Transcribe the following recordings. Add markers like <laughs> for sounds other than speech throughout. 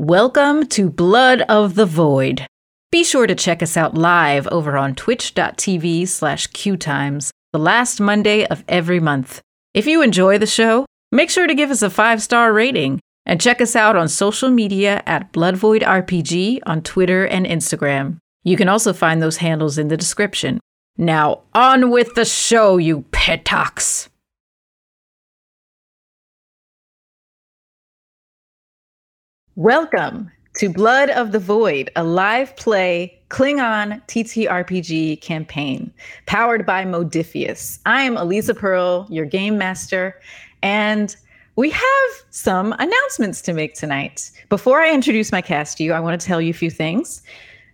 Welcome to Blood of the Void. Be sure to check us out live over on twitch.tv slash qtimes the last Monday of every month. If you enjoy the show, make sure to give us a five star rating and check us out on social media at Bloodvoid RPG on Twitter and Instagram. You can also find those handles in the description. Now, on with the show, you petocks! Welcome to Blood of the Void, a live play Klingon TTRPG campaign powered by Modiphius. I am Elisa Pearl, your game master, and we have some announcements to make tonight. Before I introduce my cast to you, I want to tell you a few things.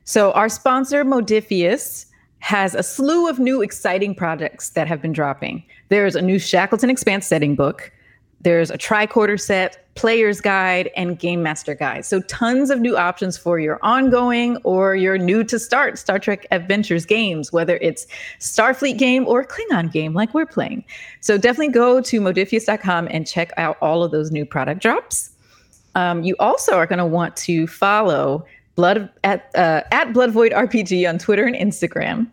So, our sponsor, Modiphius, has a slew of new exciting projects that have been dropping. There's a new Shackleton Expanse setting book, there's a tricorder set, player's guide, and game master guide. So tons of new options for your ongoing or your new to start Star Trek Adventures games, whether it's Starfleet game or Klingon game like we're playing. So definitely go to modiphius.com and check out all of those new product drops. Um, you also are going to want to follow Blood at uh, at Bloodvoid RPG on Twitter and Instagram,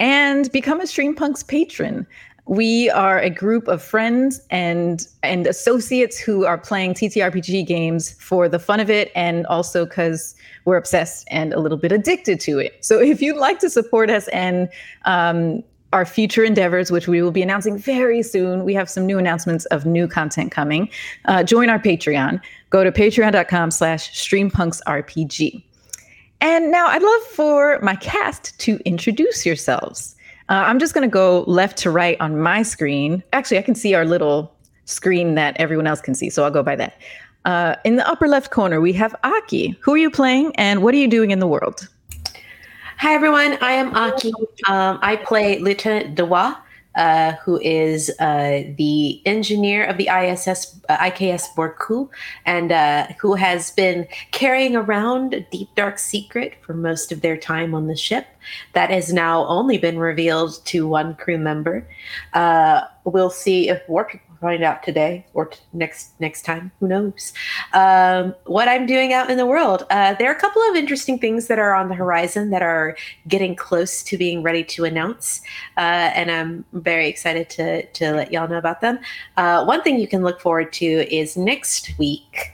and become a Streampunks patron. We are a group of friends and and associates who are playing TTRPG games for the fun of it and also because we're obsessed and a little bit addicted to it. So if you'd like to support us and um, our future endeavors, which we will be announcing very soon, we have some new announcements of new content coming. Uh, join our Patreon. Go to patreon.com slash streampunksrpg. And now I'd love for my cast to introduce yourselves. Uh, I'm just going to go left to right on my screen. Actually, I can see our little screen that everyone else can see, so I'll go by that. Uh, in the upper left corner, we have Aki. Who are you playing, and what are you doing in the world? Hi, everyone. I am Aki. Um, I play Lieutenant Dewa, uh, who is uh, the engineer of the ISS uh, IKS Borku, and uh, who has been carrying around a deep dark secret for most of their time on the ship. That has now only been revealed to one crew member. Uh, we'll see if people find out today or t- next next time. Who knows? Um, what I'm doing out in the world. Uh, there are a couple of interesting things that are on the horizon that are getting close to being ready to announce, uh, and I'm very excited to to let y'all know about them. Uh, one thing you can look forward to is next week.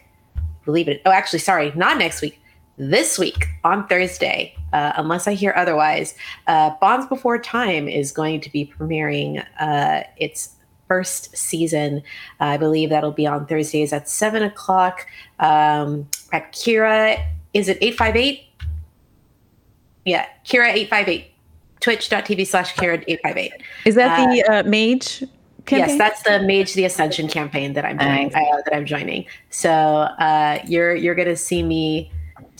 Believe it. Oh, actually, sorry, not next week. This week on Thursday, uh, unless I hear otherwise, uh, Bonds Before Time is going to be premiering uh, its first season. Uh, I believe that'll be on Thursdays at seven o'clock um, at Kira. Is it eight five eight? Yeah, Kira eight five eight. Twitch.tv slash Kira eight five eight. Is that the uh, Mage? Campaign? Yes, that's the Mage the Ascension campaign that I'm doing. Uh, that I'm joining. So uh, you're you're gonna see me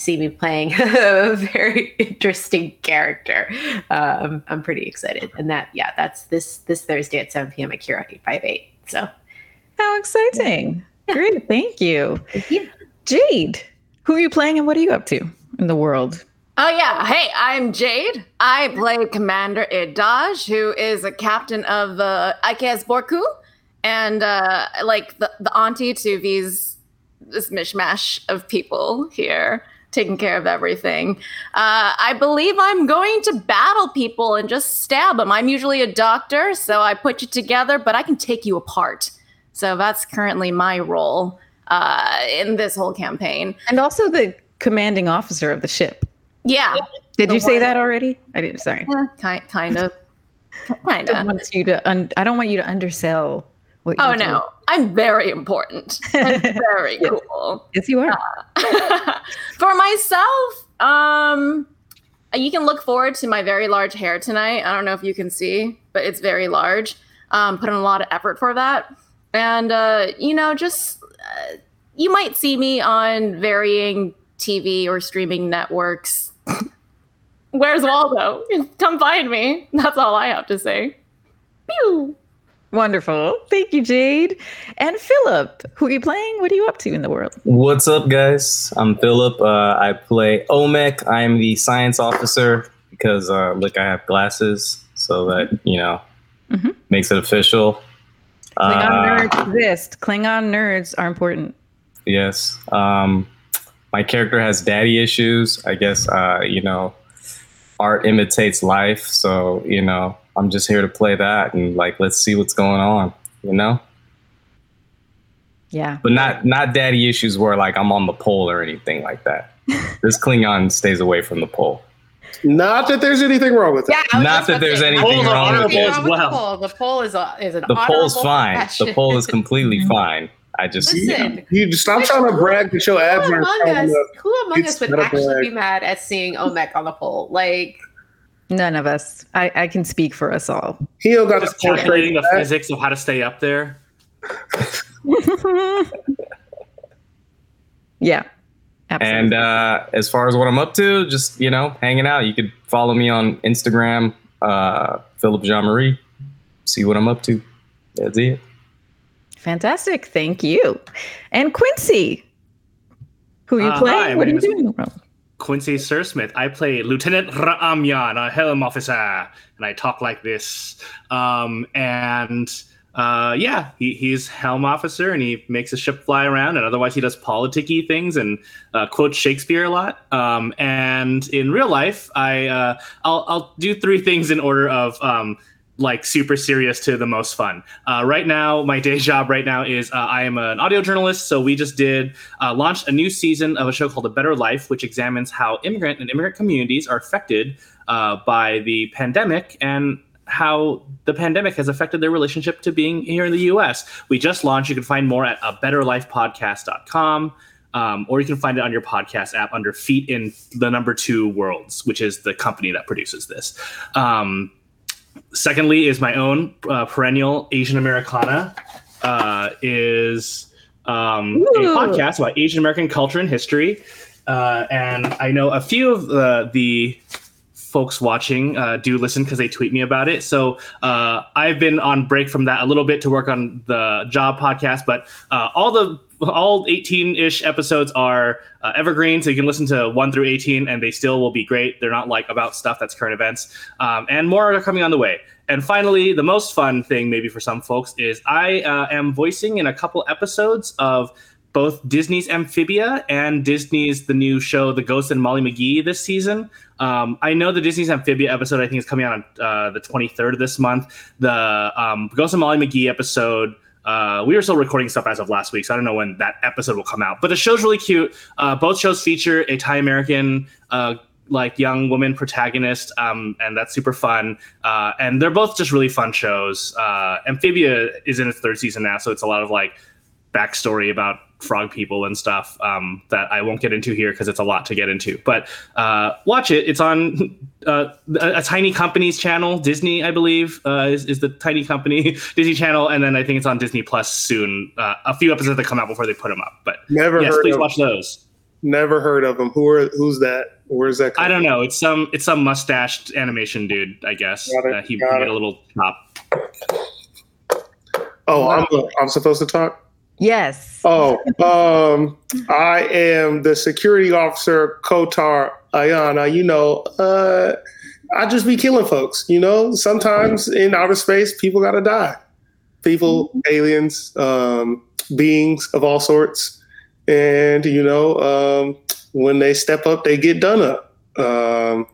see me playing <laughs> a very interesting character. Um, I'm pretty excited, and that yeah, that's this this Thursday at 7 p.m. at Kira 858. So, how exciting! Yeah. Great, thank you. Thank you, Jade. Who are you playing, and what are you up to in the world? Oh yeah, hey, I'm Jade. I play Commander Idaj, who is a captain of the IKS Borku, and uh, like the the auntie to these this mishmash of people here taking care of everything. Uh, I believe I'm going to battle people and just stab them. I'm usually a doctor, so I put you together, but I can take you apart. So that's currently my role uh, in this whole campaign. And also the commanding officer of the ship. Yeah. Did you say that already? I didn't. Sorry. Yeah, kind, kind of. Kind <laughs> of. I don't want you to. Un- I don't want you to undersell what oh no, I'm very important. I'm <laughs> very yes. cool. Yes, you are. Uh, <laughs> for myself, um, you can look forward to my very large hair tonight. I don't know if you can see, but it's very large. Um, put in a lot of effort for that, and uh, you know, just uh, you might see me on varying TV or streaming networks. <laughs> Where's Waldo? Come find me. That's all I have to say. Pew. Wonderful. Thank you, Jade. And Philip, who are you playing? What are you up to in the world? What's up, guys? I'm Philip. Uh, I play Omek. I'm the science officer because, uh, look, I have glasses, so that, you know, mm-hmm. makes it official. Klingon uh, nerds exist. Klingon nerds are important. Yes. Um, my character has daddy issues. I guess uh, you know, art imitates life. So you know, I'm just here to play that and like let's see what's going on. You know. Yeah. But not not daddy issues where like I'm on the pole or anything like that. <laughs> this Klingon stays away from the pole. Not that there's anything wrong with it. Yeah, Not that there's anything Poles are wrong with honorable it. as well. The pole is a, is an The pole's honorable fine. The pole is completely <laughs> fine. I just Listen, You just stop trying to brag that your abs who aren't among us, who among us would actually brag. be mad at seeing Omek on the pole? Like, None of us. I, I can speak for us all. He got Just the pole calculating the physics of how to stay up there. <laughs> yeah. Absolutely. And uh, as far as what I'm up to, just you know, hanging out. You could follow me on Instagram, uh, Philip Jean Marie. See what I'm up to. That's it. Fantastic. Thank you. And Quincy, who are you Uh, playing? hi, what are you name is- doing? Quincy Surasmith. I play Lieutenant Ra'amyan, a helm officer, and I talk like this. Um, and uh, yeah, he, he's helm officer, and he makes a ship fly around, and otherwise he does politicky things and uh, quotes Shakespeare a lot. Um, and in real life, I uh, I'll, I'll do three things in order of um, like super serious to the most fun. Uh, right now, my day <laughs> job right now is uh, I am an audio journalist. So we just did uh, launched a new season of a show called A Better Life, which examines how immigrant and immigrant communities are affected uh, by the pandemic and how the pandemic has affected their relationship to being here in the U.S. We just launched. You can find more at a betterlifepodcast.com. Um, or you can find it on your podcast app under Feet in the Number Two Worlds, which is the company that produces this. Um, secondly is my own uh, perennial asian americana uh, is um, a podcast about asian american culture and history. Uh, and i know a few of the, the folks watching uh, do listen because they tweet me about it. So uh, i've been on break from that a little bit to work on the job podcast but uh, all the all 18-ish episodes are uh, evergreen so you can listen to 1 through 18 and they still will be great. They're not like about stuff that's current events. Um, and more are coming on the way. And finally the most fun thing maybe for some folks is i uh, am voicing in a couple episodes of both disney's amphibia and disney's the new show the ghost and molly mcgee this season. Um, i know the disney's amphibia episode i think is coming out on uh, the 23rd of this month. The um, ghost and molly mcgee episode uh, we were still recording stuff as of last week, so I don't know when that episode will come out. But the show's really cute. Uh, both shows feature a Thai American, uh, like young woman protagonist, um, and that's super fun. Uh, and they're both just really fun shows. Uh, Amphibia is in its third season now, so it's a lot of like backstory about frog people and stuff um, that I won't get into here because it's a lot to get into. But uh, watch it. It's on uh, a, a tiny company's channel. Disney, I believe, uh, is, is the tiny company <laughs> Disney channel, and then I think it's on Disney Plus soon. Uh, a few episodes that come out before they put them up. But Never yes, heard please of watch those. Never heard of him. Who are who's that? Where's that? I don't know. It's some it's some mustached animation dude. I guess he, got made it. a little chop. Oh, I'm, I'm supposed to talk. Yes. Oh, um, I am the security officer, Kotar Ayana. You know, uh, I just be killing folks. You know, sometimes in outer space, people gotta die. People, aliens, um, beings of all sorts, and you know, um, when they step up, they get done up. Um,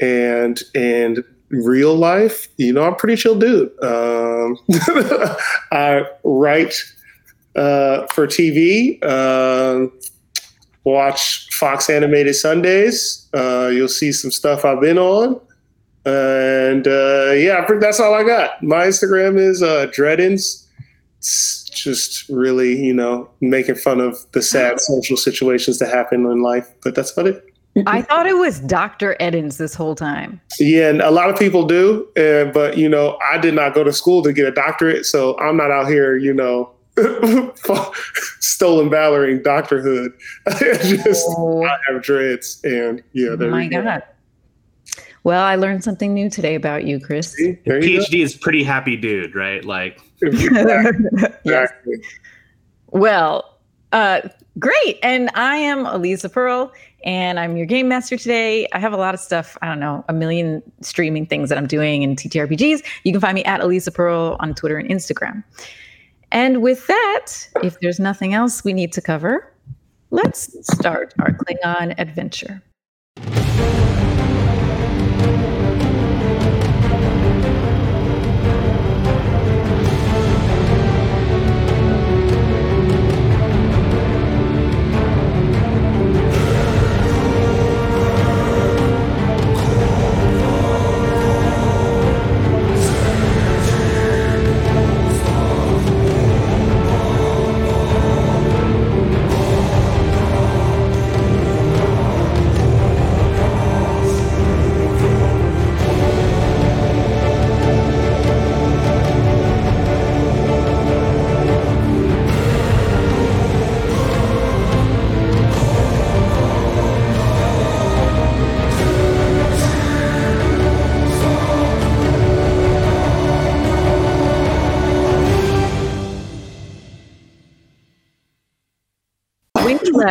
and and real life, you know, I'm a pretty chill dude. Um, <laughs> I write uh, for TV. Um, watch Fox Animated Sundays. Uh, you'll see some stuff I've been on. And uh, yeah, that's all I got. My Instagram is uh, Dreadins. It's just really, you know, making fun of the sad social situations that happen in life. But that's about it. I thought it was Dr. Eddins this whole time. Yeah, and a lot of people do, uh, but you know, I did not go to school to get a doctorate, so I'm not out here, you know, <laughs> stolen valoring doctorhood. <laughs> Just Oh, I have dreads, and yeah, there my you go. God. Well, I learned something new today about you, Chris. See? There you go. PhD is pretty happy dude, right? Like yes. <laughs> Exactly. Well, uh, great. And I am Elisa Pearl, and I'm your game master today. I have a lot of stuff. I don't know, a million streaming things that I'm doing in TTRPGs. You can find me at Elisa Pearl on Twitter and Instagram. And with that, if there's nothing else we need to cover, let's start our Klingon adventure.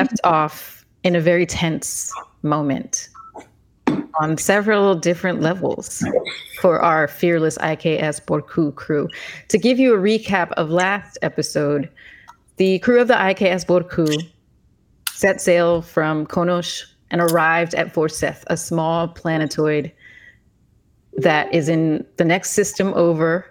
Left off in a very tense moment on several different levels for our fearless IKS Borku crew. To give you a recap of last episode, the crew of the IKS Borku set sail from Konosh and arrived at Vorseth, a small planetoid that is in the next system over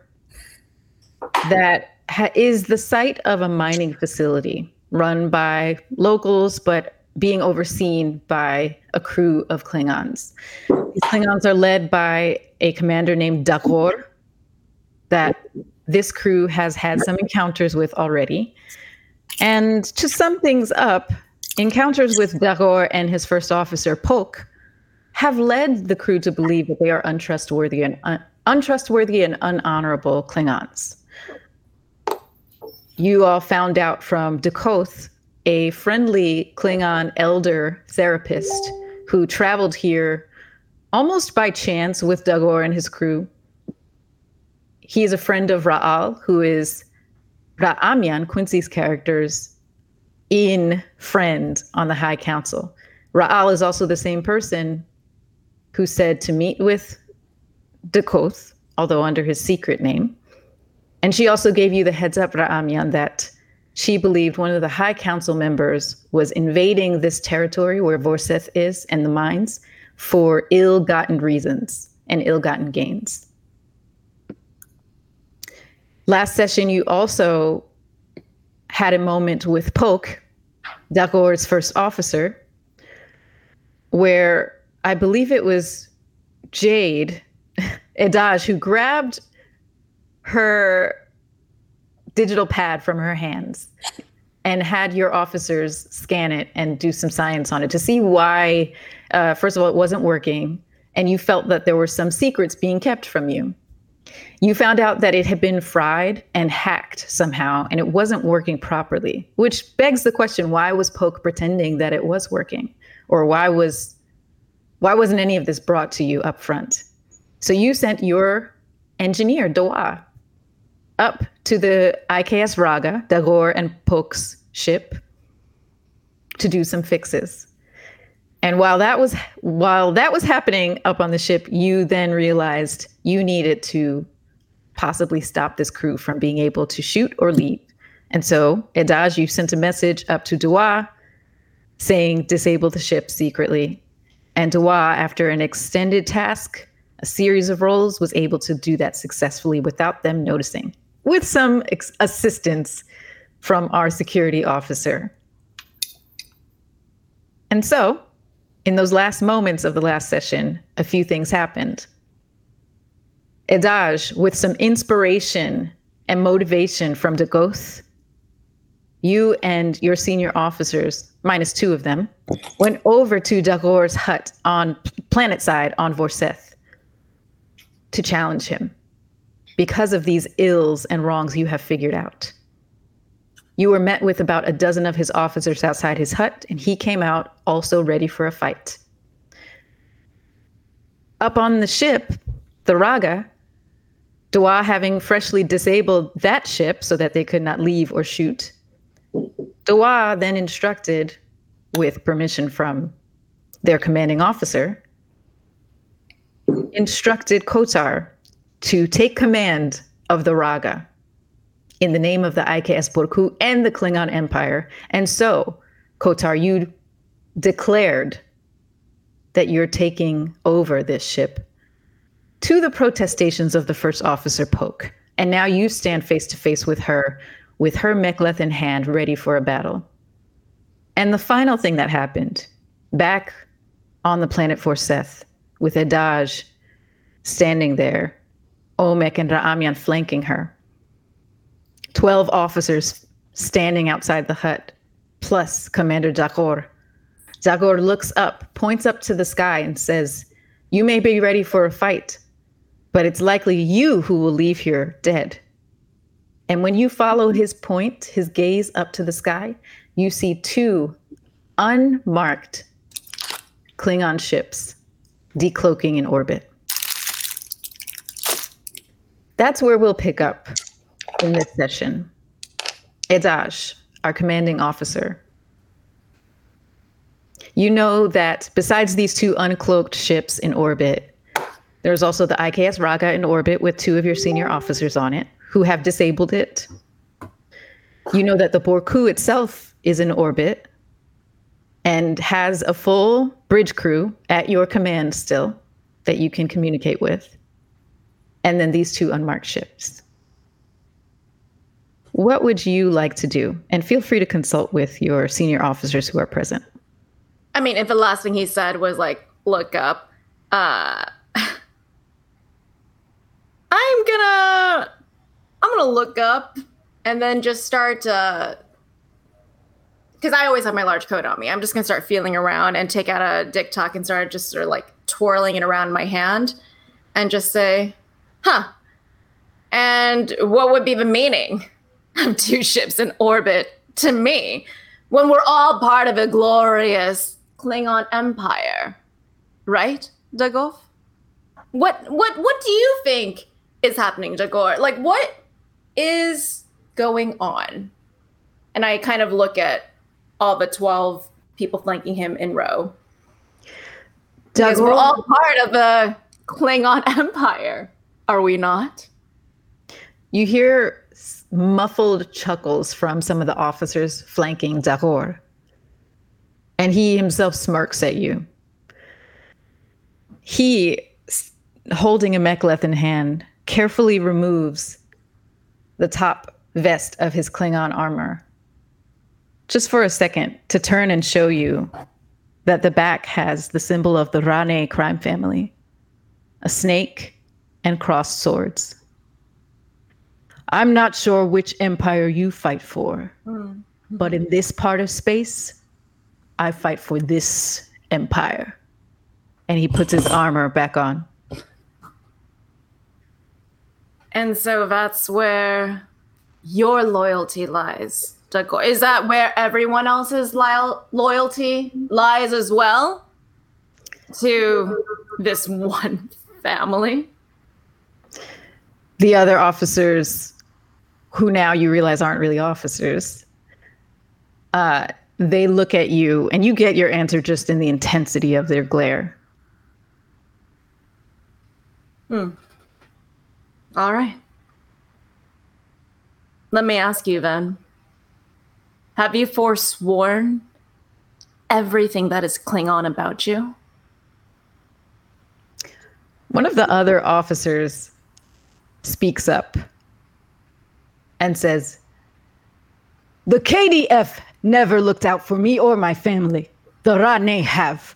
that ha- is the site of a mining facility run by locals, but being overseen by a crew of Klingons. These Klingons are led by a commander named Dagor that this crew has had some encounters with already. And to sum things up, encounters with Dagor and his first officer, Polk, have led the crew to believe that they are untrustworthy and un- untrustworthy and unhonorable Klingons you all found out from Dakoth, a friendly Klingon elder therapist who traveled here almost by chance with Dagor and his crew. He is a friend of Ra'al, who is Ra'amyan, Quincy's character's in friend on the High Council. Ra'al is also the same person who said to meet with Dakoth, although under his secret name. And she also gave you the heads up, Ra'amyan, that she believed one of the High Council members was invading this territory where Vorseth is and the mines for ill gotten reasons and ill gotten gains. Last session, you also had a moment with Poke, Dagor's first officer, where I believe it was Jade Edaj who grabbed her digital pad from her hands and had your officers scan it and do some science on it to see why, uh, first of all, it wasn't working, and you felt that there were some secrets being kept from you. You found out that it had been fried and hacked somehow, and it wasn't working properly, which begs the question: Why was Poke pretending that it was working, or why was why wasn't any of this brought to you up front? So you sent your engineer, Doa, up to the IKS Raga, Dagor and Poke's ship, to do some fixes. And while that was while that was happening up on the ship, you then realized you needed to possibly stop this crew from being able to shoot or leave. And so, Edaj, you sent a message up to Dua saying disable the ship secretly. And Dua, after an extended task, a series of roles, was able to do that successfully without them noticing with some ex- assistance from our security officer. And so, in those last moments of the last session, a few things happened. Edaj, with some inspiration and motivation from Dakoth, you and your senior officers, minus two of them, went over to Dagor's hut on planet side on Vorseth to challenge him because of these ills and wrongs you have figured out. You were met with about a dozen of his officers outside his hut, and he came out also ready for a fight. Up on the ship, the Raga, Dua having freshly disabled that ship so that they could not leave or shoot, Dua then instructed, with permission from their commanding officer, instructed Kotar to take command of the Raga in the name of the IKS Borku and the Klingon Empire. And so Kotar, you declared that you're taking over this ship to the protestations of the first officer Poke. And now you stand face to face with her, with her mek'leth in hand, ready for a battle. And the final thing that happened back on the planet Vorseth, with Adaj standing there, Omek and Ra'amyan flanking her, 12 officers standing outside the hut, plus Commander Dagor. Dagor looks up, points up to the sky, and says, You may be ready for a fight, but it's likely you who will leave here dead. And when you follow his point, his gaze up to the sky, you see two unmarked Klingon ships decloaking in orbit. That's where we'll pick up in this session. Edaj, our commanding officer. You know that besides these two uncloaked ships in orbit, there's also the IKS Raga in orbit with two of your senior officers on it who have disabled it. You know that the Borku itself is in orbit and has a full bridge crew at your command still that you can communicate with. And then these two unmarked ships. What would you like to do? And feel free to consult with your senior officers who are present. I mean, if the last thing he said was like, look up, uh, I'm gonna, I'm gonna look up and then just start, uh, because I always have my large coat on me. I'm just gonna start feeling around and take out a d'k tahg and start just sort of like twirling it around my hand and just say, huh. And what would be the meaning of two ships in orbit to me when we're all part of a glorious Klingon empire? Right, Dagor? What what what do you think is happening, Dagor? Like what is going on? And I kind of look at all the 12 people flanking him in row. Because we're all part of the Klingon <laughs> Empire, are we not? You hear muffled chuckles from some of the officers flanking Dagor. And he himself smirks at you. He, holding a mek'leth in hand, carefully removes the top vest of his Klingon armor just for a second to turn and show you that the back has the symbol of the Rane crime family a snake and crossed swords. I'm not sure which empire you fight for, mm-hmm. but in this part of space, I fight for this empire. And he puts his armor back on. And so that's where your loyalty lies. Is that where everyone else's lo- loyalty lies as well? To this one family? The other officers, who now you realize aren't really officers, uh, they look at you and you get your answer just in the intensity of their glare. Hmm. All right. Let me ask you then have you forsworn everything that is Klingon about you? One of the other officers speaks up and says, The KDF never looked out for me or my family. The Rane have.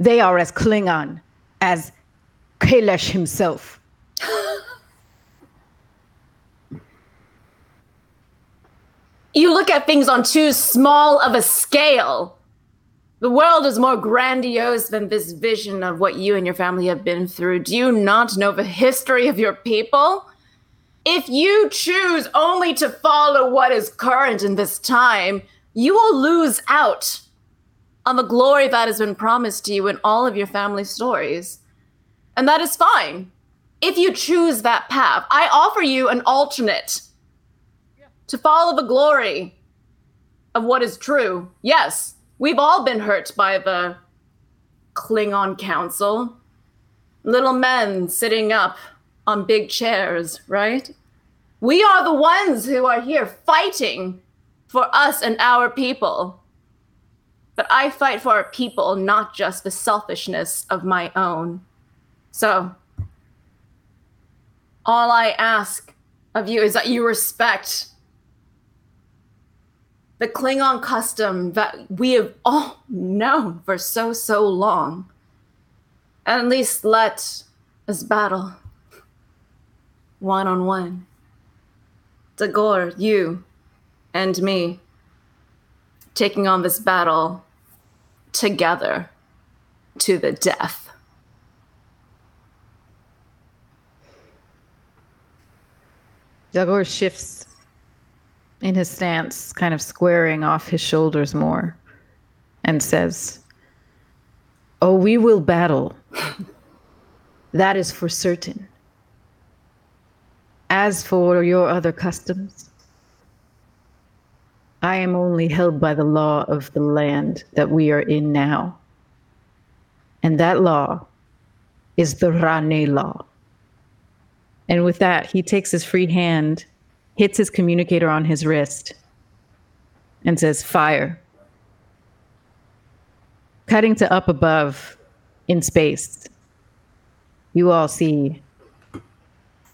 They are as Klingon as Kahless himself. you look at things on too small of a scale. The world is more grandiose than this vision of what you and your family have been through. Do you not know the history of your people? If you choose only to follow what is current in this time, you will lose out on the glory that has been promised to you in all of your family stories. And that is fine. If you choose that path, I offer you an alternate to follow the glory of what is true. Yes, we've all been hurt by the Klingon Council. Little men sitting up on big chairs, right? We are the ones who are here fighting for us and our people. but I fight for our people, not just the selfishness of my own. So, all I ask of you is that you respect the Klingon custom that we have all known for so, so long. At least let us battle one on one. Dagor, you and me taking on this battle together to the death. Dagor shifts in his stance, kind of squaring off his shoulders more, and says, Oh, we will battle. <laughs> that is for certain. As for your other customs, I am only held by the law of the land that we are in now. And that law is the Rane law. And with that, he takes his free hand, hits his communicator on his wrist, and says, Fire. Cutting to up above in space, you all see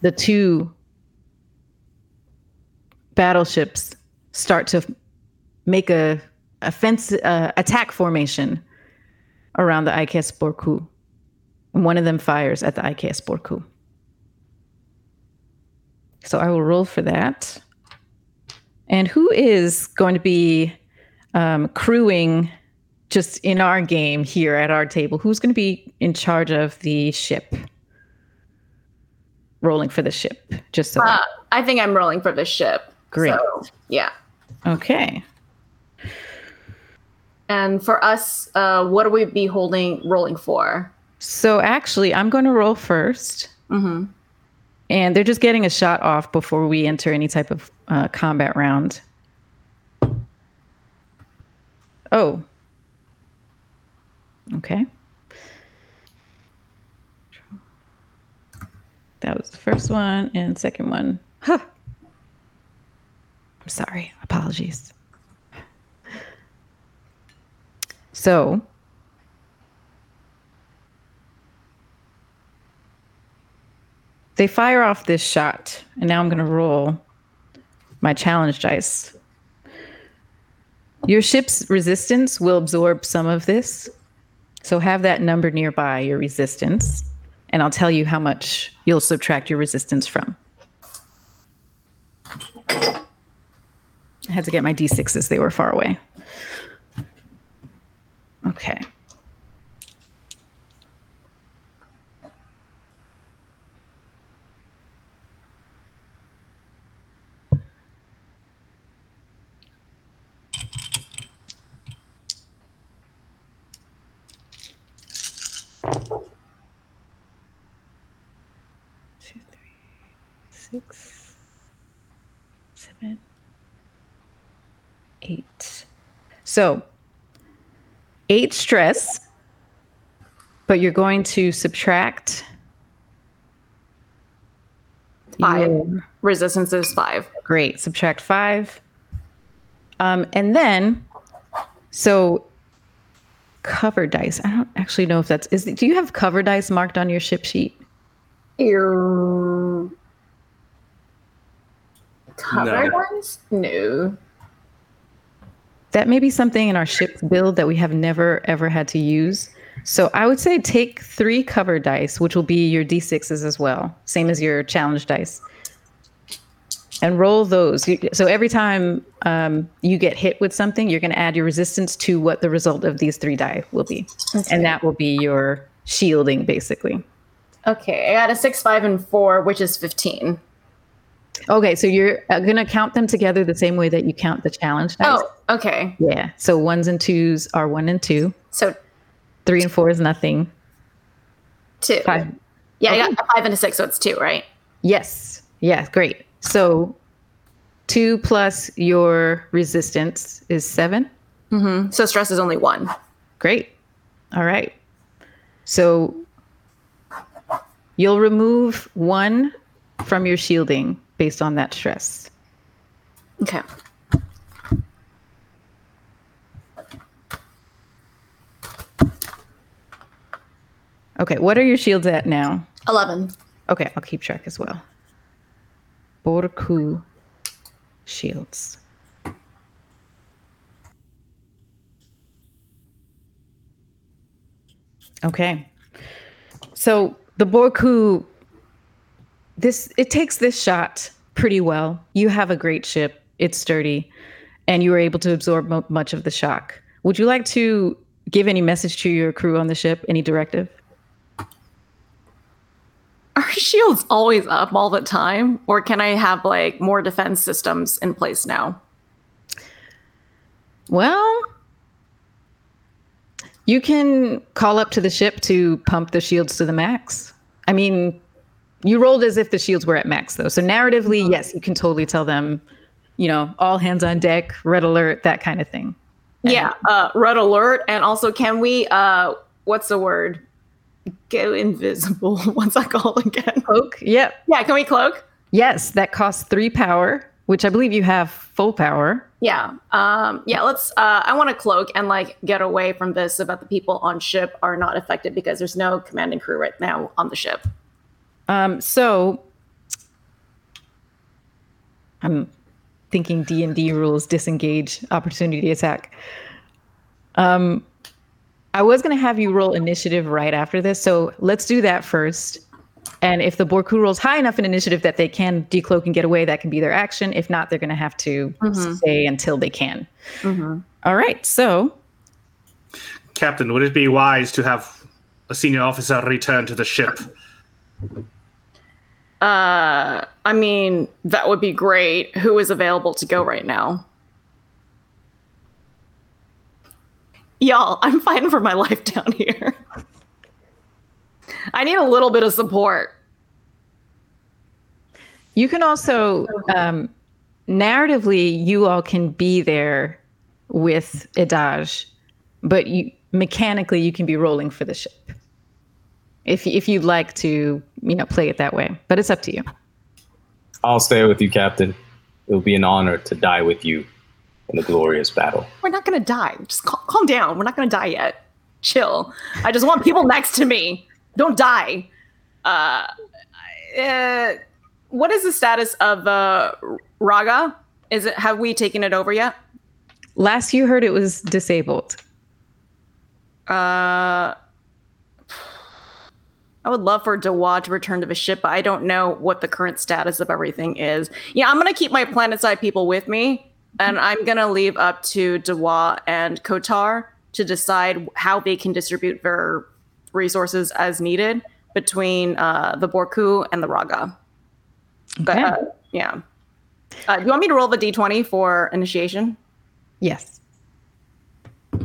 the two battleships start to make a offense uh, attack formation around the IKS Borku. And one of them fires at the IKS Borku. So I will roll for that. And who is going to be um, crewing just in our game here at our table? Who's going to be in charge of the ship? Rolling for the ship, just so. Uh, I think I'm rolling for the ship. Great. So, yeah. Okay. And for us, uh, what do we be holding rolling for? So actually, I'm going to roll 1st Mm-hmm. And they're just getting a shot off before we enter any type of uh, combat round. Oh. Okay. That was the first one and second one. Huh. I'm sorry. Apologies. So, they fire off this shot, and now I'm going to roll my challenge dice. Your ship's resistance will absorb some of this. So have that number nearby, your resistance, and I'll tell you how much you'll subtract your resistance from. I had to get my d6s, they were far away. Okay. Two, three, six, seven, eight. So, eight stress, but you're going to subtract Five. your- Resistance is five. Great. Subtract five. Um, and then, so cover dice. I don't actually know if that's is. Do you have cover dice marked on your ship sheet? Ear. Cover No. dice? No. That may be something in our ship build that we have never ever had to use. So I would say take three cover dice, which will be your d6s as well, same as your challenge dice, and roll those. So every time um, you get hit with something, you're going to add your resistance to what the result of these three die will be, and that will be your shielding, basically. Okay, I got a six, five, and four, which is 15. Okay, so you're uh, going to count them together the same way that you count the challenge dice. Oh, okay. Yeah. So ones and twos are one and two. So Three and four is nothing. two. Five. Yeah, I got a five and a six, so it's two, right? Yes. Yeah, great. So two plus your resistance is seven. Mm-hmm. So stress is only one. Great. All right. So you'll remove one from your shielding based on that stress. Okay. Okay, what are your shields at now? 11. Okay, I'll keep track as well. Borku shields. Okay. So the Borku this it takes this shot pretty well. You have a great ship. It's sturdy and you were able to absorb mo- much of the shock. Would you like to give any message to your crew on the ship? Any directive? Are <laughs> shields always up all the time? Or can I have like more defense systems in place now? Well, you can call up to the ship to pump the shields to the max. I mean, you rolled as if the shields were at max, though. So, narratively, yes, you can totally tell them, you know, all hands on deck, red alert, that kind of thing. Yeah, uh, red alert. And also, can we, uh, what's the word? Go invisible. <laughs> What's that called again? Cloak? Yep. Yeah, can we cloak? Yes, that costs three power, which I believe you have full power. Yeah. Um, yeah, let's uh I want to cloak and like get away from this so that the people on ship are not affected because there's no commanding crew right now on the ship. Um, so I'm thinking D and D rules disengage opportunity attack. Um, I was gonna have you roll initiative right after this, so let's do that first. And if the Borku rolls high enough in initiative that they can decloak and get away, that can be their action. If not, they're gonna have to Mhm. stay until they can. Mm-hmm. All right, so Captain, would it be wise to have a senior officer return to the ship? Uh I mean, that would be great. Who is available to go right now? Y'all, I'm fighting for my <laughs> life down here. I need a little bit of support. You can also, um, narratively, you all can be there with Idaj, but you mechanically you can be rolling for the ship. If if you'd like to, you know, play it that way, but it's up to you. I'll stay with you, Captain. It will be an honor to die with you in the glorious battle. We're not gonna die. Just cal- calm down. We're not gonna die yet. Chill. I just want people next to me. Don't die. Uh, uh what is the status of uh, Raga? Is it have we taken it over yet? Last you heard, it was disabled. Uh, I would love for Dewa to return to the ship, but I don't know what the current status of everything is. Yeah, I'm gonna keep my planet side people with me, and I'm gonna leave up to Dewa and Kotar to decide how they can distribute their resources as needed between uh, the Borku and the Raga. But Okay. uh, yeah, uh, do you want me to roll the d20 for initiation? Yes. <laughs>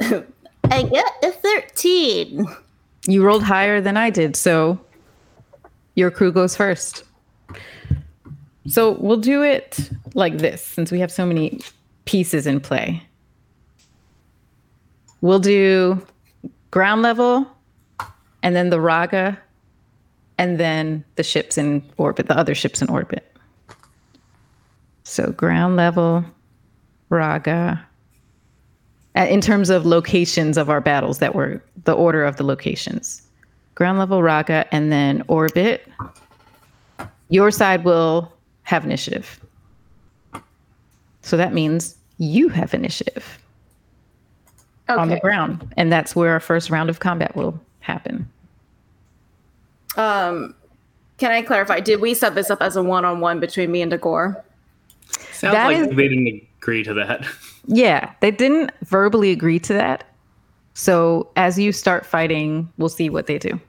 I get a 13. You rolled higher than I did, so your crew goes first. So we'll do it like this since we have so many pieces in play. We'll do ground level and then the Raga and then the ships in orbit, the other ships in orbit. So ground level, Raga, in terms of locations of our battles that were the order of the locations ground level raga and then orbit your side will have initiative so that means you have initiative on the ground and that's where our first round of combat will happen Um, can I clarify? Did we set this up as a one-on-one between me and Dagor? Sounds That like is- they didn't agree to that. <laughs> yeah they didn't verbally agree to that so as you start fighting we'll see what they do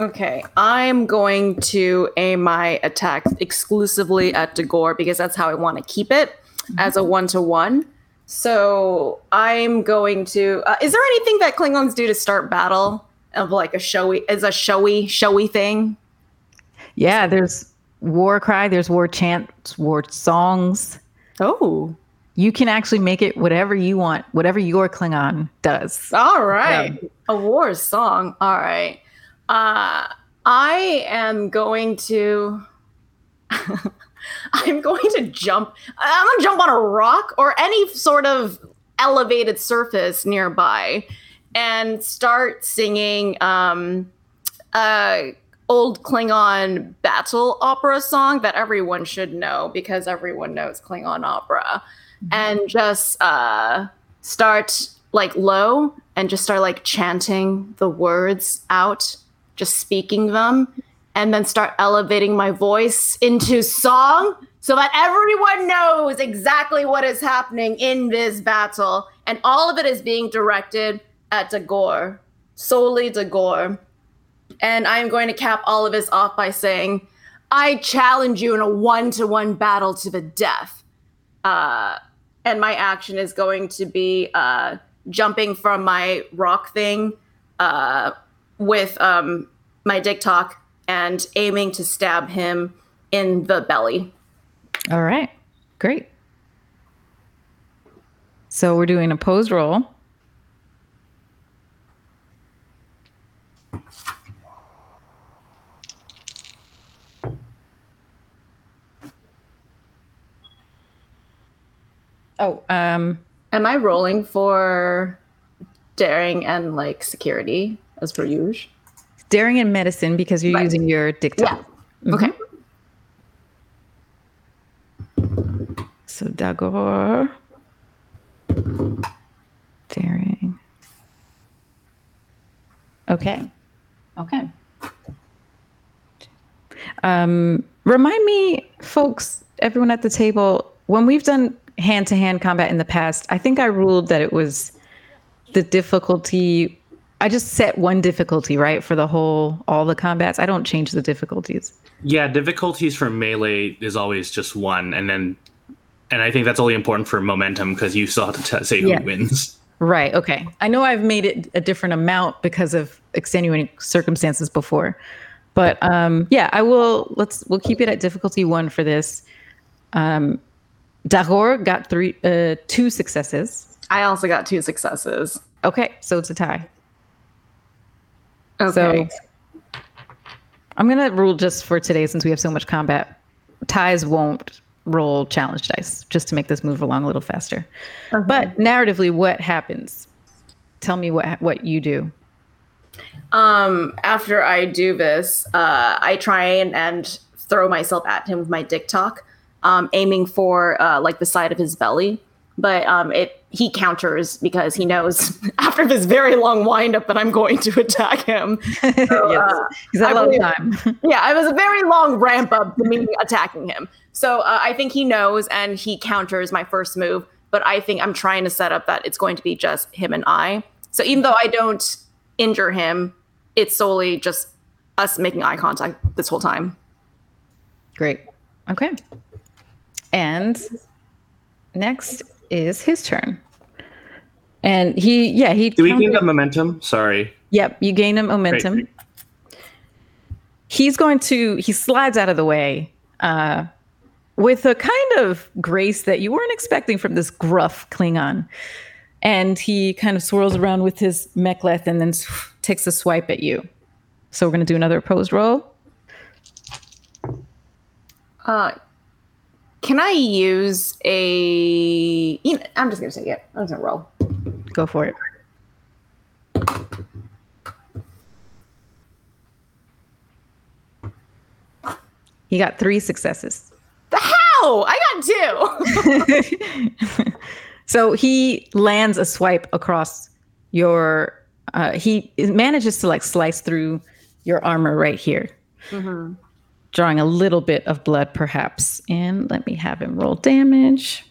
Okay, I'm going to aim my attack exclusively at Dagor because that's how I want to keep it as a one-to-one. So I'm going to. Uh, is there anything that Klingons do to start battle of like a showy? Is a showy showy thing? yeah there's war cry there's war chants war songs Oh, you can actually make it whatever you want, whatever your Klingon does. All right. A war song. All right. Uh I am going to <laughs> I'm going to jump I'm going to jump on a rock or any sort of elevated surface nearby and start singing um, a old Klingon battle opera song that everyone should know because everyone knows Klingon opera, mm-hmm. and just uh, start like low and just start like chanting the words out, just speaking them, and then start elevating my voice into song so that everyone knows exactly what is happening in this battle. And all of it is being directed at Dagor, solely Dagor. And I'm going to cap all of this off by saying, I challenge you in a one to one battle to the death. Uh, and my action is going to be uh, jumping from my rock thing uh, with um, my d'k tahg and aiming to stab him in the belly. All right, great. So we're doing a pose roll. Oh, um, am I rolling for daring and like security as per usual? Daring and medicine because you're right. using your dictum. Yeah. Mm-hmm. Okay. So Dagor. Daring. Okay. Okay. Um, remind me, folks, everyone at the table, when we've done hand to hand combat in the past, I think I ruled that it was the difficulty. I just set one difficulty, right, for the whole, all the combats. I don't change the difficulties. Yeah, difficulties for melee is always just one. And then, and I think that's only important for momentum because you still have to t- say who yeah. wins. Right. Okay. I know I've made it a different amount because of extenuating circumstances before. But um, yeah, I will. Let's we'll keep it at difficulty one for this. Um, Dagor got three, uh, two successes. I also got two successes. Okay, so it's a tie. Okay. So I'm gonna rule just for today since we have so much combat. Ties won't roll challenge dice just to make this move along a little faster. Okay. But narratively, what happens? Tell me what what you do. Um, after I do this, uh, I try and, and throw myself at him with my d'k tahg um, aiming for uh, like the side of his belly. But um, it he counters because he knows <laughs> after this very long windup that I'm going to <laughs> attack him. <laughs> So, yes. uh, He's had a long time. yeah, it was a very long ramp up to me attacking him. So uh, I think he knows and he counters my first move. But I think I'm trying to set up that it's going to be just him and I. So even though I don't injure him, it's solely just us making eye contact this whole time. Great. Okay. And next is his turn. And he, yeah, he. Do we gain the momentum? Sorry. Yep, you gain a momentum. Great. He's going to, he slides out of the way uh, with a kind of grace that you weren't expecting from this gruff Klingon. And he kind of swirls around with his mek'leth and then takes a swipe at you. So we're going to do another opposed roll. Uh, can I use a? You know, I'm just gonna take it. I'm just gonna roll. Go for it. He got three successes. The hell! I got two. <laughs> <laughs> so he lands a swipe across your. Uh, he manages to like slice through your armor right here. Mm-hmm drawing a little bit of blood, perhaps. And let me have him roll damage.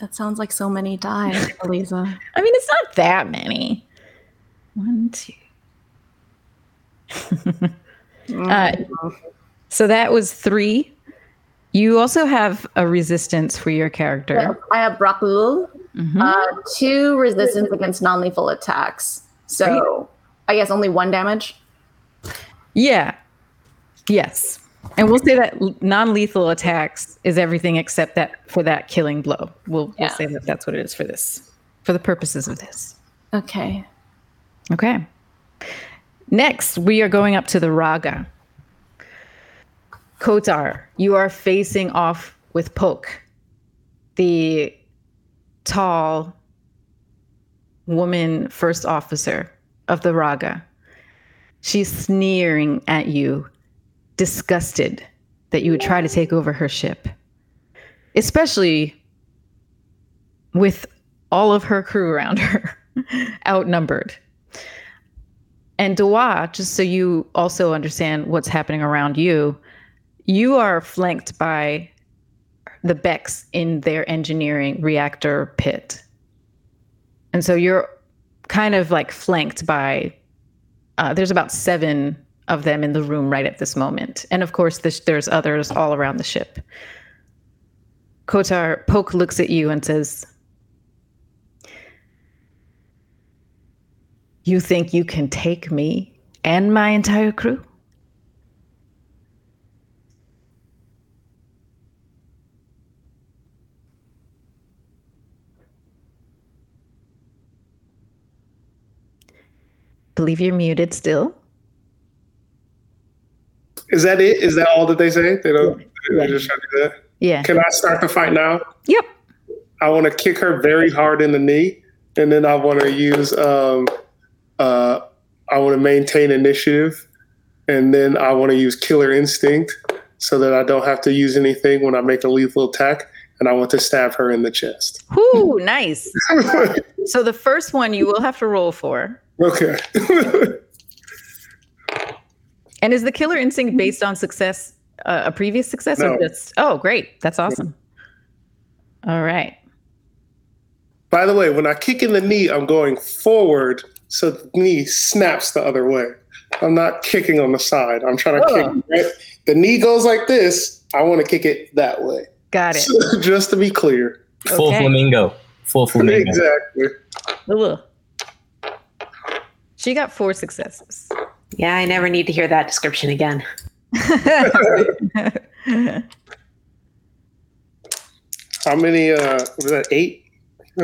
That sounds like so many die, <laughs> Eliza. I mean, it's not that many. One, two. <laughs> uh, so that was three. You also have a resistance for your character. Yeah, I have Brak'lul, mm-hmm. uh, two resistance against non lethal attacks. So I guess only one damage. Yeah. Yes. And we'll say that non lethal attacks is everything except that for that killing blow. We'll, yeah. we'll say that that's what it is for this, for the purposes of this. Okay. Okay. Next, we are going up to the Raga. Kotar, you are facing off with Poke, the tall woman first officer of the Raga. She's sneering at you, disgusted that you would try to take over her ship, especially with all of her crew around her, <laughs> outnumbered. And Dewa, just so you also understand what's happening around you, you are flanked by the Becks in their engineering reactor pit. And so you're kind of like flanked by, uh, there's about seven of them in the room right at this moment. And of course, this, there's others all around the ship. Kotar Poke looks at you and says, You think you can take me and my entire crew? Believe you're muted still. Is that it? Is that all that they say? They don't. They just try to do that. Yeah. Can I start the fight now? Yep. I want to kick her very hard in the knee, and then I want to use. Um, uh, I want to maintain initiative, and then I want to use killer instinct so that I don't have to use anything when I make a lethal attack. And I want to stab her in the chest. Whoo, nice. <laughs> so the first one you will have to roll for. Okay. <laughs> And is the killer instinct based on success, uh, a previous success, No. or just? Oh, great! That's awesome. All right. By the way, when I kick in the knee, I'm going forward so the knee snaps the other way. I'm not kicking on the side. I'm trying to Oh. kick. Right? The knee goes like this. I want to kick it that way. Got it. <laughs> Just to be clear. Full Okay. flamingo. Full flamingo. Exactly. Ugh. She got four successes. Yeah, I never need to hear that description again. <laughs> How many? Uh, was that eight?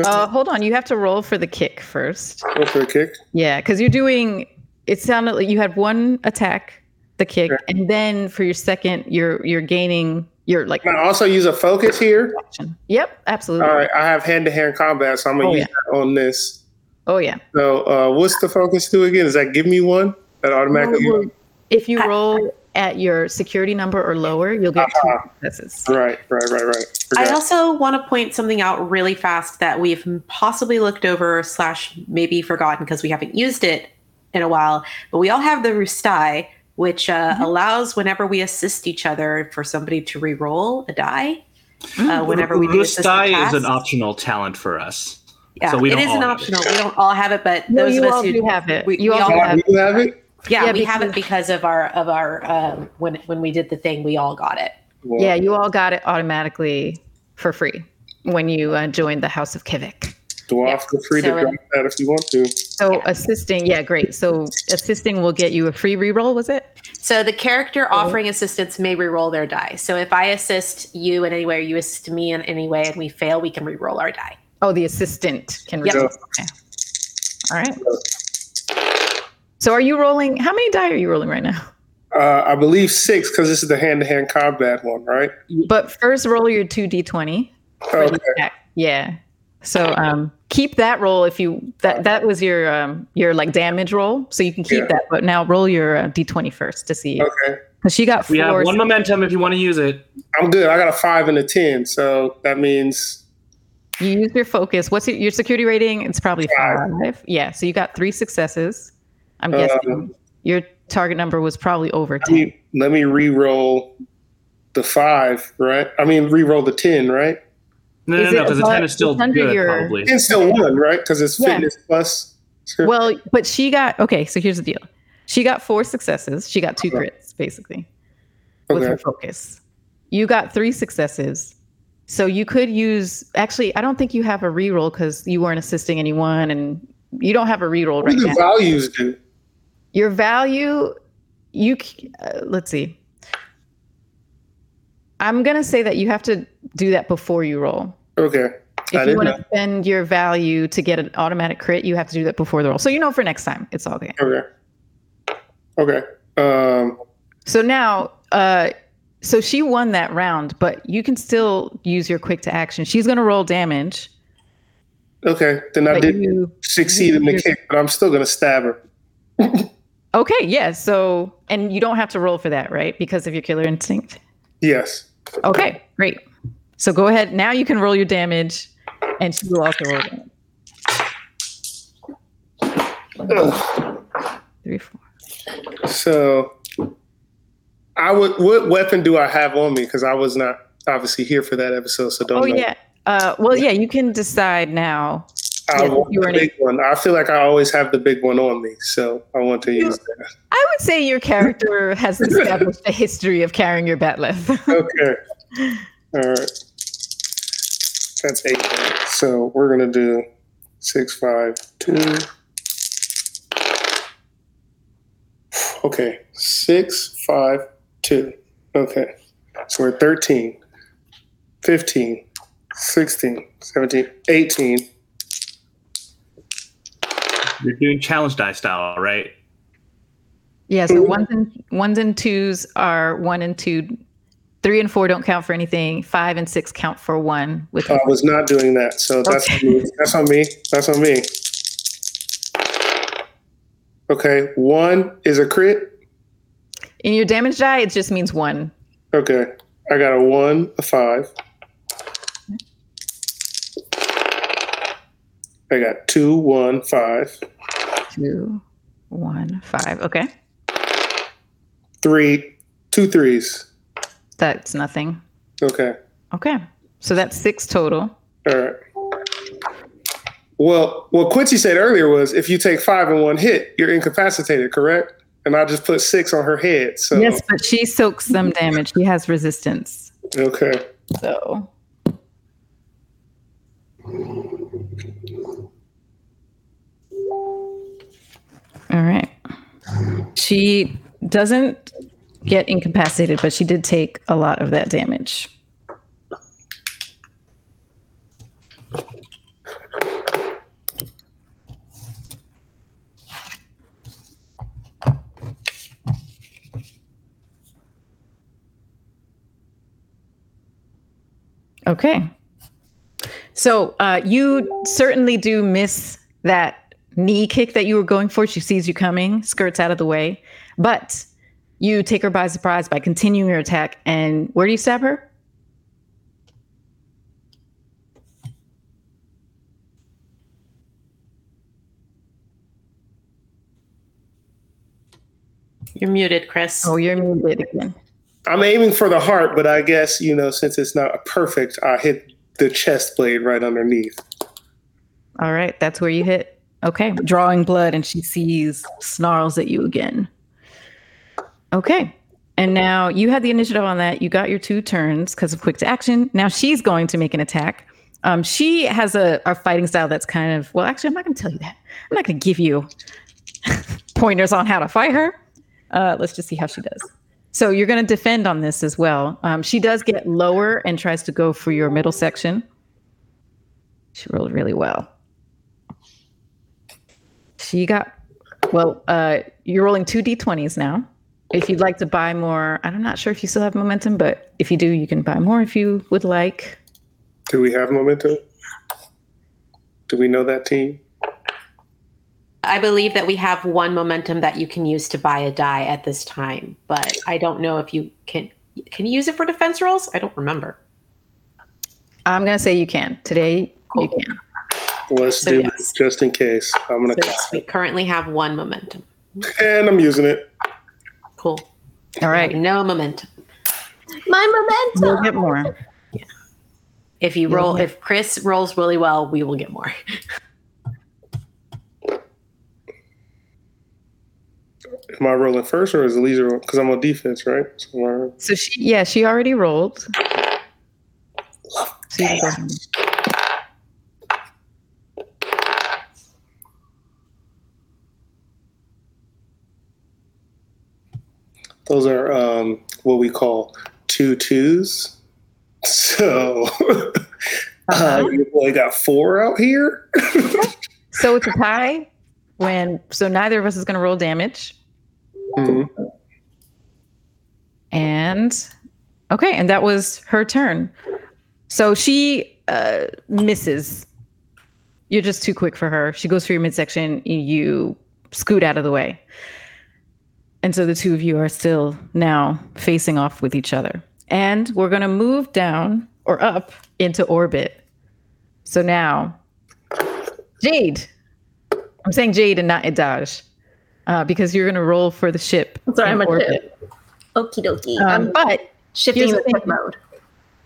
uh, hold on, you have to roll for the kick first. Go for a kick. Yeah, because you're doing. It sounded like you had one attack, the kick, Sure. and then for your second, you're you're gaining. You're like Can I also use a focus here? action. Yep, absolutely. All right, I have hand to hand combat, so I'm gonna Oh, use that on this. Oh yeah. So, uh, what's the focus do again? Does that give me one? That automatically? If you roll at your security number or lower, you'll get two successes. Right, right, right, right. I also want to point something out really fast that we've possibly looked over slash maybe forgotten because we haven't used it in a while. But we all have the R'uustai, which uh, allows whenever we assist each other for somebody to re-roll a die. Uh, whenever we do assist R'uustai is an optional talent for us. Yeah, so we it don't is an have it. optional. We don't all have it, but No, those you of us all who do have it. we, You we all all Oh, have you have it? yeah, Yeah, we have it because of our of our um, when when we did the thing, we all got it. Well, Yeah, you all got it automatically for free when you uh, joined the House of Kivik. Dwarf, Yeah. feel free So to it- drop that if you want to. So assisting, yeah, great. So assisting will get you a free reroll, was it? So the character offering assistance may re-roll their die. So if I assist you in any way, or you assist me in any way, and we fail, we can re-roll our die. Oh, the assistant can Yep. reroll. Okay. All right. So are you rolling? How many die are you rolling right now? Uh, I believe six because this is the hand to hand combat one, right? But first, roll your two d20 Okay. Yeah. So um, keep that roll if you that that was your um your like damage roll, so you can keep Yeah. that. But now roll your uh, d20 first to see Okay. because she got four. We have one momentum if you want to use it. I'm good. I got a five and a 10. So that means You use your focus. What's your, your security rating? It's probably Five. five. Yeah. So you got three successes. I'm Um, guessing your target number was probably over let 10. me, let me re roll the five, right? I mean, re roll the 10, right? No, Is no, no, because the 10 is still it's under good, your- probably. 10 still one, right? Because it's Yeah. fitness plus. Well, but she got okay. So here's the deal. She got four successes. She got two Okay. crits basically with Okay. her focus. You got three successes. So you could use actually. I don't think you have a reroll because you weren't assisting anyone, and you don't have a reroll right now. values do? Your value, you uh, let's see. I'm gonna say that you have to do that before you roll. Okay. If I you want to spend your value to get an automatic crit, you have to do that before the roll. So you know for next time, it's all good. Okay. Okay. Um, So now, uh, so she won that round, but you can still use your quick to action. She's going to roll damage. Okay, then I did you- succeed in the kick, but I'm still gonna stab her. <laughs> Okay, yeah. So, and you don't have to roll for that, right? Because of your killer instinct. Yes. Okay, great. So go ahead. Now you can roll your damage, and she will also roll damage. Ugh. Three, four. So, I would. What weapon do I have on me? Because I was not obviously here for that episode, so don't. Oh know. yeah. Uh, well, yeah. You can decide now. I Yeah, want you the big one. I feel like I always have the big one on me, so I want to You- use that. I would say your character has established a history of carrying your bat'leth. <laughs> Okay. All right. That's eight. So we're gonna do six, five, two. Okay, six, five, two. Okay. So we're 13, 15, 16, 17, 18. You're doing challenge die style, right? yeah. So mm-hmm. ones and ones and twos are one and two. Three and four don't count for anything. Five and six count for one. With I was not doing that, so that's on me. That's on me. That's on me. Okay, one is a crit. In your damage die, it just means one. Okay, I got a one, a five. I got two, one, five, Two, one, five. Okay, three, two threes. that's nothing. Okay, Okay, so that's six total. all right. Well, what Quincy said earlier was if you take five in one hit, you're incapacitated, correct? And I just put six on her head. So Yes, but she soaks some damage. She has resistance. okay. So All right. She doesn't get incapacitated, but she did take a lot of that damage. Okay. So uh, you certainly do miss that knee kick that you were going for. She sees you coming, skirts out of the way, but you take her by surprise by continuing your attack. And where do you stab her? You're muted, Chris. Oh, you're muted again. I'm aiming for the heart, but I guess, you know, since it's not perfect, I hit the chest blade right underneath. All right, that's where you hit. Okay, drawing blood, and she sees, snarls at you again. Okay, and now you had the initiative on that. You got your two turns because of quick to action. Now she's going to make an attack. Um, she has a, a fighting style that's kind of well. Actually, I'm not going to tell you that. I'm not going to give you <laughs> pointers on how to fight her. Uh, let's just see how she does. So you're going to defend on this as well. Um, she does get lower and tries to go for your middle section. She rolled really well. She got well. Uh, you're rolling two d20s now. If you'd like to buy more, I'm not sure if you still have momentum, but if you do, you can buy more if you would like. Do we have momentum? Do we know that team? I believe that we have one momentum that you can use to buy a die at this time, but I don't know if you can. Can you use it for defense rolls? I don't remember. I'm gonna say you can today. You can. Let's So do yes. it just in case. I'm gonna So yes, we currently have one momentum. and I'm using it. Cool. All right, No momentum. My momentum. we'll momentum. get more. Yeah. If you roll, if Chris rolls really well, we will get more. <laughs> Am I rolling first or is Elisa because I'm on defense, right? So uh, So she, yeah, she already rolled. So you can go ahead. those are um, what we call two twos. So <laughs> uh, you boy got four out here. <laughs> So it's a tie. When so neither of us is gonna roll damage, Mhm. and Okay, and that was her turn. So she uh, misses. You're just too quick for her. She goes for your midsection. You scoot out of the way. And so the two of you are still now facing off with each other. And we're going to move down or up into orbit. So now, Jade. I'm saying Jade and not Idaj uh, because you're going to roll for the ship. Sorry, I'm a ship. Okie dokie. Um, Um, but shifting the ship mode.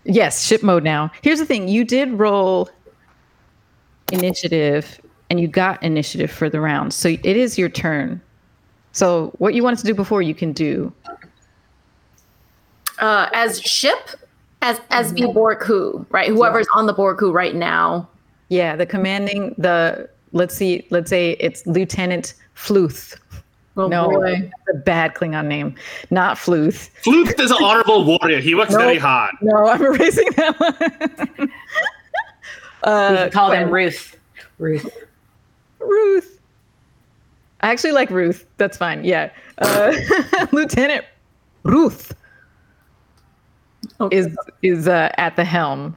Yes, ship mode now. Here's the thing: you did roll initiative, and you got initiative for the round, so it is your turn. So what you wanted to do before, you can do. Uh, as ship, as as the Borku, right? Whoever's on the Borku right now. Yeah, the commanding the. Let's see. Let's say it's Lieutenant Fluth. Oh no, boy. that's a bad Klingon name. Not Fluth. Fluth is an honorable warrior. He works very hard. No, I'm <laughs> erasing that one. <laughs> We uh, can call them Ruth. Ruth. Ruth. I actually like Ruth. That's fine. Yeah. Uh, <laughs> Lieutenant Ruth Okay. is is uh, at the helm.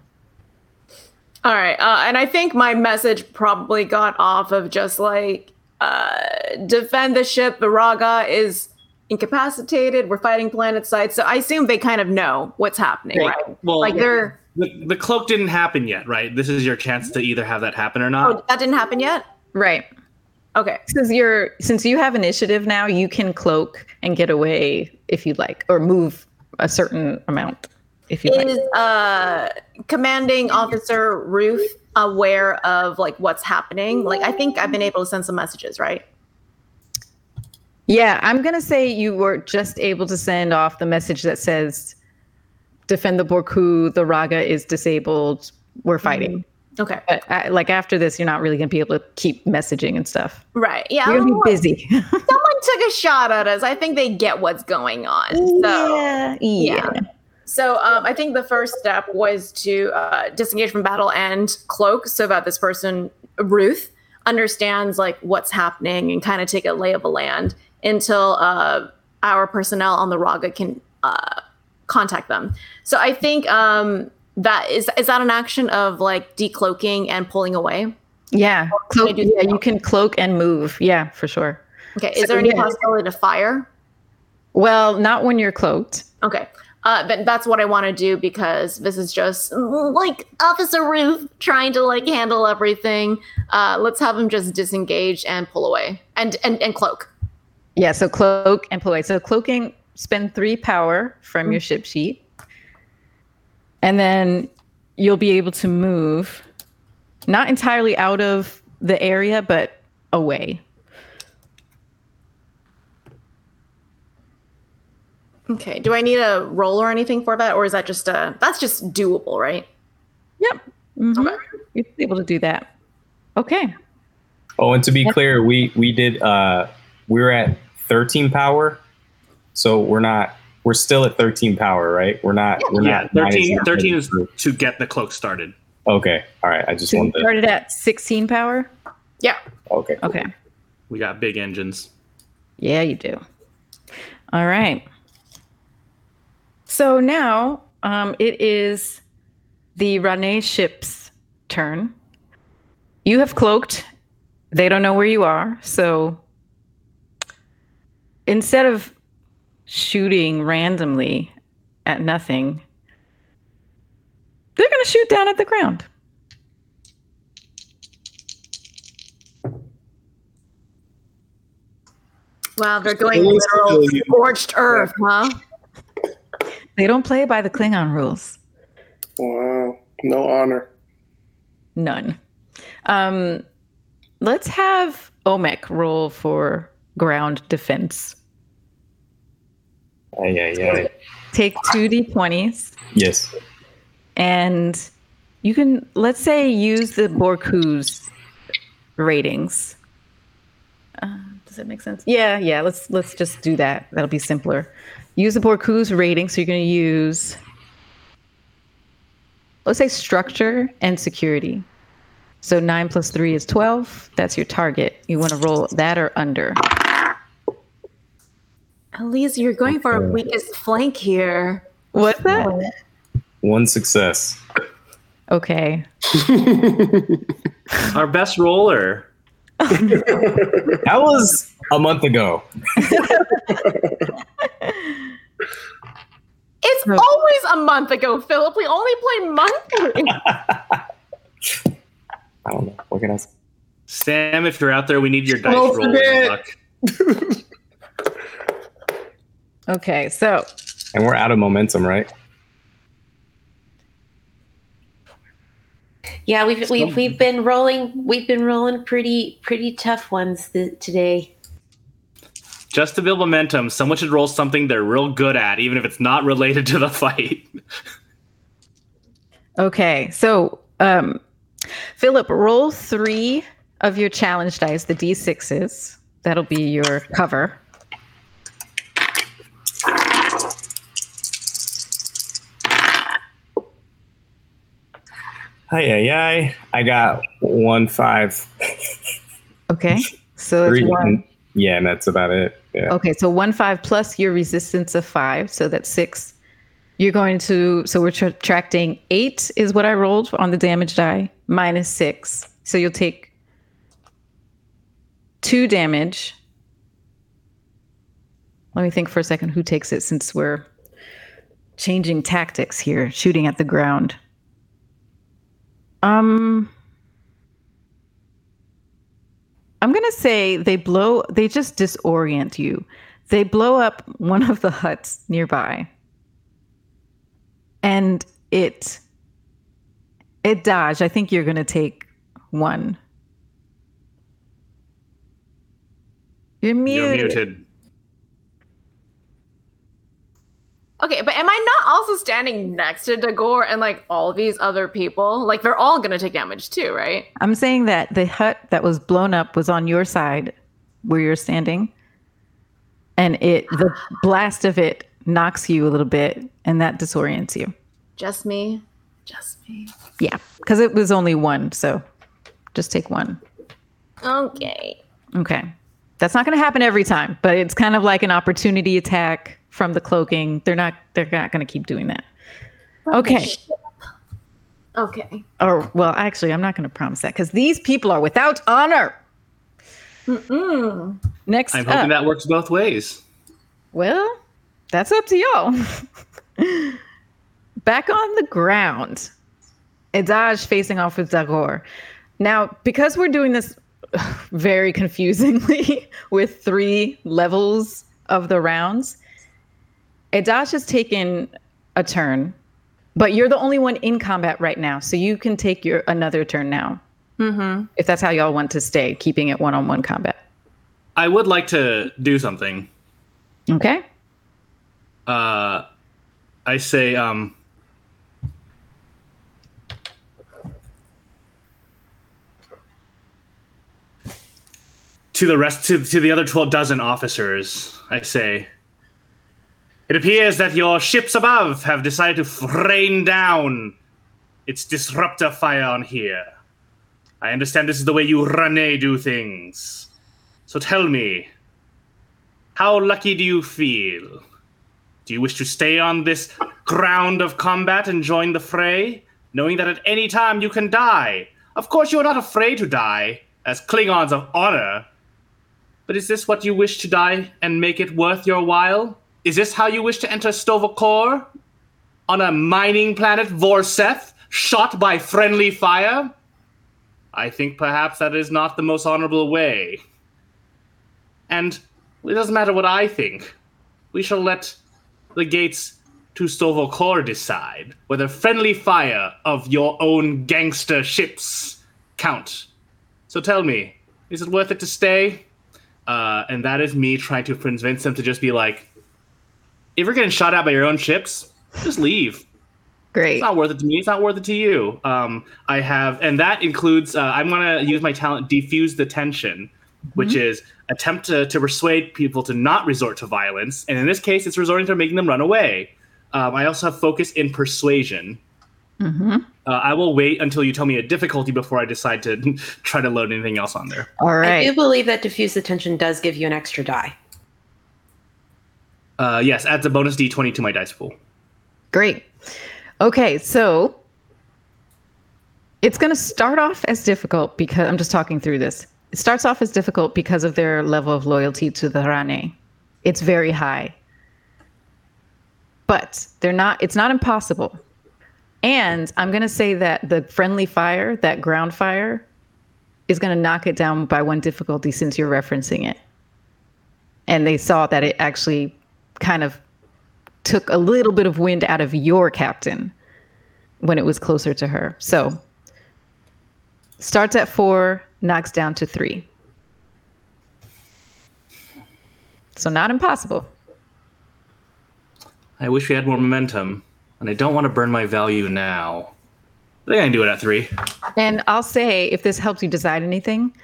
All right, uh, and I think my message probably got off of just like uh, defend the ship. Viraga is incapacitated. We're fighting planet side, so I assume they kind of know what's happening, Well- right? well, like they're The, the cloak didn't happen yet, right? This is your chance to either have that happen or not. oh that didn't happen yet. Right. Okay, Since you're since you have initiative now, you can cloak and get away if you like, or move a certain amount if you like. is uh, commanding officer Ruth aware of like what's happening? Like I think I've been able to send some messages, right? Yeah, I'm gonna say you were just able to send off the message that says, "Defend the Borku. The Raga is disabled. We're fighting." Okay, But uh, like after this, you're not really gonna be able to keep messaging and stuff. right, yeah. You're gonna be busy. <laughs> Someone took a shot at us. I think they get what's going on. So. yeah, yeah. So um, I think the first step was to uh, disengage from battle and cloak so that this person, Ruth, understands like what's happening and kind of take a lay of the land until uh, our personnel on the Raga can uh, contact them. So I think um, that is is that an action of like decloaking and pulling away? Yeah, can cloak, do yeah, that? you can cloak and move. Yeah, for sure. Okay, is So, there any yeah. possibility to fire? Well, not when you're cloaked. Okay. Uh, but that's what I want to do because this is just like Officer Ruth trying to like handle everything. Uh, let's have him just disengage and pull away and and, and cloak. Yeah, so cloak and pull away. So cloaking, spend three power from your ship sheet, and then you'll be able to move, not entirely out of the area, but away. Okay. Do I need a roll or anything for that, or is that just a that's just doable, right? Yep. Mhm. Okay. You're able to do that. Okay. Oh, and to be clear, we we did uh we were at 13 power, so we're not we're still at 13 power, right? We're not we're Yeah, not 13, minus- 13 is to get the cloak started. okay. All right, I just So wanted to started at 16 power? Yeah. okay. Okay. We got big engines. Yeah, you do. All right. So now um, it is the Rane ship's turn. You have cloaked. They don't know where you are. So instead of shooting randomly at nothing, they're going to shoot down at the ground. Wow, they're going Let's literal scorched earth, huh? They don't play by the Klingon rules. Wow. No honor. None. Um, let's have Omek roll for ground defense. Ay, ay, ay. Take two d20s, Yes. and you can, let's say, use the Borku's ratings. Uh, does that make sense? Yeah, yeah. Let's let's just do that. That'll be simpler. Use the Borku's rating. So you're going to use, let's say, structure and security. So nine plus three is twelve. That's your target. You want to roll that or under. Elise, you're going for a weakest flank here. What's that? One success. Okay. <laughs> Our best roller. <laughs> That was a month ago. <laughs> It's always a month ago, Philip. We only play monthly. <laughs> I don't know. What can I say? Sam, if you're out there, we need your dice Don't roll. luck. Okay. So And we're out of momentum, right? Yeah, we've we've we've been rolling. We've been rolling pretty pretty tough ones th- today. Just to build momentum, someone should roll something they're real good at, even if it's not related to the <laughs> fight. okay. So um, Philip, roll three of your challenge dice, the d6s. That'll be your cover. Hi, yeah. I got one five. Okay. So it's one. Yeah, and that's about it. Yeah. Okay, so one five plus your resistance of five, so that's six. You're going to, so we're subtracting eight is what I rolled on the damage die, minus six. So you'll take two damage. Let me think for a second who takes it since we're changing tactics here, shooting at the ground. Um, I'm going to say they blow, they just disorient you. They blow up one of the huts nearby. And it, it dodged. I think you're going to take one. You're You're muted. muted. Okay, but am I not also standing next to Dagor and like all these other people? Like they're all gonna take damage too, right? I'm saying that the hut that was blown up was on your side where you're standing. And it the blast of it knocks you a little bit and that disorients you. Just me. Just me. Yeah, because it was only one, so just take one. Okay. Okay. That's not going to happen every time, but it's kind of like an opportunity attack from the cloaking. They're not they're not going to keep doing that. Okay. Okay. Or well, actually, I'm not going to promise that cuz these people are without honor. Mm-mm. Next I'm up. hoping that works both ways. Well, that's up to y'all. <laughs> Back on the ground, Edaj facing off with Dagor. Now, because we're doing this <sighs> very confusingly <laughs> with three levels of the rounds, Edaj has taken a turn, but you're the only one in combat right now, so you can take your another turn now. Mm-hmm. If that's how y'all want to stay, keeping it one-on-one combat. I would like to do something. Okay. Uh, I say, um, to the rest, to, to the other 12 dozen officers, I say, it appears that your ships above have decided to rain down its disruptor fire on here. I understand this is the way you Rane do things. So tell me, how lucky do you feel? Do you wish to stay on this ground of combat and join the fray, knowing that at any time you can die? Of course, you are not afraid to die, as Klingons of honor. But is this what you wish to die and make it worth your while? Is this how you wish to enter Sto-vo-kor? On a mining planet, Vorseth, shot by friendly fire? I think perhaps that is not the most honorable way. And it doesn't matter what I think. We shall let the gates to Sto-vo-kor decide whether friendly fire of your own gangster ships count. So tell me, is it worth it to stay? Uh, and that is me trying to convince them to just be like, if you're getting shot at by your own ships, just leave. Great. It's not worth it to me. It's not worth it to you. Um, I have, and that includes. Uh, I'm gonna use my talent, defuse the tension, which is attempt to, to persuade people to not resort to violence. And in this case, it's resorting to making them run away. Um, I also have focus in persuasion. hmm Uh, I will wait until you tell me a difficulty before I decide to <laughs> try to load anything else on there. All right. I do believe that diffuse the tension does give you an extra die. Uh, yes, adds a bonus d20 to my dice pool. Great. Okay, so it's going to start off as difficult because I'm just talking through this. It starts off as difficult because of their level of loyalty to the Rane. It's very high. But they're not it's not impossible. And I'm going to say that the friendly fire, that ground fire is going to knock it down by one difficulty since you're referencing it. And they saw that it actually kind of took a little bit of wind out of your captain when it was closer to her. So starts at four, knocks down to three. So not impossible. I wish we had more momentum, and I don't want to burn my value now. I think I can do it at three. And I'll say, if this helps you decide anything,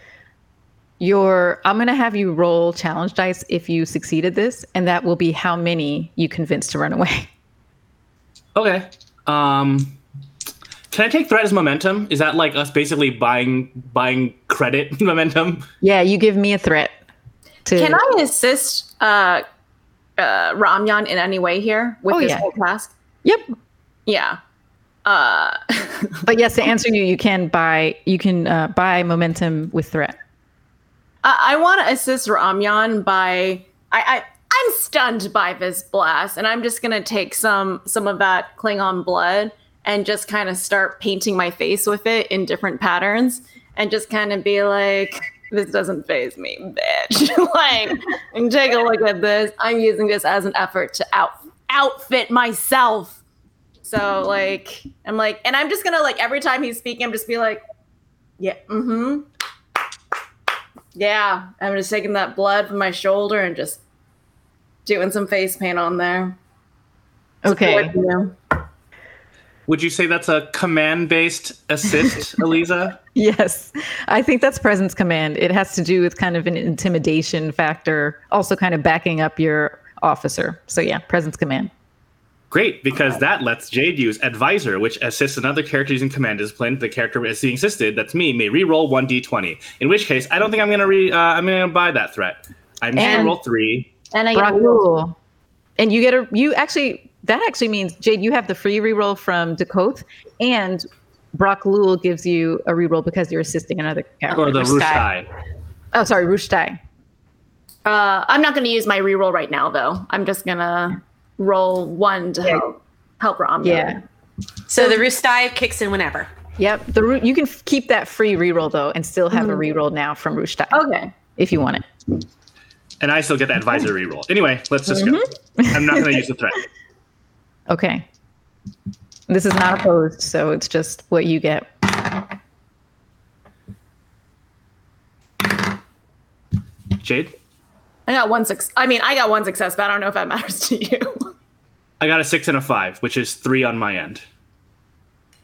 your I'm gonna have you roll challenge dice if you succeeded this, and that will be how many you convince to run away. <laughs> Okay. Um, can I take threat as momentum? Is that like us basically buying buying credit <laughs> momentum? Yeah, you give me a threat. To, Can I assist uh, uh, Ramyan in any way here with Oh, this yeah. whole task? Yep. Yeah. Uh, <laughs> But yes, to answer you, you can buy you can uh, buy momentum with threat. I, I want to assist Ramyan by I, I I'm stunned by this blast, and I'm just gonna take some some of that Klingon blood and just kind of start painting my face with it in different patterns, and just kind of be like, "This doesn't phase me, bitch." <laughs> like, and take a look at this. I'm using this as an effort to out outfit myself. So like, I'm like, and I'm just gonna like every time he's speaking, I'm just be like, "Yeah, mm-hmm." Yeah, I'm just taking that blood from my shoulder and just doing some face paint on there. Okay. You know? Would you say that's a command based assist, <laughs> Eliza? Yes, I think that's presence command. It has to do with kind of an intimidation factor, also kind of backing up your officer. So yeah, presence command. Great, because that lets Jade use advisor, which assists another character using command discipline. The character is being assisted, that's me, may re-roll one d20. In which case, I don't think I'm gonna re. Uh, I'm gonna buy that threat. I'm And- gonna roll three. And I get a reroll. And you get a you actually that actually means Jade, you have the free reroll from Dakoth, and Brak'lul gives you a reroll because you're assisting another character. Or the R'uustai. R'uustai. Oh, sorry, R'uustai. Uh, I'm not going to use my reroll right now, though. I'm just going to roll one to Yeah. help help Ram. Yeah. So the R'uustai kicks in whenever. Yep. The ru- you can f- keep that free reroll though, and still have a mm-hmm. reroll now from R'uustai Okay. if you want it. And I still get the advisor reroll. Anyway, let's just go. Mm-hmm. I'm not gonna use the threat. <laughs> Okay. This is not opposed, so it's just what you get. Jade? I got one success. I mean, I got one success, but I don't know if that matters <laughs> to you. I got a six and a five, which is three on my end.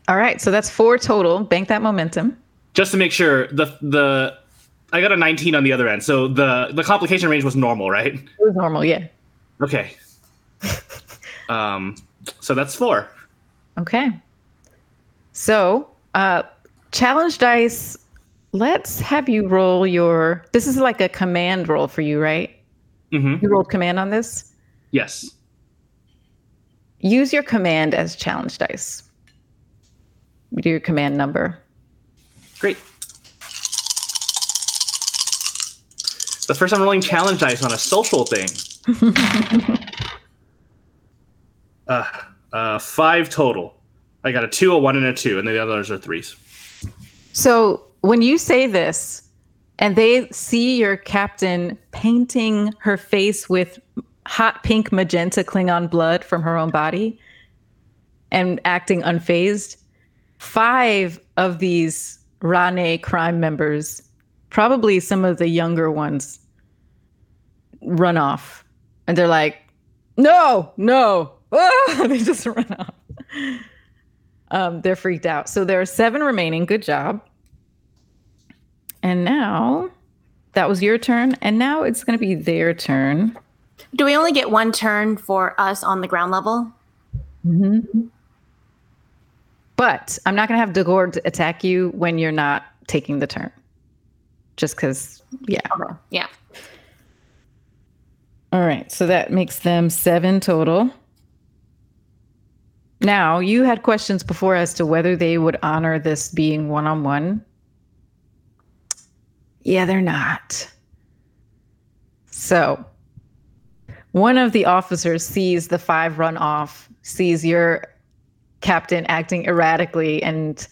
All right, so that's four total. Bank that momentum. Just to make sure, the the I got a 19 on the other end. So the the complication range was normal, right? It was normal, yeah. Okay. <laughs> um so that's four. Okay. So, uh, challenge dice. Let's have you roll your. This is like a command roll for you, right? Mm-hmm. You rolled command on this. Yes. Use your command as challenge dice. Do your command number. Great. The first time rolling challenge dice on a social thing. <laughs> uh, uh, five total. I got a two, a one, and a two, and the others are threes. So when you say this, and they see your captain painting her face with hot pink magenta Klingon blood from her own body and acting unfazed, five of these Rane crime members, probably some of the younger ones, run off. And they're like, no, no. <laughs> They just run off. Um, they're freaked out. So there are seven remaining. Good job. And now that was your turn. And now it's going to be their turn. Do we only get one turn for us on the ground level? Mm-hmm. But I'm not going to have Dagor attack you when you're not taking the turn. Just because, yeah. Okay. Yeah. All right. So that makes them seven total. Now, you had questions before as to whether they would honor this being one on one. Yeah, they're not. So, one of the officers sees the five run off, sees your captain acting erratically, and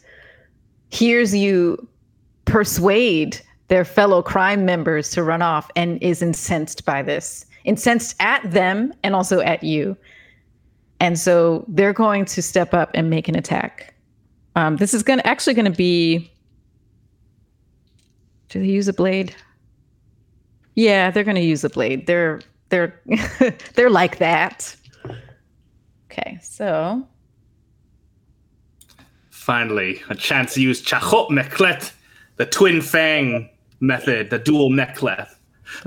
hears you persuade their fellow crime members to run off and is incensed by this, incensed at them and also at you. And so they're going to step up and make an attack. Um, this is going actually going to be. Do they use a blade? Yeah, they're going to use a blade. They're they're <laughs> they're like that. Okay, so finally a chance to use Chachot Mek'leth, the twin fang method, the dual Mek'leth.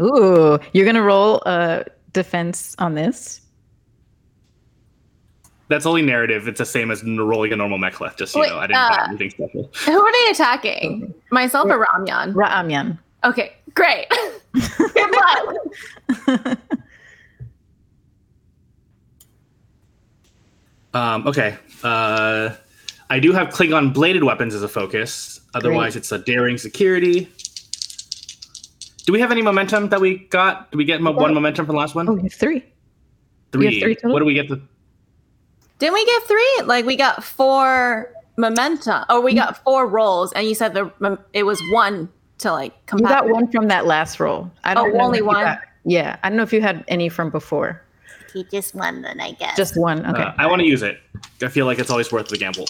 Ooh, you're going to roll a defense on this that's only narrative. It's the same as rolling a normal mek'leth. Just so Wait, you know, I didn't uh, anything special. <laughs> Who are they attacking? Myself or Ramyan? Ramyan. Okay, great. <laughs> Good luck. <laughs> um, okay. Uh, I do have Klingon bladed weapons as a focus. Otherwise, great. it's a daring security. Do we have any momentum that we got? Do we get mo- one momentum from the last one? Oh, we have three. Three. Have three what do we get? The didn't we get three? Like we got four momentum, or we got four rolls, and you said the it was one to like. You got one from that last roll. I don't oh, know only one. Got, yeah, I don't know if you had any from before. Okay, just one then, I guess. Just one. Okay. Uh, I want to use it. I feel like it's always worth the gamble.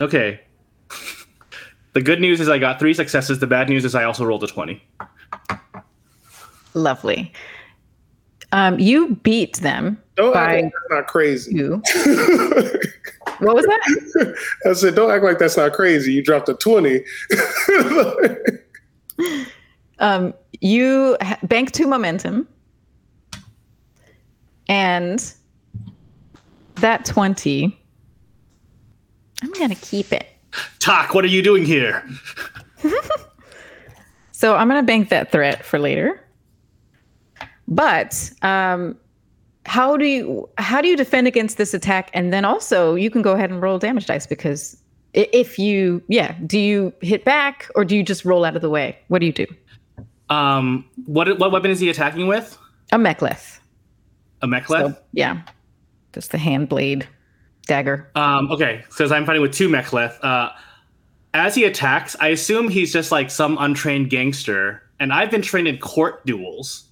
Okay. <laughs> the good news is I got three successes. The bad news is I also rolled a 20. Lovely. Um, you beat them. Don't by act like that's not crazy. Two. <laughs> what was that? I said, don't act like that's not crazy. You dropped a 20. <laughs> um, you ha- bank two momentum. And that 20, I'm going to keep it. Tak, what are you doing here? <laughs> so I'm going to bank that threat for later. But um, how do you how do you defend against this attack? And then also you can go ahead and roll damage dice because if you yeah, do you hit back or do you just roll out of the way? What do you do? Um, what what weapon is he attacking with? A mek'leth. A mek'leth. So, yeah, just the hand blade dagger. Um, okay, because I'm fighting with two mek'leth. Uh, as he attacks, I assume he's just like some untrained gangster, and I've been trained in court duels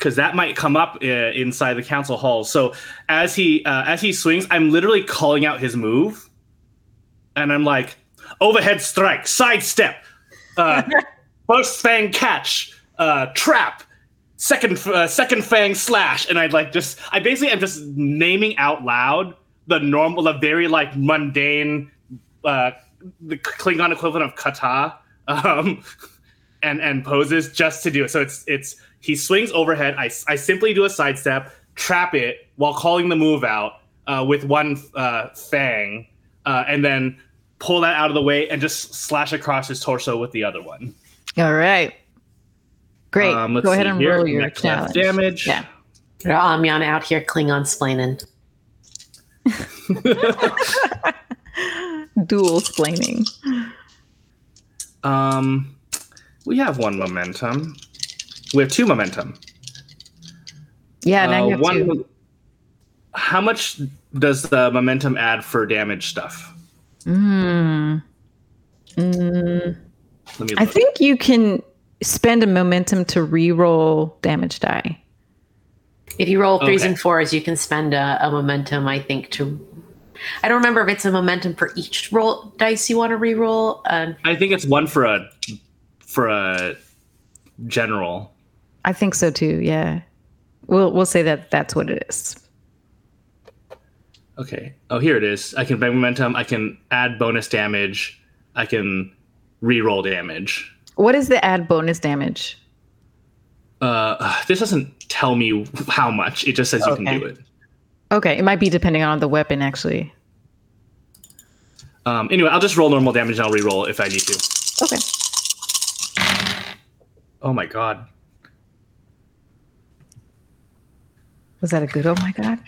because that might come up uh, inside the council hall. So as he uh, as he swings, I'm literally calling out his move, and I'm like, overhead strike, sidestep, uh, <laughs> first fang catch, uh, trap, second uh, second fang slash, and I'd like just I basically am just naming out loud the normal, the very like mundane, uh, the Klingon equivalent of kata. <laughs> Um, and and poses just to do it. So it's it's he swings overhead. I, I simply do a sidestep, trap it while calling the move out uh, with one uh, fang, uh, and then pull that out of the way and just slash across his torso with the other one. All right. Great. Um, Go ahead and here. roll your challenge. damage. Yeah. Ramyan out here Klingon splaining. <laughs> Dual splaining. Um, we have one momentum. We have two momentum. Yeah, now uh, you have one, two. How much does the momentum add for damage stuff? Mm. Mm. I think you can spend a momentum to re-roll damage die. If you roll threes okay. and fours, you can spend a, a, momentum. I think to. I don't remember if it's a momentum for each roll dice you want to re-roll. Uh, I think it's one for a for a general. I think so too. Yeah, we'll we'll say that that's what it is. Okay. Oh, here it is. I can bank momentum. I can add bonus damage. I can re-roll damage. What is the add bonus damage? Uh, <sighs> this doesn't tell me how much. It just says you can do it. Okay, it might be depending on the weapon, actually. Um, anyway, I'll just roll normal damage and I'll re-roll if I need to. Okay. Oh my god. Was that a good? Oh my god.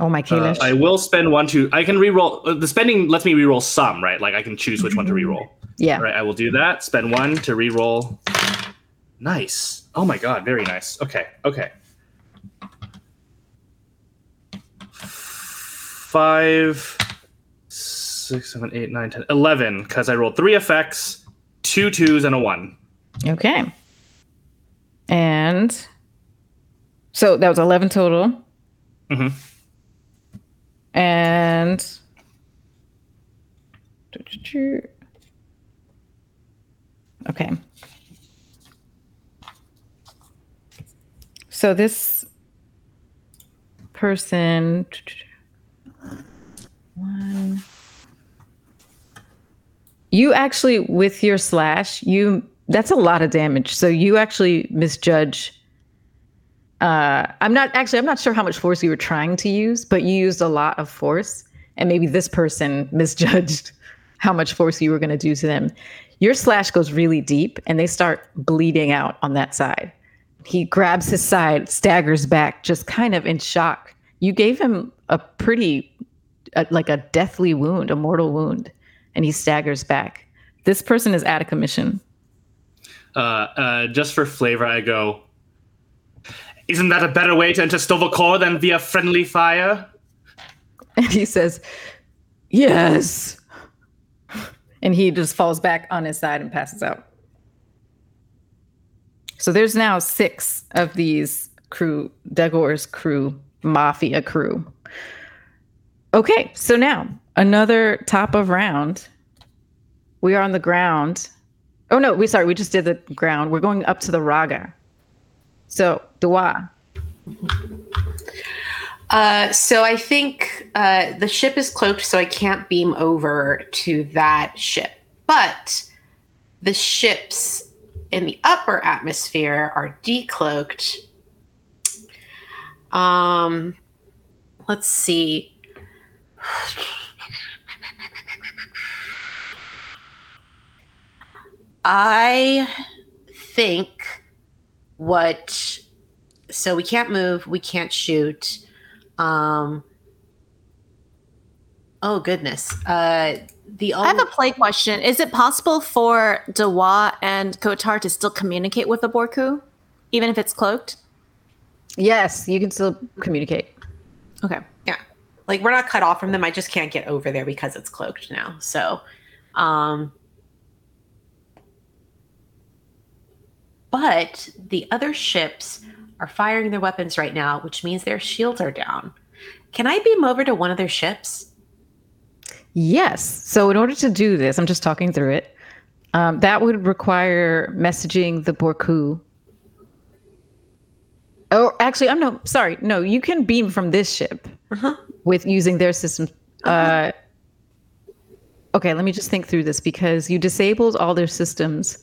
Oh my Uh, I will spend one to. I can reroll. Uh, the spending lets me reroll some, right? Like I can choose which one to reroll. yeah. All right, I will do that. Spend one to reroll. Nice. Oh my god, very nice. Okay, okay. Five, six, seven, eight, nine, ten, eleven. Because I rolled three effects, two twos, and a one. Okay. And so that was 11 total. Mhm. And okay. So this person one you actually with your slash you that's a lot of damage so you actually misjudge uh i'm not actually i'm not sure how much force you were trying to use but you used a lot of force and maybe this person <laughs> misjudged how much force you were going to do to them. Your slash goes really deep and they start bleeding out on that side. He grabs his side staggers back just kind of in shock. You gave him a pretty uh, like a deathly wound a mortal wound and he staggers back. This person is out of commission. Uh, uh, just for flavor, I go. Isn't that a better way to enter Sto-vo-kor than via friendly fire? And <laughs> he says, Yes. And he just falls back on his side and passes out. So there's now six of these crew, Dagor's crew, mafia crew. Okay, so now another top of round. We are on the ground. Oh no, we sorry, we just did the ground. We're going up to the Raga. So, Dua. Uh, so I think uh, the ship is cloaked, so I can't beam over to that ship. But the ships in the upper atmosphere are decloaked. Um, let's see. <sighs> I think what so we can't move, we can't shoot. Um Oh goodness. Uh the I have a play question. Is it possible for Dewa and Kotar to still communicate with the Borku, even if it's cloaked? Yes, you can still communicate. Okay. yeah. Like we're not cut off from them. I just can't get over there because it's cloaked now. So um but the other ships are firing their weapons right now, which means their shields are down. Can I beam over to one of their ships? Yes. So in order to do this, I'm just talking through it. Um, that would require messaging the Borku. Oh, actually, I'm no sorry. No, you can beam from this ship Uh-huh. with using their system. Uh, okay, let me just think through this because you disabled all their systems.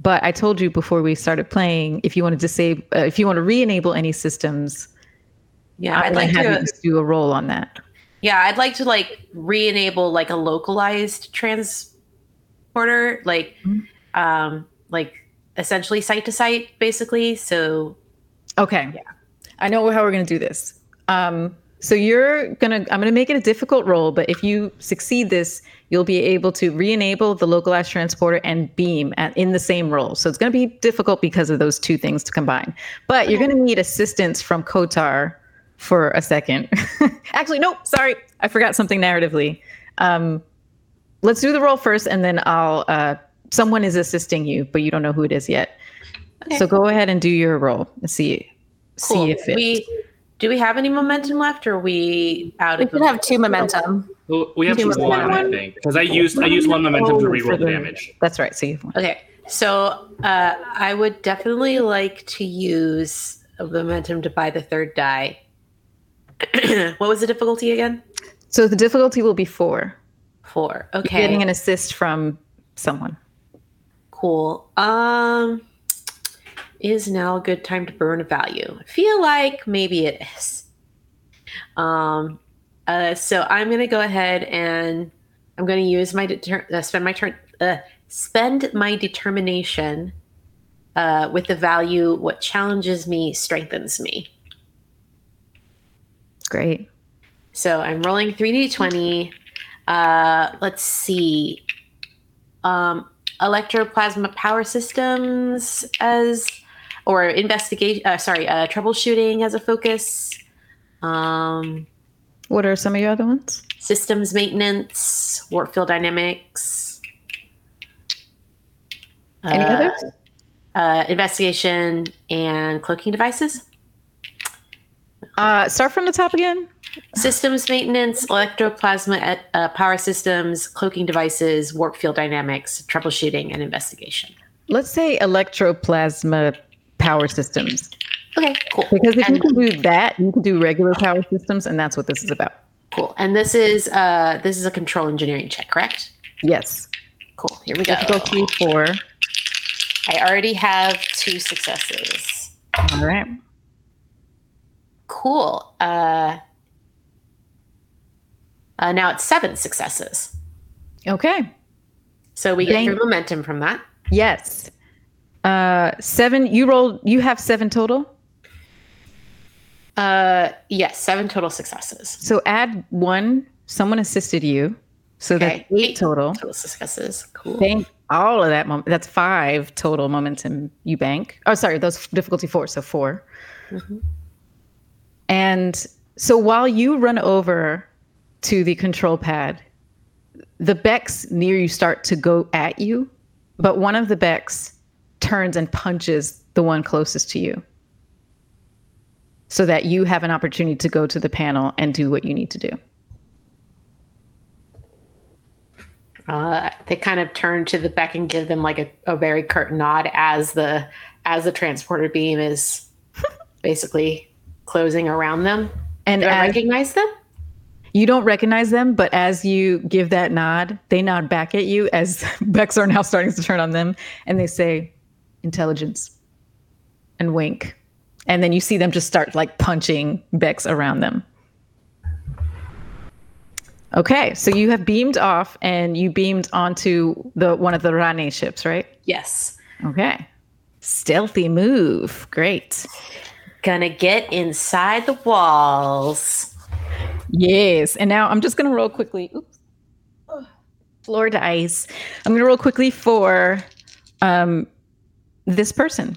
But I told you before we started playing, if you want to disable, uh, if you want to re-enable any systems, Yeah, I'd like have to you do a roll on that. Yeah, I'd like to like re-enable like a localized transporter, like Mhm. um like essentially site to site, basically. So Okay. Yeah. I know how we're going to do this. Um, so you're going to, I'm going to make it a difficult role, but if you succeed this, you'll be able to re-enable the localized transporter and beam at, in the same role. So it's going to be difficult because of those two things to combine. But you're going to need assistance from Kotar for a second. <laughs> Actually, nope. Sorry. I forgot something narratively. Um, let's do the role first and then I'll, uh, someone is assisting you, but you don't know who it is yet. Okay. So go ahead and do your role and See, cool. see if it. we do we have any momentum left or are we out We of could have two momentum. Well, we have two you one, want I think, because I used I used one momentum to Oh, reroll the- damage. That's right. So you have one. Okay. So uh I would definitely like to use a momentum to buy the third die. <clears throat> what was the difficulty again? So the difficulty will be four. Four. You're Okay. Getting an assist from someone. Cool. Um, is now a good time to burn a value? I feel like maybe it is. Um, uh, so I'm gonna go ahead and I'm gonna use my deter- uh, spend my turn uh, spend my determination uh, with the value. What challenges me strengthens me. Great. So I'm rolling 3d20. Uh, let's see. Um, electroplasma power systems as, or investigation, uh, sorry, uh, troubleshooting as a focus. Um, What are some of your other ones? systems maintenance, warp field dynamics. Any uh, others? Uh, investigation and cloaking devices. Uh, start from the top again. Systems maintenance, electroplasma uh, power systems, cloaking devices, warp field dynamics, troubleshooting, and investigation. Let's say electroplasma power systems. Okay, cool. Because if you can do that, you can do regular power systems, and that's what this is about. Cool. And this is uh this is a control engineering check, correct? Yes. Cool. Here we go. Difficulty four. I already have two successes. All right. Cool. Uh, uh now it's seven successes. Okay. So we get your momentum from that. Yes. Uh, seven. You rolled. You have seven total. Uh yes, seven total successes. So add one. Someone assisted you, so Okay. that's eight total. Total successes. Cool. Bank all of that. Mom- that's five total momentum you bank. Oh, sorry, those difficulty four. So 4 Mhm. And so while you run over to the control pad, the Becks near you start to go at you, but one of the Becks turns and punches the one closest to you. So that you have an opportunity to go to the panel and do what you need to do. Uh, they kind of turn to the back and give them like a, a very curt nod as the as the transporter beam is <laughs> basically closing around them. And Do I as, recognize them? You don't recognize them, but as you give that nod, they nod back at you as <laughs> Becks are now starting to turn on them and they say, intelligence and wink. And then you see them just start like punching Becks around them. Okay, so you have beamed off and you beamed onto the one of the Rane ships, right? Yes. Okay. Stealthy move. Great. Gonna get inside the walls. Yes. And now I'm just to roll quickly. Oops. Floor dice. I'm to roll quickly for um, this person.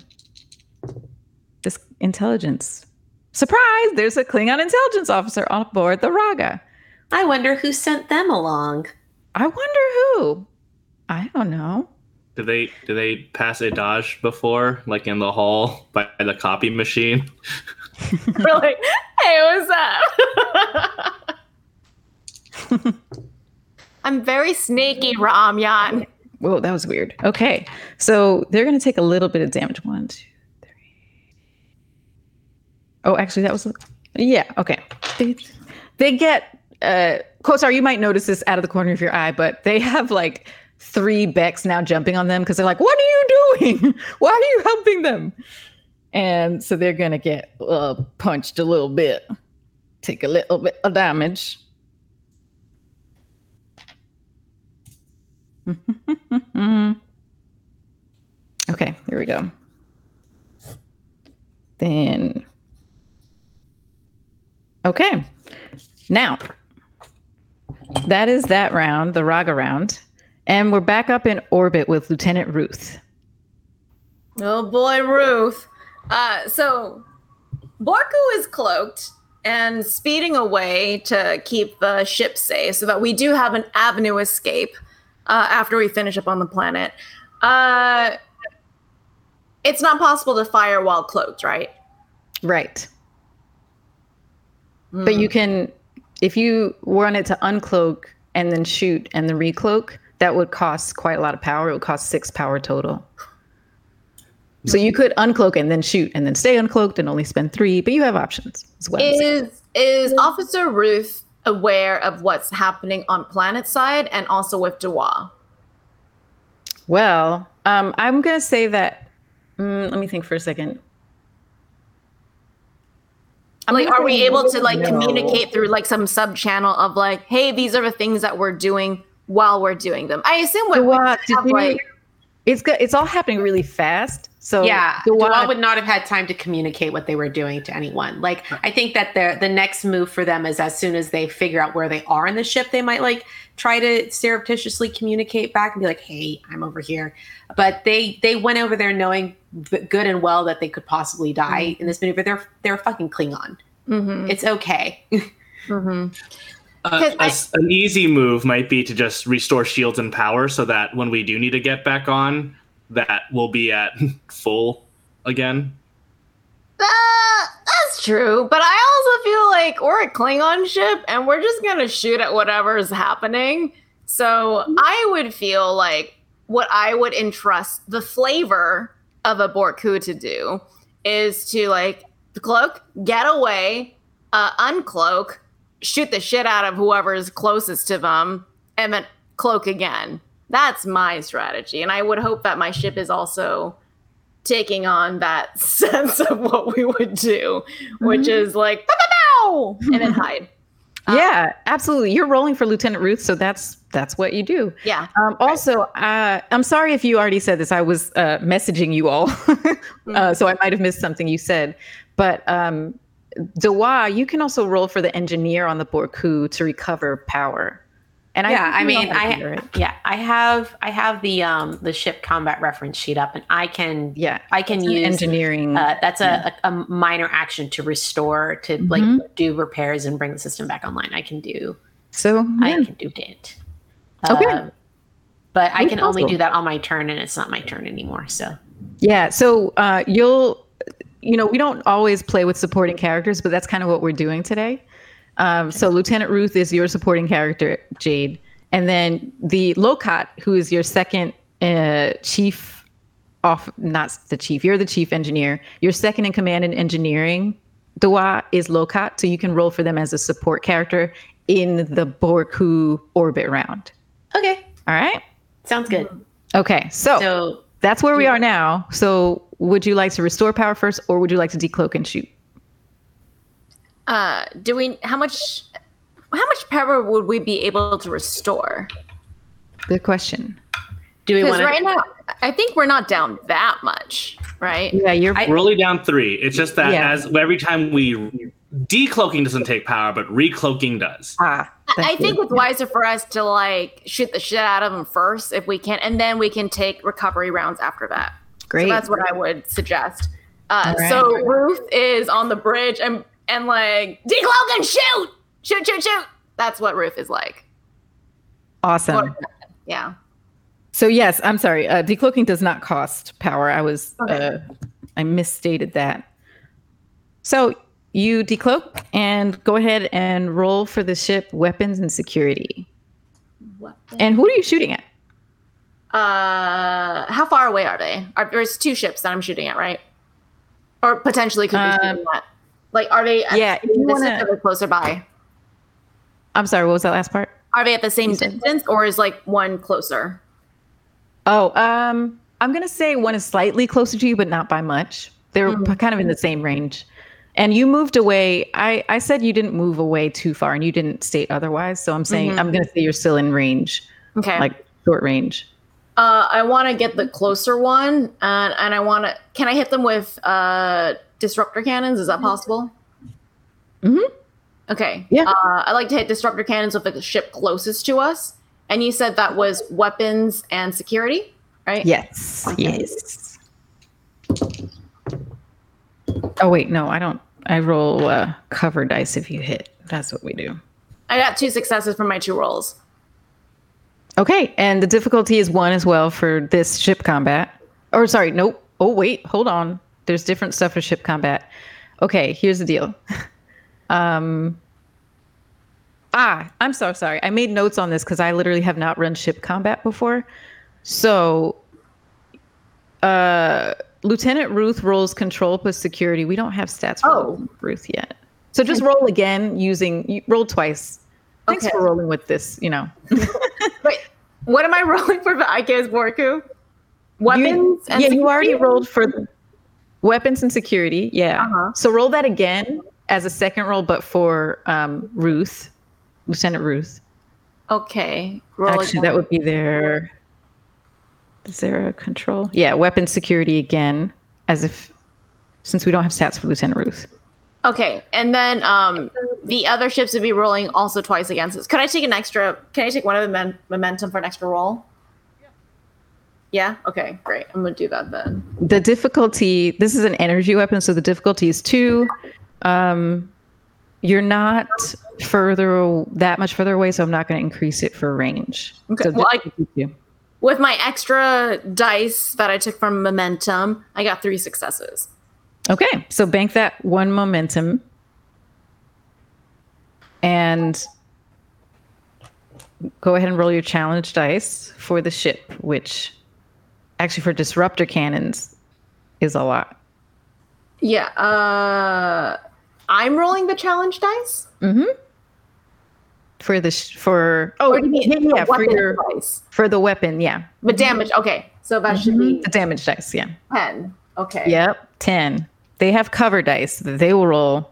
This intelligence. Surprise! There's a Klingon intelligence officer on board the Raga. I wonder who sent them along. I wonder who. I don't know. Did they did they pass a dodge before, like in the hall by the copy machine? <laughs> really? Hey, what's up? <laughs> I'm very sneaky, Ramyan. Whoa, that was weird. Okay. So they're going to take a little bit of damage. One, two, three. Oh, actually, that was. Yeah. Okay. They, get. Uh, Kotar, you might notice this out of the corner of your eye, but they have like three Becks now jumping on them because they're like, what are you doing? <laughs> Why are you helping them? And so they're going to get uh, punched a little bit, take a little bit of damage. <laughs> okay, here we go. Then, okay, now that is that round, the Raga round, and we're back up in orbit with Lieutenant Ruth. Oh boy, Ruth. Uh, so Borku is cloaked and speeding away to keep the ship safe so that we do have an avenue escape uh, after we finish up on the planet. Uh, it's not possible to fire while cloaked, right? Right. But you can, if you wanted to uncloak and then shoot and then recloak, that would cost quite a lot of power. It would cost six power total. So you could uncloak and then shoot and then stay uncloaked and only spend three, but you have options as well. Is is Officer Ruth aware of what's happening on planet side and also with Dewa? Well, um, I'm going to say that. Mm, let me think for a second. I'm like are we able to like no. communicate through like some sub channel of like hey these are the things that we're doing while we're doing them i assume what did have, you- like it's it's all happening really fast. So yeah, Dawa- Dawa would not have had time to communicate what they were doing to anyone. Like, I think that the the next move for them is as soon as they figure out where they are in the ship, they might like try to surreptitiously communicate back and be like, "Hey, I'm over here." But they they went over there knowing good and well that they could possibly die in this maneuver. They're they're fucking Klingon. Mm-hmm. It's okay. <laughs> Mm-hmm. Uh, 'Cause a s- an easy move might be to just restore shields and power so that when we do need to get back on, that we'll be at <laughs> full again. Uh, that's true, but I also feel like we're a Klingon ship and we're just gonna shoot at whatever is happening. So I would feel like what I would entrust the flavor of a Borku to do is to like cloak, get away, uh, uncloak, shoot the shit out of whoever's closest to them, and then cloak again. That's my strategy, and I would hope that my ship is also taking on that <laughs> sense of what we would do, which is like pow, pow, and then <laughs> hide. Um, yeah, absolutely. You're rolling for Lieutenant Ruth, so that's that's what you do. Yeah. Um, also, uh, I'm sorry if you already said this. I was uh, messaging you all, <laughs> uh, so I might have missed something you said. But um, Dawa, you can also roll for the engineer on the Borku to recover power. And yeah, I you mean, know how to I yeah, I have I have the um the ship combat reference sheet up, and I can yeah, I can use engineering. Uh, that's Yeah. a, a, minor action to restore, to Mhm. like do repairs and bring the system back online. I can do, so I can do it. Okay. Um, but I can only do that on my turn, and it's not my turn anymore. So Yeah, so uh, you'll, you know, we don't always play with supporting characters, but that's kind of what we're doing today. Um, so Lieutenant Ruth is your supporting character, Jade, and then the Locat, who is your second uh, chief, off not the chief, you're the chief engineer. Your second in command in engineering, Dua, is Locat, so you can roll for them as a support character in the Borku orbit round. okay, All right. sounds good. Okay, so So that's where we are now. So, would you like to restore power first, or would you like to decloak and shoot? Uh, do we? How much? How much power would we be able to restore? Good question. do we Because want right now, I think we're not down that much, right? Yeah, you're. I- We're only down three. It's just that Yeah. as every time we decloaking doesn't take power, but recloaking does. ah, I thank think it's wiser for us to like shoot the shit out of them first if we can, and then we can take recovery rounds after that. great. So that's what I would suggest. Uh, All right. So Ruth is on the bridge and and like decloak and shoot, shoot, shoot, shoot. That's what Ruth is like. awesome. Yeah. So yes, I'm sorry. Uh, decloaking does not cost power. I was, Okay. uh, I misstated that. So you decloak and go ahead and roll for the ship weapons and security. And who are you shooting at? Uh, how far away are they? Are, there's two ships that I'm shooting at, right? Or potentially could be Um, shooting at. Like, are they? Yeah, the if you wanna- or closer by? I'm sorry. What was that last part? Are they at the same distance, or is like one closer? Oh, um, I'm gonna say one is slightly closer to you, but not by much. They're Mhm. kind of in the same range. And you moved away. I, I said you didn't move away too far, and you didn't state otherwise. So I'm saying Mhm. I'm gonna say you're still in range, Okay. like short range. Uh, I want to get the closer one, and and I want to. Can I hit them with uh disruptor cannons? Is that possible? Mm-hmm. Okay. Yeah. Uh, I like to hit disruptor cannons with the ship closest to us. And you said that was weapons and security, right? Yes. Okay. Yes. Oh wait, no, I don't. I roll uh, cover dice if you hit. That's what we do. I got two successes from my two rolls. Okay, and the difficulty is one as well for this ship combat. Or sorry, nope. Oh wait, hold on. There's different stuff for ship combat. Okay, here's the deal. <laughs> um Ah, I'm so sorry. I made notes on this because I literally have not run ship combat before. So uh Lieutenant Ruth rolls control plus security. We don't have stats for Oh. Ruth yet. So just roll again using roll twice. Thanks Okay. for rolling with this, you know. <laughs> Wait, what am I <laughs> rolling for the IKS Borku? Weapons You, and yeah, you already rolled for the weapons and security. Yeah. Uh-huh. So roll that again as a second roll, but for um, Ruth, Lieutenant Ruth. Okay. Roll Actually, again. that would be their. Is there a control? Yeah, weapon security again, as if since we don't have stats for Lieutenant Ruth. Okay, and then um, the other ships would be rolling also twice against us. Could I take an extra? Can I take one of the men- momentum for an extra roll? Yeah. Okay. Great. I'm gonna do that then. The difficulty. This is an energy weapon, so the difficulty is two. Um, you're not further that much further away, so I'm not to increase it for range. Okay. So Well, I- With my extra dice that I took from momentum, I got three successes. Okay, so bank that one momentum. And go ahead and roll your challenge dice for the ship, which actually for disruptor cannons is a lot. Yeah. Uh, I'm rolling the challenge dice. Mm-hmm. For the sh- for oh Or do you mean yeah, for your dice? for the weapon yeah But damage. Okay, so that should be the damage dice yeah ten. Okay. yep ten they have cover dice that they will roll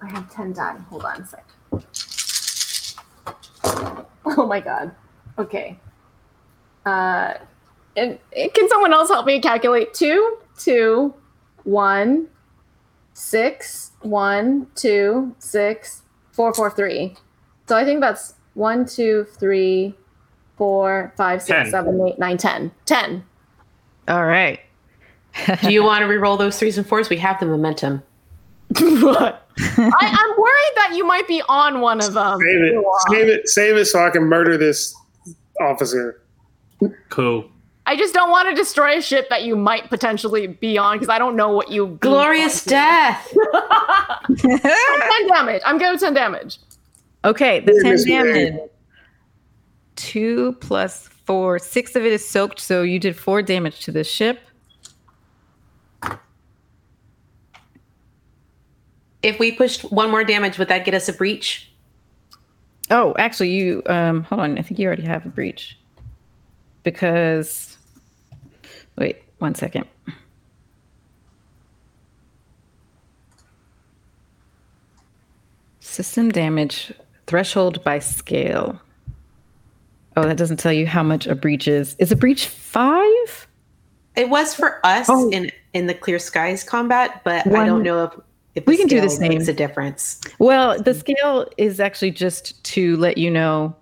I have 10 die. Hold on a sec. <laughs> Oh my god. Okay. Uh, and, and can someone else help me calculate? Two, two, one, six, one, two, six, four, four, three. So I think that's one, two, three, four, five, six, Ten. seven, eight, nine, ten. Ten. all right <laughs> Do you want to re-roll those threes and fours? We have the momentum. <laughs> I, I'm worried that you might be on one of them. Save it. Save it. Save it so I can murder this officer. Cool. I just don't want to destroy a ship that you might potentially be on because I don't know what you. Glorious <laughs> death. Ten damage. I'm good with ten damage. Okay, the 10 damage. Two plus four. Six of it is soaked, so you did four damage to the ship. If we pushed one more damage, would that get us a breach? Oh, actually, you um hold on. I think you already have a breach. Because wait, one second. System damage threshold by scale. Oh, that doesn't tell you how much a breach is. Is a breach five? It was for us Oh. in in the Clear Skies combat, but I don't know if We can do the scale makes a difference. Well, the scale is actually just to let you know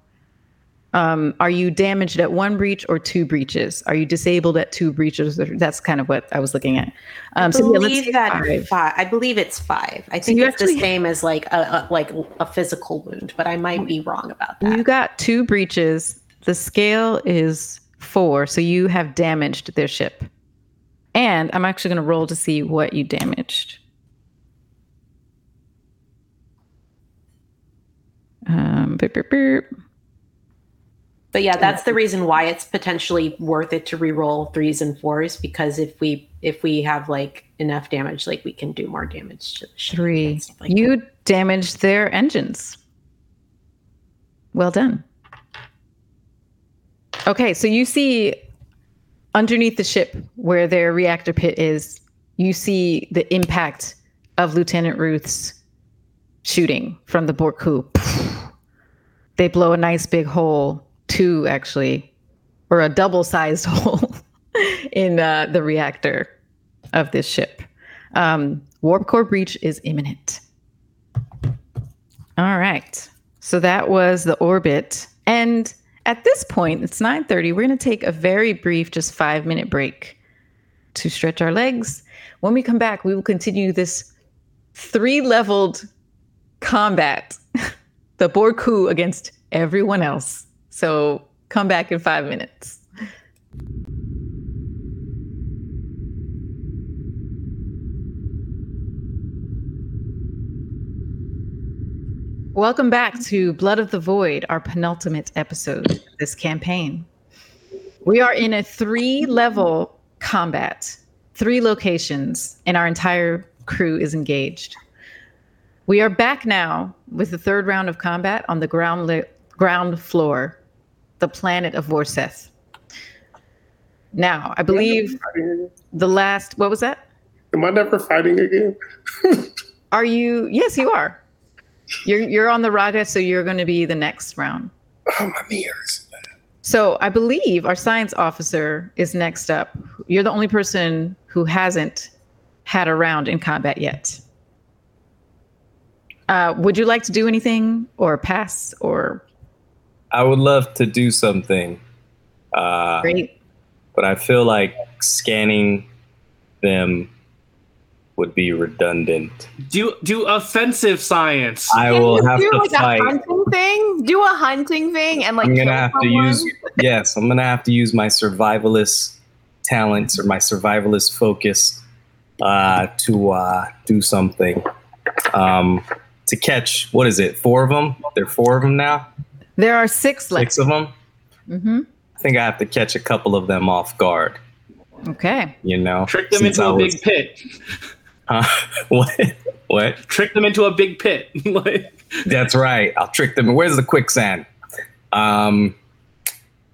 um, are you damaged at one breach or two breaches? Are you disabled at two breaches? That's kind of what I was looking at. Um, I so yeah, let's believe that five. I believe it's five. I think you it's actually- the same as like a, a like a physical wound, but I might be wrong about that. You got two breaches. The scale is four, so you have damaged their ship. And I'm actually going to roll to see what you damaged. Um, beep, beep, beep. But yeah, that's the reason why it's potentially worth it to re-roll threes and fours because if we if we have like enough damage, like we can do more damage to the ship Three. like you damaged their engines. Well done. Okay, so you see underneath the ship where their reactor pit is, you see the impact of Lieutenant Ruth's shooting from the Borku. They blow a nice big hole, two actually, or a double sized <laughs> hole in uh, the reactor of this ship. Um, warp core breach is imminent. All right. So that was the orbit. And at this point, it's 9:30. We're going to take a very brief just 5-minute break to stretch our legs. When we come back, we will continue this three-leveled combat. The Borku against everyone else. So come back in 5 minutes. Welcome back to Blood of the Void, our penultimate episode of this campaign. We are in a three level combat, three locations, and our entire crew is engaged. We are back now with the third round of combat on the ground, li- ground floor, the planet of Vorseth. Now, I believe the last, what was that? Am I never fighting again? <laughs> Are you, yes, you are. You're you're on the raga, so you're going to be the next round. Oh, my ears. So I believe our science officer is next up. You're the only person who hasn't had a round in combat yet. Uh, would you like to do anything or pass or I would love to do something, uh, great? but I feel like scanning them would be redundant. Do do offensive science. I Can will you have do to like fight. a hunting thing. Do a hunting thing and like I'm gonna kill have to use yes, I'm gonna have to use my survivalist talents or my survivalist focus uh, to uh, do something. Um, to catch what is it? Four of them? There are four of them now. There are six left. Six of them. hmm I think I have to catch a couple of them off guard. Okay. You know, Trick them into I a was- big pit. <laughs> Uh, what? What? Trick them into a big pit. <laughs> That's right. I'll trick them. Where's the quicksand? Um,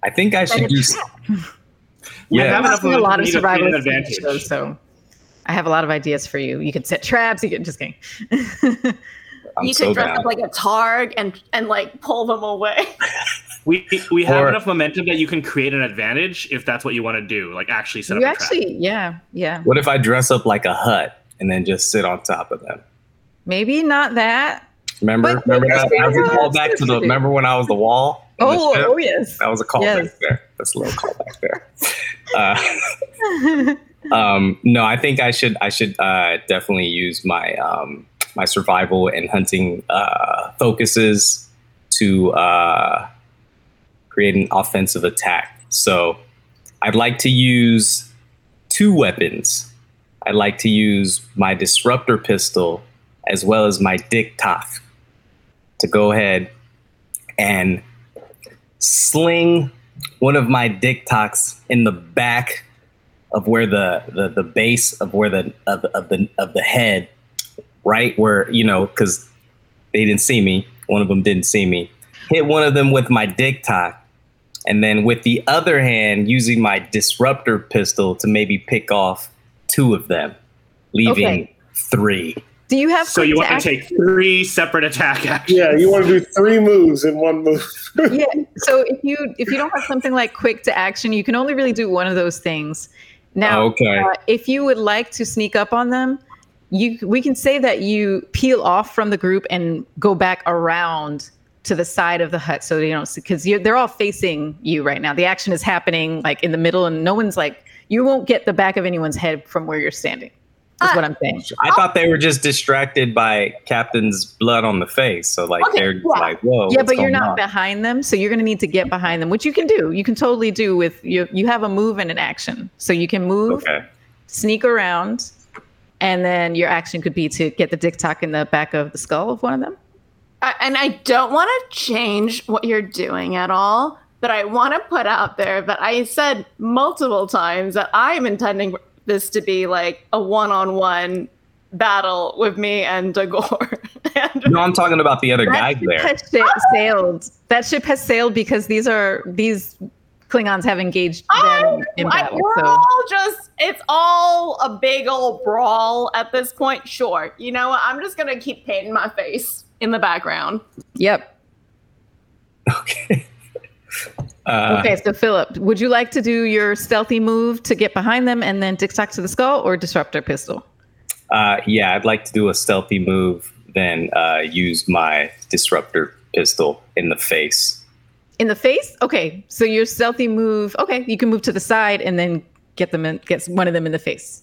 I think I should do. s- We Yeah, have I've enough seen a lot of me to create an survival shows, so I have a lot of ideas for you. You could set traps. You can just kidding. <laughs> I'm you so could dress down. up like a targ and and like pull them away. <laughs> We we have Or- enough momentum that you can create an advantage if that's what you want to do. Like actually set you up a trap. actually, yeah, yeah. What if I dress up like a hut and then just sit on top of them? Maybe not that. Remember, But- remember but- that? That was a but- callback to the. Remember when I was the wall? on the Oh, oh yes. that was a callback Yes. there. That's a little callback there. Uh, <laughs> um, no, I think I should. I should uh, definitely use my um, my survival and hunting uh, focuses to uh, create an offensive attack. So, I'd like to use two weapons. I'd like to use my disruptor pistol as well as my dick to go ahead and sling one of my d'k tahgs in the back of where the, the, the base of where the of, of the of the head, right where you know because they didn't see me. One of them didn't see me. Hit one of them with my d'k tahg, and then with the other hand using my disruptor pistol to maybe pick off two of them, leaving Okay. three. Do you have So you want to act- take three separate attack <laughs> actions. Yeah, you want to do three moves in one move. <laughs> yeah. So if you if you don't have something like quick to action, you can only really do one of those things. Now, Okay. uh, if you would like to sneak up on them, you we can say that you peel off from the group and go back around to the side of the hut so they don't see because they're all facing you right now. The action is happening like in the middle, and no one's like you won't get the back of anyone's head from where you're standing. Is Uh, what I'm saying. I thought they were just distracted by Captain's blood on the face. So like Okay, they're yeah. like, whoa. yeah, what's but you're not on? behind them, so you're going to need to get behind them, which you can do. You can totally do with you. You have a move and an action, so you can move, Okay. sneak around, and then your action could be to get the d'k tahg in the back of the skull of one of them. I, and I don't want to change what you're doing at all, but I want to put out there that I said multiple times that I am intending this to be like a one-on-one battle with me and Dagor. <laughs> No, I'm talking about the other guys ship there. has sa- sailed. That ship has sailed because these are these Klingons have engaged them in I, battle. we're So all just it's all a big old brawl at this point. Sure. You know what? I'm just gonna keep painting my face in the background. yep. Okay. <laughs> Uh, Okay, so Philip, would you like to do your stealthy move to get behind them and then d'k tahg to the skull, or disruptor pistol? uh, yeah, I'd like to do a stealthy move, then uh, use my disruptor pistol in the face. In the face? Okay, so your stealthy move. Okay, you can move to the side and then get them in, get one of them in the face.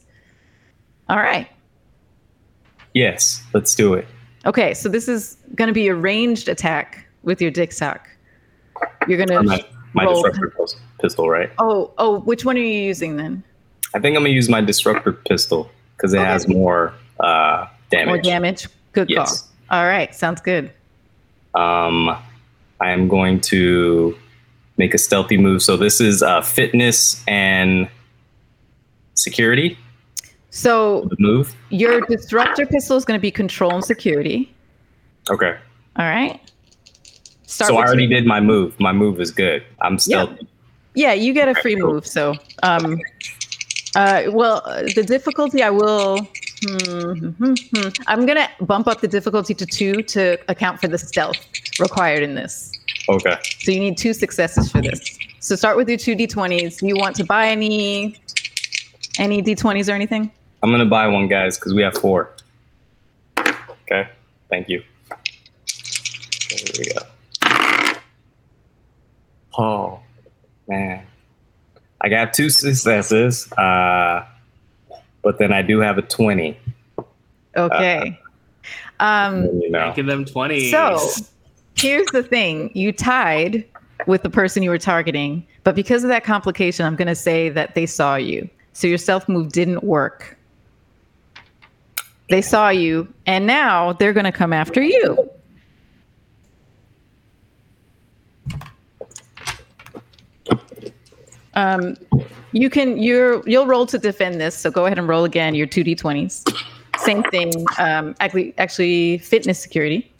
All right. Yes, let's do it. Okay, so this is going to be a ranged attack with your d'k tahg. You're going to My, my roll. disruptor pistol, right? Oh, oh, which one are you using then? I think I'm gonna use my disruptor pistol because it Okay. has more uh, damage. More damage. Good Yes. call. All right, sounds good. Um, I am going to make a stealthy move. So this is uh, fitness and security. So The move. your disruptor pistol is going to be control and security. Okay. All right. Start so I already your- did my move. My move is good. I'm stealthy. Yeah, you get a free move. So, um, uh, well, uh, the difficulty I will Hmm. I'm gonna bump up the difficulty to two to account for the stealth required in this. Okay. So you need two successes for this. So start with your two d20s. You want to buy any any d20s or anything? I'm gonna buy one, guys, because we have four. Okay. Thank you. There we go. Oh man, I got two successes, uh, but then I do have a twenty. Okay. um, You know, Making them 20. so here's the thing: you tied with the person you were targeting, but because of that complication, I'm gonna say that they saw you. So your self move didn't work. They saw you, and now they're gonna come after you. Um, you can you're you'll roll to defend this. So go ahead and roll again. Your two d20s. Same thing. Um, actually, actually, fitness security.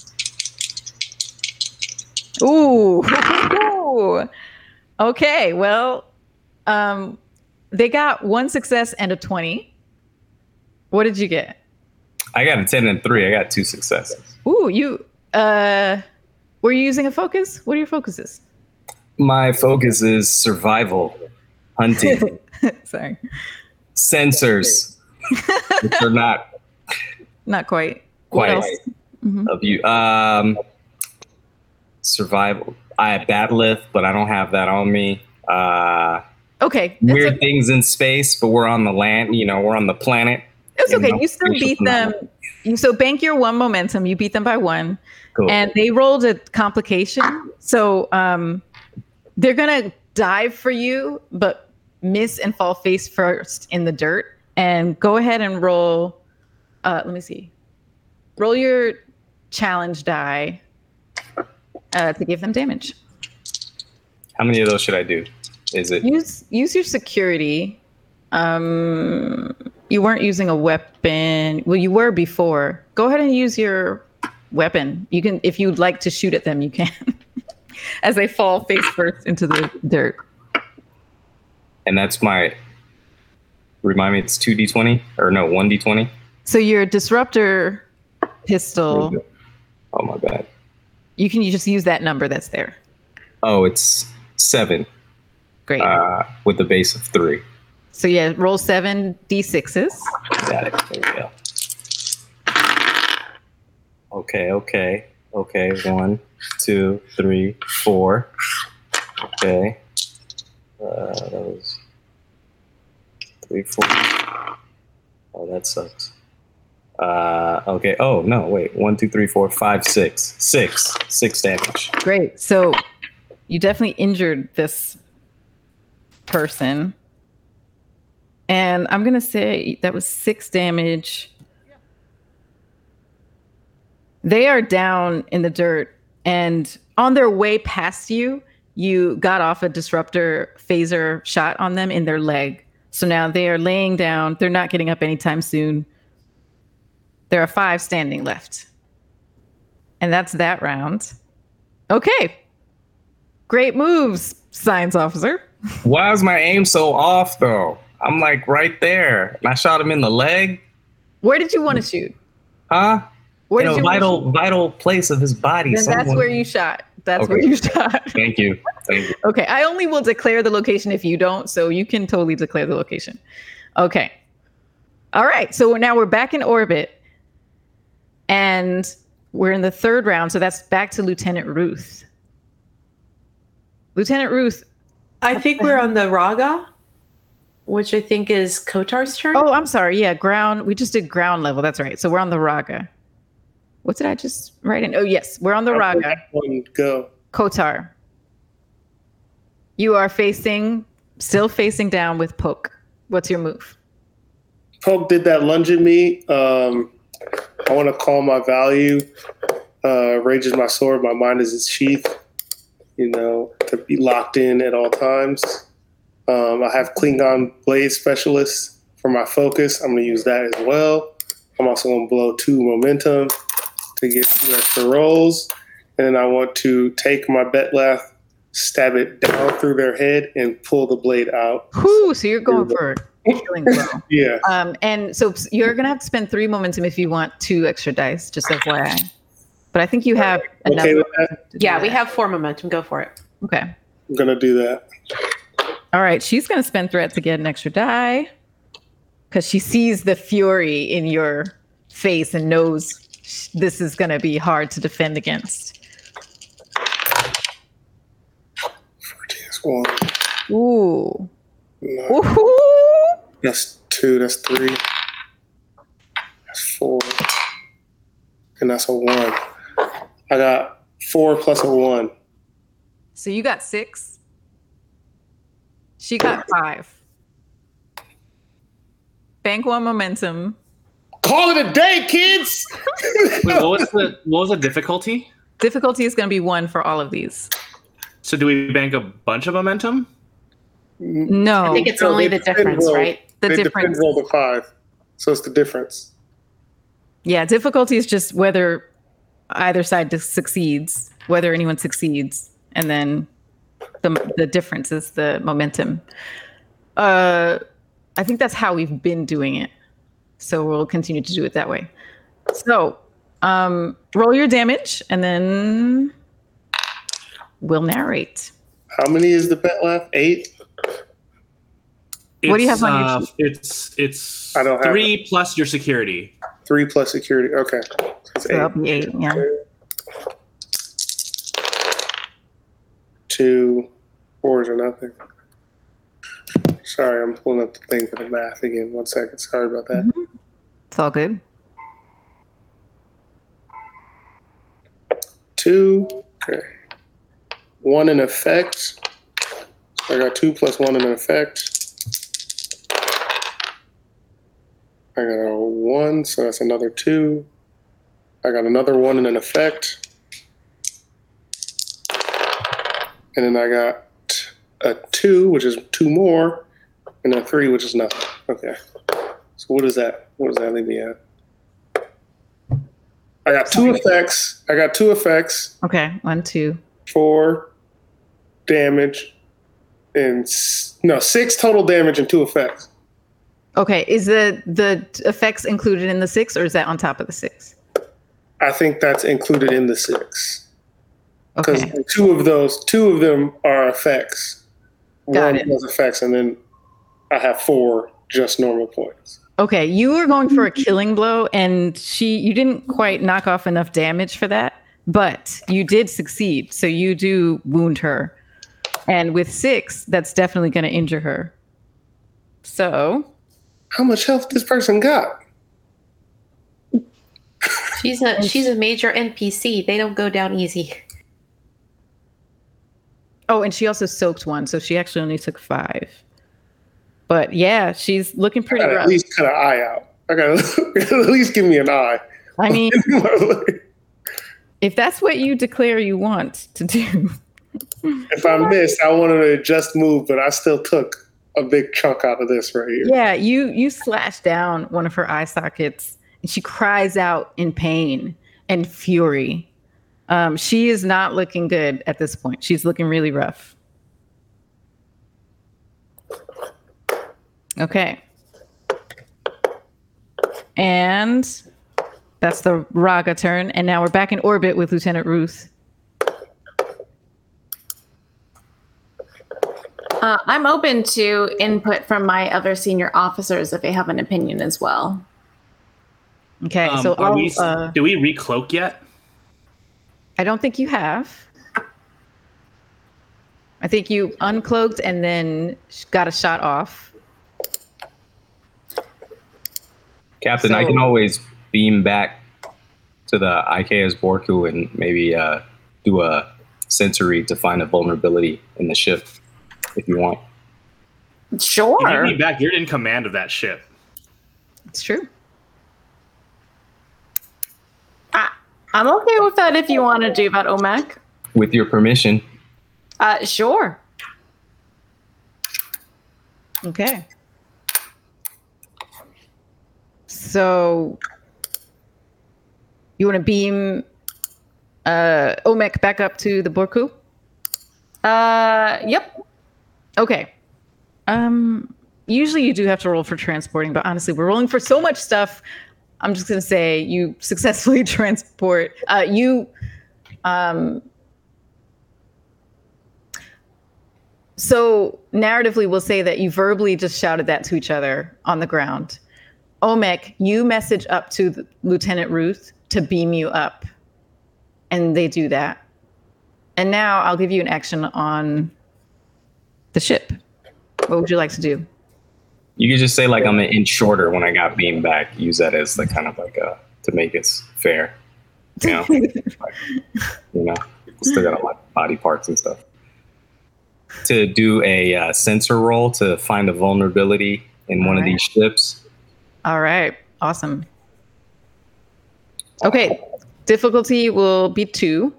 Ooh. <laughs> okay. Well, um, they got one success and a twenty. What did you get? I got a ten and three. I got two successes. Ooh, you. Uh, were you using a focus? What are your focuses? My focus is survival, hunting, <laughs> Sorry, sensors, which are not not quite. What quite else? Mhm. of you. Um, survival. I have bat'leth, but I don't have that on me. Uh, Okay, weird okay. things in space, but we're on the land. You know, we're on the planet. It's okay. You still beat them. You so bank your one momentum. You beat them by one, Cool. and they rolled a complication. So um, they're gonna dive for you, but miss and fall face first in the dirt. And go ahead and roll. Uh, let me see. Roll your challenge die uh, to give them damage. How many of those should I do? Is it Use use your security. Um, you weren't using a weapon. Well, you were before. Go ahead and use your weapon. You can, if you'd like to shoot at them, you can. <laughs> As they fall face first into the dirt. And that's my remind me it's 2d20 or no 1d20 So your disruptor pistol, oh my bad. You can you just use that number that's there. oh it's seven. Great. uh, with the base of three. So yeah, roll seven d6s. got it. There we go. Okay okay okay. One two three four. Okay uh, that was three four. Oh that sucks. Uh okay. Oh no wait. One two three four five six. Six. Six damage. Great. So you definitely injured this person. And I'm to say that was six damage. They are down in the dirt and on their way past you, you got off a disruptor phaser shot on them in their leg. So now they are laying down. They're not getting up anytime soon. There are five standing left. And that's that round. Okay. Great moves, science officer. <laughs> Why is my aim so off though? I'm like right there. And I shot him in the leg. Where did you want to shoot? Huh? Where in did a you vital shoot? vital place of his body. Then that's where you shot. That's Okay. where you <laughs> shot. Thank you. Thank you. okay. I only will declare the location if you don't, so you can totally declare the location. Okay. All right. So now we're back in orbit. And we're in the third round. So that's back to Lieutenant Ruth. Lieutenant Ruth. I think we're on the Raga, which I think is Kotar's turn. Oh, I'm sorry. Yeah, ground. We just did ground level. That's right. So we're on the Raga. What did I just write in? Oh, yes. We're on the Raga. One go. Kotar. You are facing, still facing down with Poke. What's your move? Poke did that lunge at me. Um, I want to call my value. Uh, rage is my sword. My mind is its sheath. You know, to be locked in at all times. Um, I have Klingon Blade Specialist for my focus. I'm going to use that as well. I'm also going to blow two momentum to get two extra rolls. And then I want to take my bat'leth, stab it down through their head, and pull the blade out. Whoo, so you're going for killing <laughs> blow. Yeah. Um, and so you're gonna have to spend three momentum if you want two extra dice, just FYI. But I think you have enough. Okay with that? momentum to Yeah, we have four momentum. Go for it. Okay. I'm gonna do that. All right. She's gonna spend threat to get an extra die because she sees the fury in your face and knows sh- this is gonna be hard to defend against. That's one. Ooh. No, Ooh. that's two. That's three. That's four. And that's a one. I got four plus a one. So you got six. She got five. Bank one momentum. Call it a day, kids. <laughs> Wait, what was the what was the difficulty? Difficulty is going to be one for all of these. So do we bank a bunch of momentum? No, I think it's No, only the difference, roll. right? the they difference. depend roll the five, so it's the difference. Yeah, difficulty is just whether either side succeeds, whether anyone succeeds, and then the the difference is the momentum. Uh, I think that's how we've been doing it, so we'll continue to do it that way. So, um, roll your damage, and then we'll narrate. How many is the bat'leth? Eight. What do you It's, have on your uh, sheet? It's it's I don't have three plus your security. Three plus security. Okay. That's So that'll eight. be eight. Yeah. Two fours or nothing. Sorry, I'm pulling up the thing for the math again. One second. Sorry about that. It's all good. Two. Okay. One in effect. I got two plus one in effect. I got a one, so that's another two. I got another one in an effect. And then I got a two, which is two more, and a three, which is nothing. Okay. So what is that? What does that leave me at? I got two effects. I got two effects, Okay. one, two, four damage, and s- no six total damage and two effects. Okay. Is the the effects included in the six, or is that on top of the six? I think that's included in the six because Okay. two of those, two of them are effects. Got One it. was effects, and then I have four just normal points. Okay, you were going for a <laughs> killing blow, and she you didn't quite knock off enough damage for that, but you did succeed. So you do wound her, and with six, that's definitely going to injure her. So How much health this person got? She's a she's a major NPC. They don't go down easy. oh, and she also soaked one, so she actually only took five. But yeah, she's looking I pretty at least cut an eye out. I gotta <laughs> at least give me an eye. I <laughs> mean, if that's what you declare you want to do, <laughs> if I missed, I wanted to just move, but I still took a big chunk out of this right here. Yeah, you you slash down one of her eye sockets, and she cries out in pain and fury. Um, she is not looking good at this point. She's looking really rough. Okay. And that's the Raga turn. And now we're back in orbit with Lieutenant Ruth. Uh, I'm open to input from my other senior officers if they have an opinion as well. Okay, Um, so I'll, we, uh, do we recloak yet? I don't think you have. I think you uncloaked and then got a shot off. Captain, I can always beam back to the IKS Borku and maybe uh, do a sensory to find a vulnerability in the ship if you want. Sure. You back. You're in command of that ship. It's true. I, I'm okay with that if you want to do that, Omek. With your permission, Uh, sure. Okay. So you want to beam uh, Omek back up to the Borku? Uh, yep. Okay. Um, usually you do have to roll for transporting, but honestly, we're rolling for so much stuff. I'm just gonna say you <laughs> successfully transport. Uh, you, um, so narratively, we'll say that you verbally just shouted that to each other on the ground. Omek, you message up to the, Lieutenant Ruth to beam you up, and they do that. And now I'll give you an action on the ship. What would you like to do? You could just say like I'm an inch shorter when I got beamed back. Use that as like kind of like a to make it fair. You know, like, <laughs> you know, still got a lot of body parts and stuff. To do a uh, sensor roll to find a vulnerability in one of these ships. All right. Awesome. Okay. Difficulty will be two,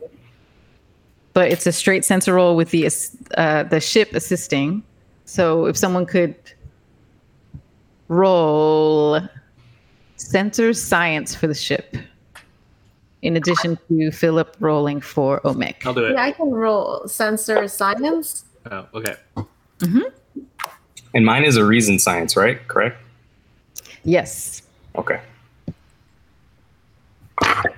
but it's a straight sensor roll with the uh, the ship assisting. So if someone could roll sensor science for the ship, in addition to Philip rolling for Omek. I'll do it. Yeah, I can roll sensor science. Oh, okay. And mine is a reason science, right? Correct? Yes. Okay. Okay.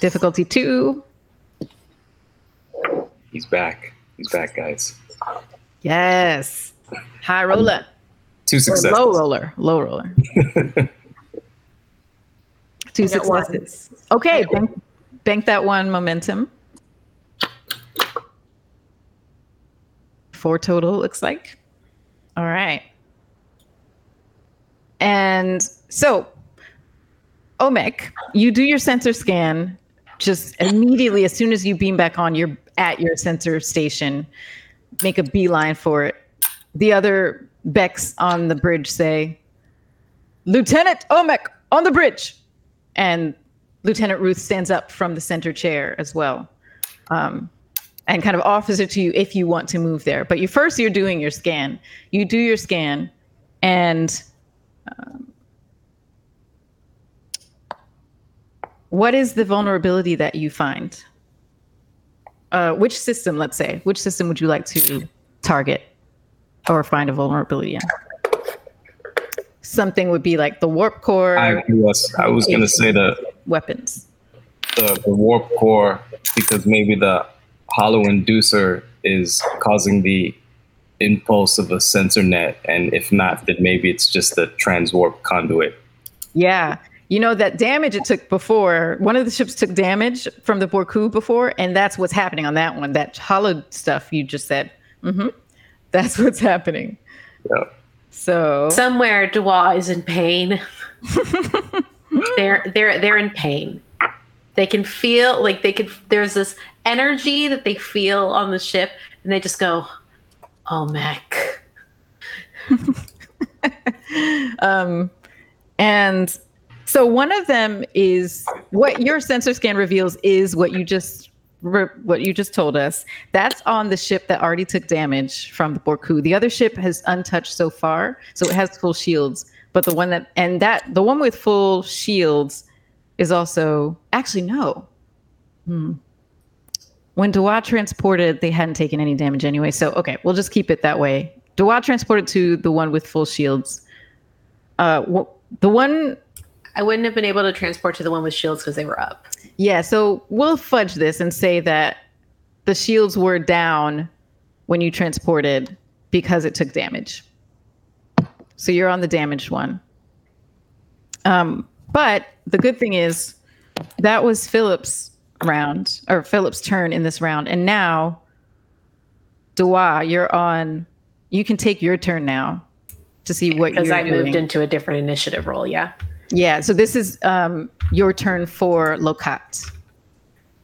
Difficulty two. He's back. He's back, guys. Yes. High roller. Two Or successes. low roller. Low roller. <laughs> Two successes. Okay. Bank, bank that one momentum. Four total, looks like. All right. And so, Omek, you do your sensor scan just immediately as soon as you beam back on, you're at your sensor station. Make a beeline for it. The other Becks on the bridge say, Lieutenant Omek on the bridge. And Lieutenant Ruth stands up from the center chair as well. Um, and kind of offers it to you if you want to move there. But you first you're doing your scan. You do your scan, and um, what is the vulnerability that you find? Uh, which system, let's say, which system would you like to target or find a vulnerability in? Something would be like the warp core I was I was gonna say the weapons. the, the warp core because maybe the hollow inducer is causing the impulse of a sensor net, and if not, then maybe it's just the transwarp conduit. Yeah. You know that damage it took before. One of the ships took damage from the Borku before, and that's what's happening on that one. That hollow stuff you just said. hmm That's <laughs> what's happening. Yeah. So Somewhere Dua is in pain. <laughs> they're they're they're in pain. They can feel like they could there's this energy that they feel on the ship and they just go, Oh Mac. <laughs> um, and so one of them is what your sensor scan reveals is what you just what you just told us. That's on the ship that already took damage from the Borku. The other ship has untouched so far, so it has full shields. But the one that and that the one with full shields is also actually no. Hmm. When Dua transported, they hadn't taken any damage anyway. So okay, we'll just keep it that way. Dua transported to the one with full shields. Uh, wh- the one I wouldn't have been able to transport to the one with shields because they were up. yeah, so we'll fudge this and say that the shields were down when you transported because it took damage. So you're on the damaged one. Um, but the good thing is that was Philip's round or Philip's turn in this round. And now, Dua, you're on. You can take your turn now to see what you're Because I doing. moved into a different initiative role, yeah. yeah, so this is um, your turn for Locat.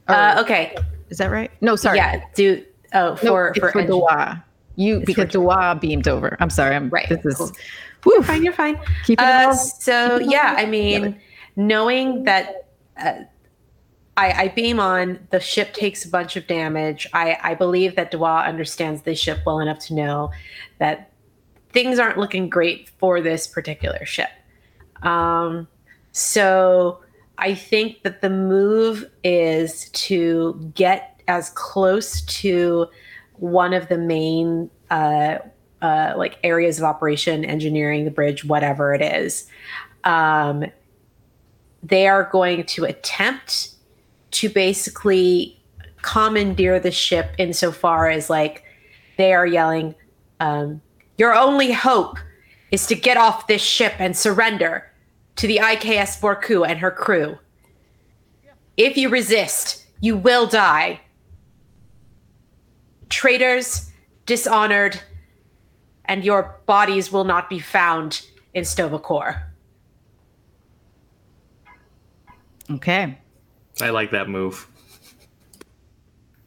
Or- Uh, okay. Is that right? No, sorry. Yeah. Do oh for it's for, for Dua. You It's because Dua beamed over. I'm sorry. I'm Right, This is cool. You're fine, you're fine. keeping it Uh, all- so keep it yeah, all I mean, knowing that uh, I, I beam on, the ship takes a bunch of damage. I, I believe that Dua understands the ship well enough to know that things aren't looking great for this particular ship. Um, so I think that the move is to get as close to one of the main uh, uh, like areas of operation, engineering, the bridge, whatever it is. Um, they are going to attempt to basically commandeer the ship insofar as like they are yelling, um, "Your only hope is to get off this ship and surrender to the IKS Borku and her crew. If you resist, you will die. Traitors, dishonored, and your bodies will not be found in Sto-vo-kor. Okay. I like that move.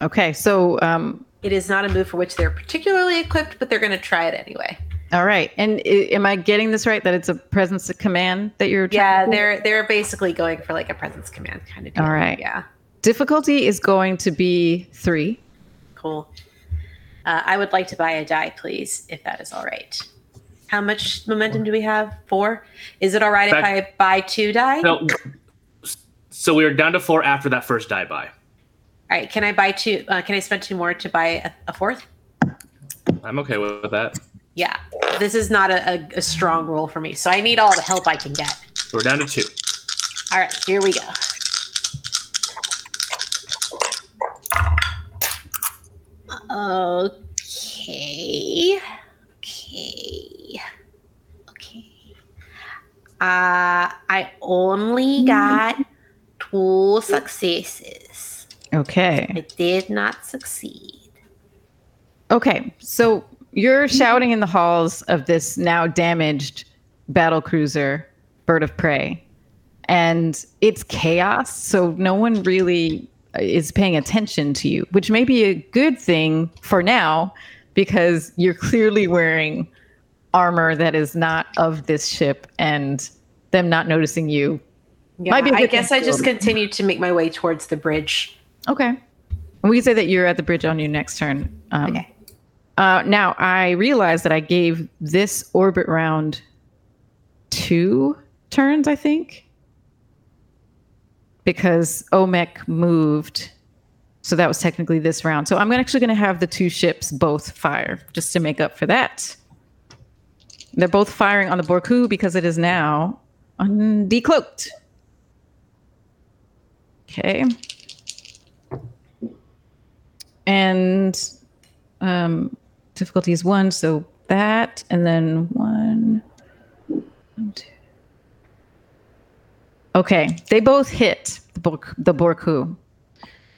Okay. So, um, It is not a move for which they're particularly equipped, but they're going to try it anyway. all right. And i- am I getting this right? That it's a presence of command that you're trying Yeah, to do? they're they're basically going for like a presence command kind of deal. All right. Yeah. difficulty is going to be three. Cool. Uh, I would like to buy a die, please, if that is all right. How much momentum do we have? Four. Is it all right if I buy two die? No. So we are down to four after that first die buy. All right. Can I buy two? Uh, can I spend two more to buy a, a fourth? I'm okay with that. Yeah. This is not a, a, a strong roll for me, so I need all the help I can get. We're down to two. All right. Here we go. Okay. Okay. Okay. Uh, I only got two successes. Okay. I did not succeed. Okay. So you're shouting in the halls of this now damaged battle cruiser, Bird of Prey, and it's chaos. So no one really is paying attention to you, which may be a good thing for now because you're clearly wearing armor that is not of this ship and them not noticing you. Yeah, Might be a I good guess I just for- continued to make my way towards the bridge. Okay. And we can say that you're at the bridge on your next turn. Um, Okay. Uh, now I realize that I gave this orbit round two turns, I think, because Omek moved, so that was technically this round. So I'm actually going to have the two ships both fire just to make up for that. They're both firing on the Borku because it is now undecloaked. Okay. And um, difficulty is one, so that, and then one, one, two. Okay, they both hit the, Bor- the Borku.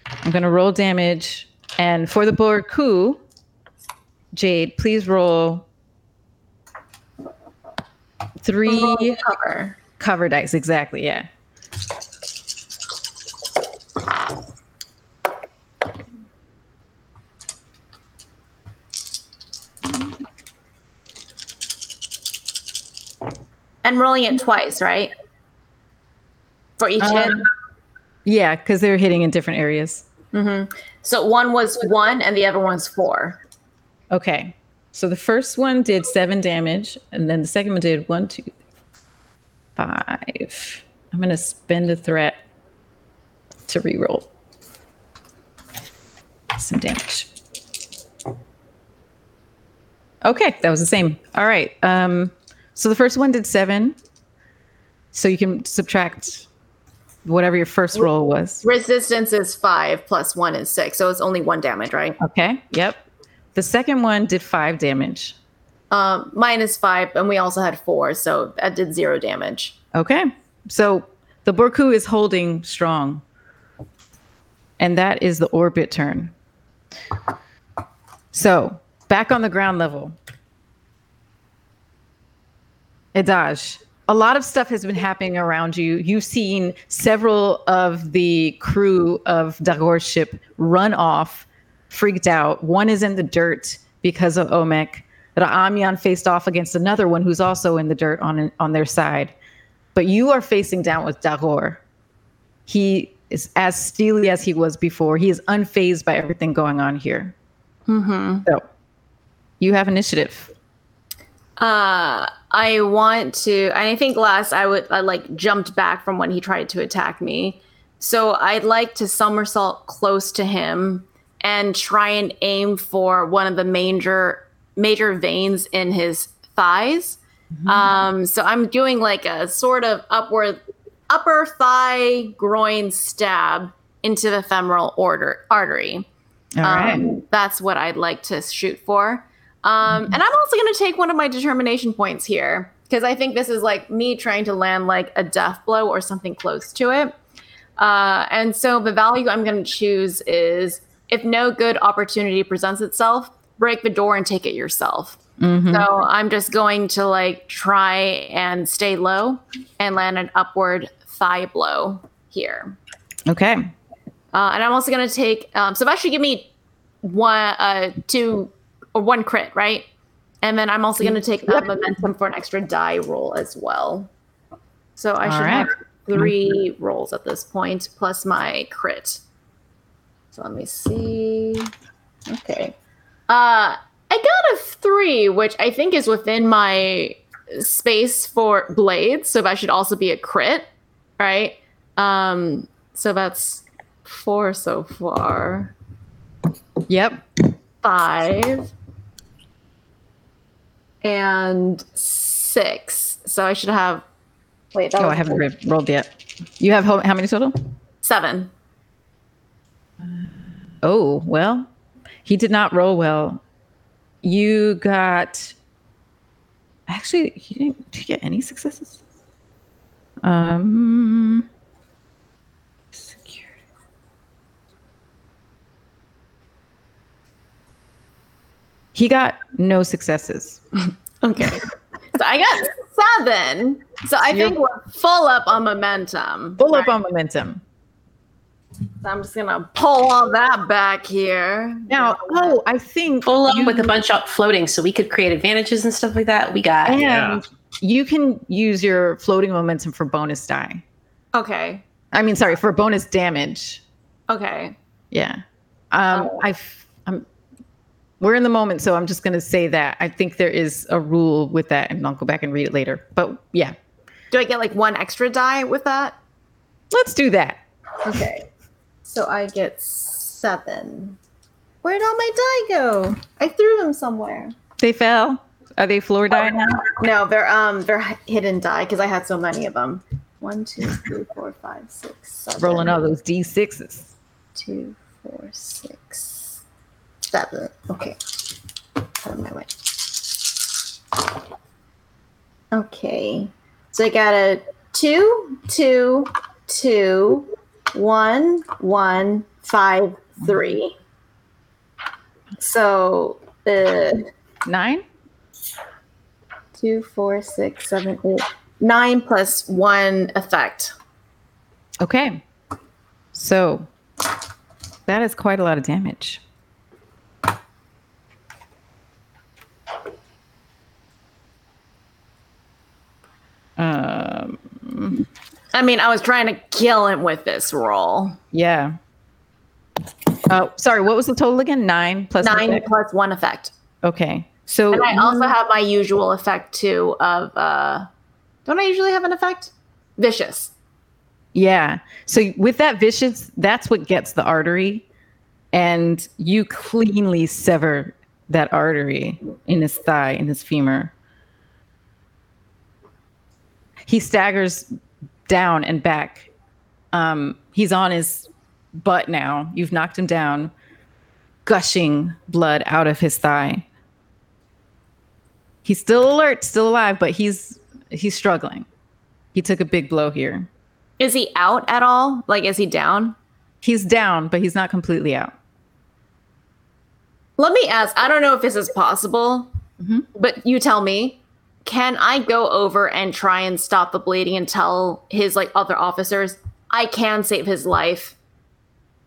I'm gonna roll damage, and for the Borku, Jade, please roll three Cover. cover dice. Exactly, yeah. And rolling it twice, right? For each hit. Um, Yeah, because they're hitting in different areas. So one was one and the other one's four. Okay. So the first one did seven damage, and then the second one did one, two, five. I'm gonna spend a threat to reroll some damage. Okay, that was the same. All right. Um, so the first one did seven. So you can subtract whatever your first roll was. Resistance is five plus one is six. So it's only one damage, right? Okay. Yep. The second one did five damage. Um, five, and we also had four, so that did zero damage. Okay. So the Borku is holding strong. And that is the orbit turn. So back on the ground level. Edaj, a lot of stuff has been happening around you. You've seen several of the crew of Dagor's ship run off, freaked out. One is in the dirt because of Omek. Ra'amyan faced off against another one who's also in the dirt on on their side but you are facing down with Dagor. He is as steely as he was before. He is unfazed by everything going on here. Mm-hmm. So you have initiative. Uh, I want to. I think last I would I like jumped back from when he tried to attack me, so I'd like to somersault close to him and try and aim for one of the major major veins in his thighs. Um, so I'm doing like a sort of upward upper thigh groin stab into the femoral order artery. All right. Um, that's what I'd like to shoot for. Um, and I'm also going to take one of my determination points here because I think this is like me trying to land like a death blow or something close to it. Uh, and so the value I'm going to choose is if no good opportunity presents itself, break the door and take it yourself. Mhm. So I'm just going to like try and stay low and land an upward thigh blow here. Okay. Uh, and I'm also going to take, um, so that should give me one, uh, two, or one crit, right? And then I'm also going to take that momentum for an extra die roll as well. So I All should right. have three rolls at this point, plus my crit. So let me see. Okay. Uh, I got a three, which I think is within my space for blades. So that should also be a crit, right? Um, so that's four so far. Yep. Five. And six. So I should have. Wait, that Oh, I haven't re- rolled yet. You have how, how many total? seven. Oh, well, he did not roll well. You got. Actually, he didn't did you get any successes. Um. He got no successes. <laughs> Okay. so I got seven. So I think we're full up on momentum. Full up on momentum. So I'm just gonna pull all that back here. Now, oh, I think Full up you- with a bunch up floating so we could create advantages and stuff like that. We got and Yeah. you can use your floating momentum for bonus die. Okay. I mean, sorry, for bonus damage. Okay. Yeah. Um, Oh. I, I'm, we're in the moment, so I'm just going to say that I think there is a rule with that, and I'll go back and read it later. But yeah, Do I get like one extra die with that? let's do that. Okay. So I get seven. Where'd all my die go? I threw them somewhere. They fell. Are they floor die now? No, they're um they're hidden die because I had so many of them. One, two, three, four, five, six, seven. Rolling all those d6s. Two, four, six, seven. Okay. Out of my way. Okay. So I got a two, two, two, one, one, five, three. So uh Nine. two, four, six, seven, eight, nine plus one effect. Okay. So that is quite a lot of damage. Um, I mean, I was trying to kill him with this roll. yeah. Uh, sorry, what was the total again? Nine plus Nine effect? plus one effect. Okay. So And I also have my usual effect too of uh don't I usually have an effect? Vicious. Yeah. So with that vicious, that's what gets the artery. And you cleanly sever that artery in his thigh, in his femur. He staggers down and back. Um, he's on his butt now. You've knocked him down, gushing blood out of his thigh. He's still alert, still alive, but he's he's struggling. He took a big blow here. Is he out at all? Like is he down? He's down, but he's not completely out. Let me ask, I don't know if this is possible, Mhm. but you tell me. Can I go over and try and stop the bleeding and tell his like other officers I can save his life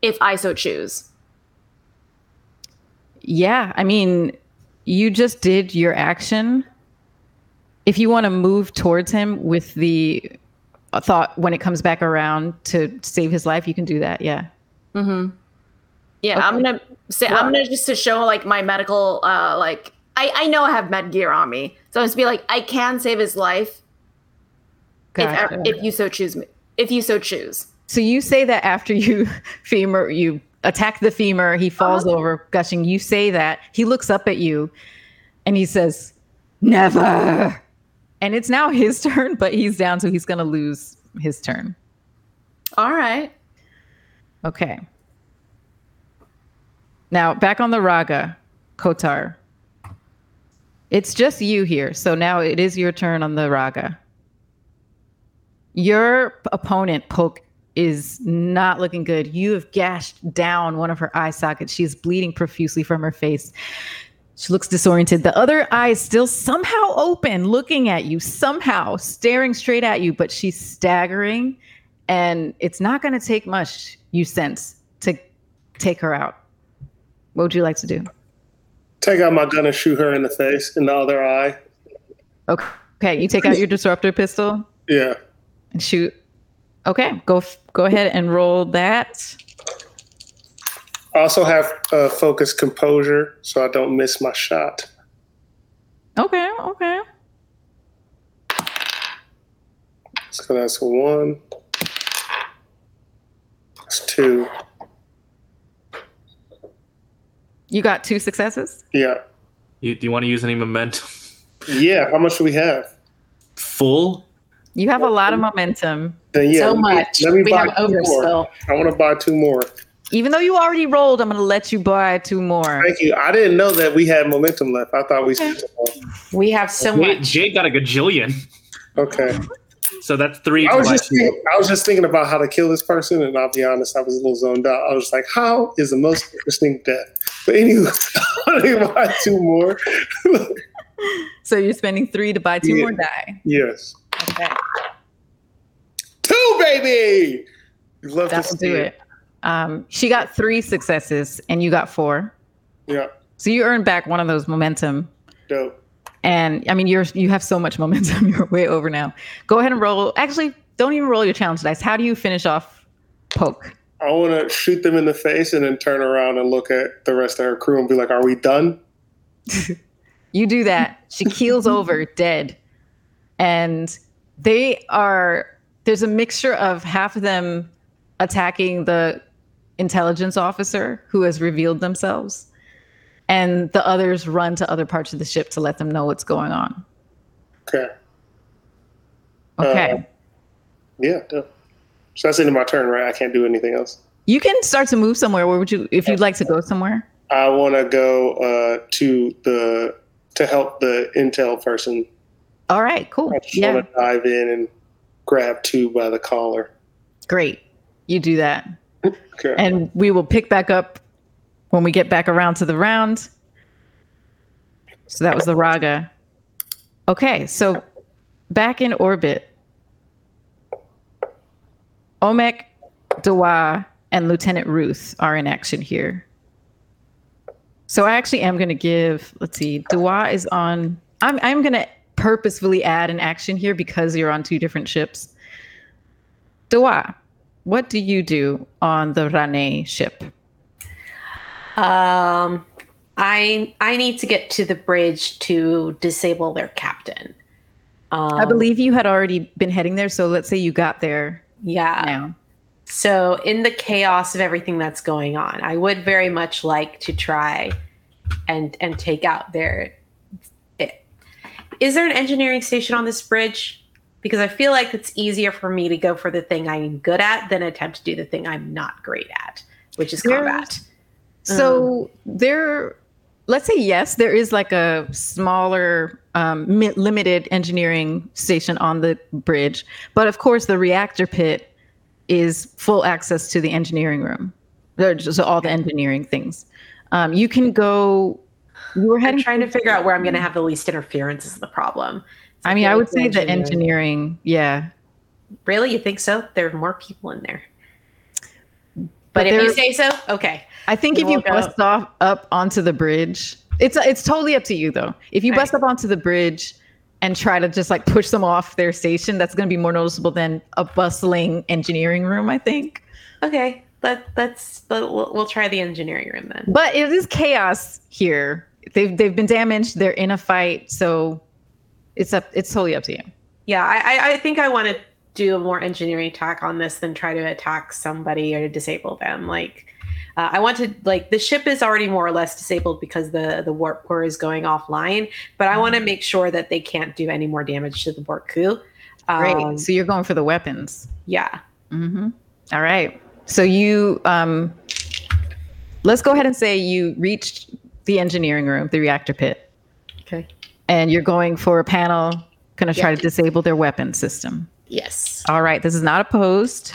if I so choose? Yeah, I mean, you just did your action. If you want to move towards him with the thought when it comes back around to save his life, you can do that. Yeah. Mm-hmm. Yeah, I'm gonna say I'm gonna just to show like my medical uh like I I know I have med gear on me, so I'm just be like I can save his life Gotcha. if if you so choose me if you so choose. so you say that after you <laughs> femur, you attack the femur. He falls uh-huh. over, gushing. You say that. He looks up at you and he says, Never. And it's now his <laughs> turn, but he's down, so he's going to lose his turn. All right. Okay. Now, back on the Raga, Kotar. It's just you here. So now it is your turn on the Raga. Your opponent, Poke, is not looking good. You have gashed down one of her eye sockets. She's bleeding profusely from her face. She looks disoriented. The other eye is still somehow open, looking at you, somehow staring straight at you, but she's staggering. And it's not going to take much, you sense, to take her out. What would you like to do? Take out my gun and shoot her in the face in the other eye. Okay. Okay, you take out your disruptor pistol Yeah. and shoot. Okay, go go ahead and roll that. I also have uh, focus composure, so I don't miss my shot. Okay, okay. So that's a one. That's two. You got two successes. Yeah. You, do you want to use any momentum? Yeah. How much do we have? Full? You have a lot of momentum. Then yeah. so let me- much. Let me we buy have two more. overspill. I want to buy two more. Even though you already rolled, I'm going to let you buy two more. Thank you. I didn't know that we had momentum left. I thought we Okay. spent it all. We have so Jade, much. Jade got a gajillion. Okay. So that's three. I was just thinking, I was just thinking about how to kill this person, and I'll be honest, I was a little zoned out. I was like, "How is the most interesting death?" But anyway, <laughs> I think buy two more. <laughs> So you're spending three to buy two Yeah. more die. yes, Okay, two baby. You love that to see do it. Um, she got three successes and you got four. Yeah, So you earned back one of those momentum. dope. And I mean, you're you have so much momentum. <laughs> You're way over now. Go ahead and roll. Actually, don't even roll your challenge dice. How do you finish off poke? I want to shoot them in the face and then turn around and look at the rest of her crew and be like, "Are we done?" <laughs> You do that. She keels over <laughs> dead. And they are there's a mixture of half of them attacking the intelligence officer who has revealed themselves and the others run to other parts of the ship to let them know what's going on. Okay. Okay. Uh, Yeah. So that's the end of my turn, right? I can't do anything else. you can start to move somewhere. Where would you if you'd like to go somewhere? I want to go uh, to the to help the intel person. All right, cool. I just Yeah. want to dive in and grab two by the collar. Great. You do that. Okay. and we will pick back up when we get back around to the round. So that was the Raga. Okay, so back in orbit, Omek, Dua, and Lieutenant Ruth are in action here. So I actually am going to give, let's see, Dua is on, I'm, I'm going to purposefully add an action here because you're on two different ships. Dua, what do you do on the Rane ship? Um, I I need to get to the bridge to disable their captain. Um, I believe you had already been heading there, so let's say you got there Yeah. So, in the chaos of everything that's going on, I would very much like to try and and take out their. It, is there an engineering station on this bridge? Because I feel like it's easier for me to go for the thing I'm good at than attempt to do the thing I'm not great at, which is There's- combat. So um, there, let's say yes, there is like a smaller, um, mi- limited engineering station on the bridge, but of course the reactor pit is full access to the engineering room. There's just all the engineering things. Um, you can go. You were I'm heading. trying to figure out where I'm going to have the least interference is the problem. I mean, I would the say the engineering- engineering. Yeah, Really, you think so? There are more people in there. But But, if you say so, okay. I think if you go- bust off up onto the bridge, it's it's totally up to you though. If you Right. bust up onto the bridge and try to just like push them off their station, that's going to be more noticeable than a bustling engineering room, I think. Okay, let let's let, we'll, we'll try the engineering room then. But it is chaos here. They've they've been damaged. They're in a fight, so it's up. It's totally up to you. Yeah, I I, I think I want to do a more engineering attack on this than try to attack somebody or disable them. Like, Uh, I want to like the ship is already more or less disabled because the the warp core is going offline, but I want to make sure that they can't do any more damage to the Borku. Great. Um, so you're going for the weapons. yeah. Mm-hmm. All right. So you, um, let's go ahead and say you reached the engineering room, the reactor pit, Okay. and you're going for a panel, going to try Yeah. to disable their weapon system. Yes. All right. This is not opposed.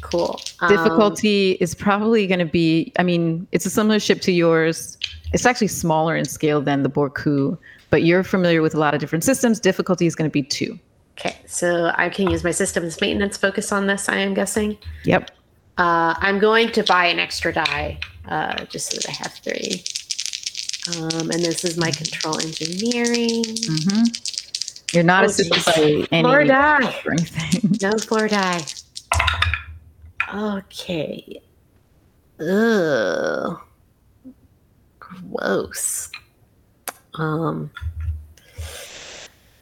Cool. Um, Difficulty is probably going to be, I mean, it's a similar ship to yours. It's actually smaller in scale than the Borku, but you're familiar with a lot of different systems. Difficulty is going to be two. okay. So I can use my systems maintenance focus on this. I am guessing. Yep. Uh, I'm going to buy an extra die, uh, just so that I have three. Um, and this is my control engineering. hmm You're not Oh, assisted geez. by any Floor die. or anything. No floor die. Okay. Ugh. Gross. Um.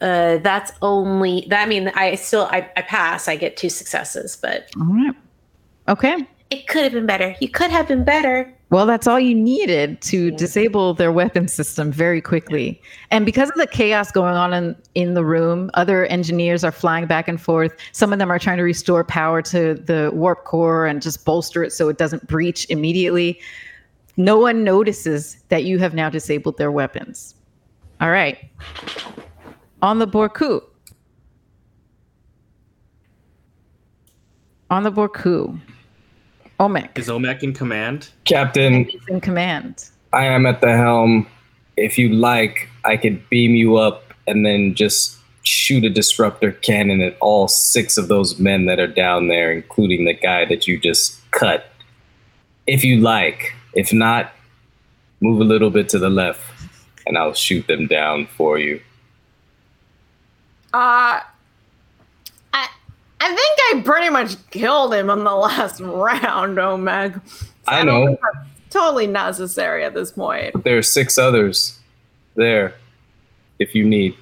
Uh, that's only that. I mean, I still I, I pass. I get two successes, but All right. Okay. it could have been better. You could have been better. Well, that's all you needed to disable their weapon system very quickly. And because of the chaos going on in, in the room, other engineers are flying back and forth. Some of them are trying to restore power to the warp core and just bolster it so it doesn't breach immediately. No one notices that you have now disabled their weapons. All right. On the Borku. On the Borku. Omek Is Omek in command? Captain, is in command. I am at the helm. If you like, I could beam you up and then just shoot a disruptor cannon at all six of those men that are down there, including the guy that you just cut. If you like. If not, move a little bit to the left and I'll shoot them down for you. Uh, I I think I pretty much killed him in the <laughs> last round, Omek. So I know. totally necessary at this point. There are six others there if you need.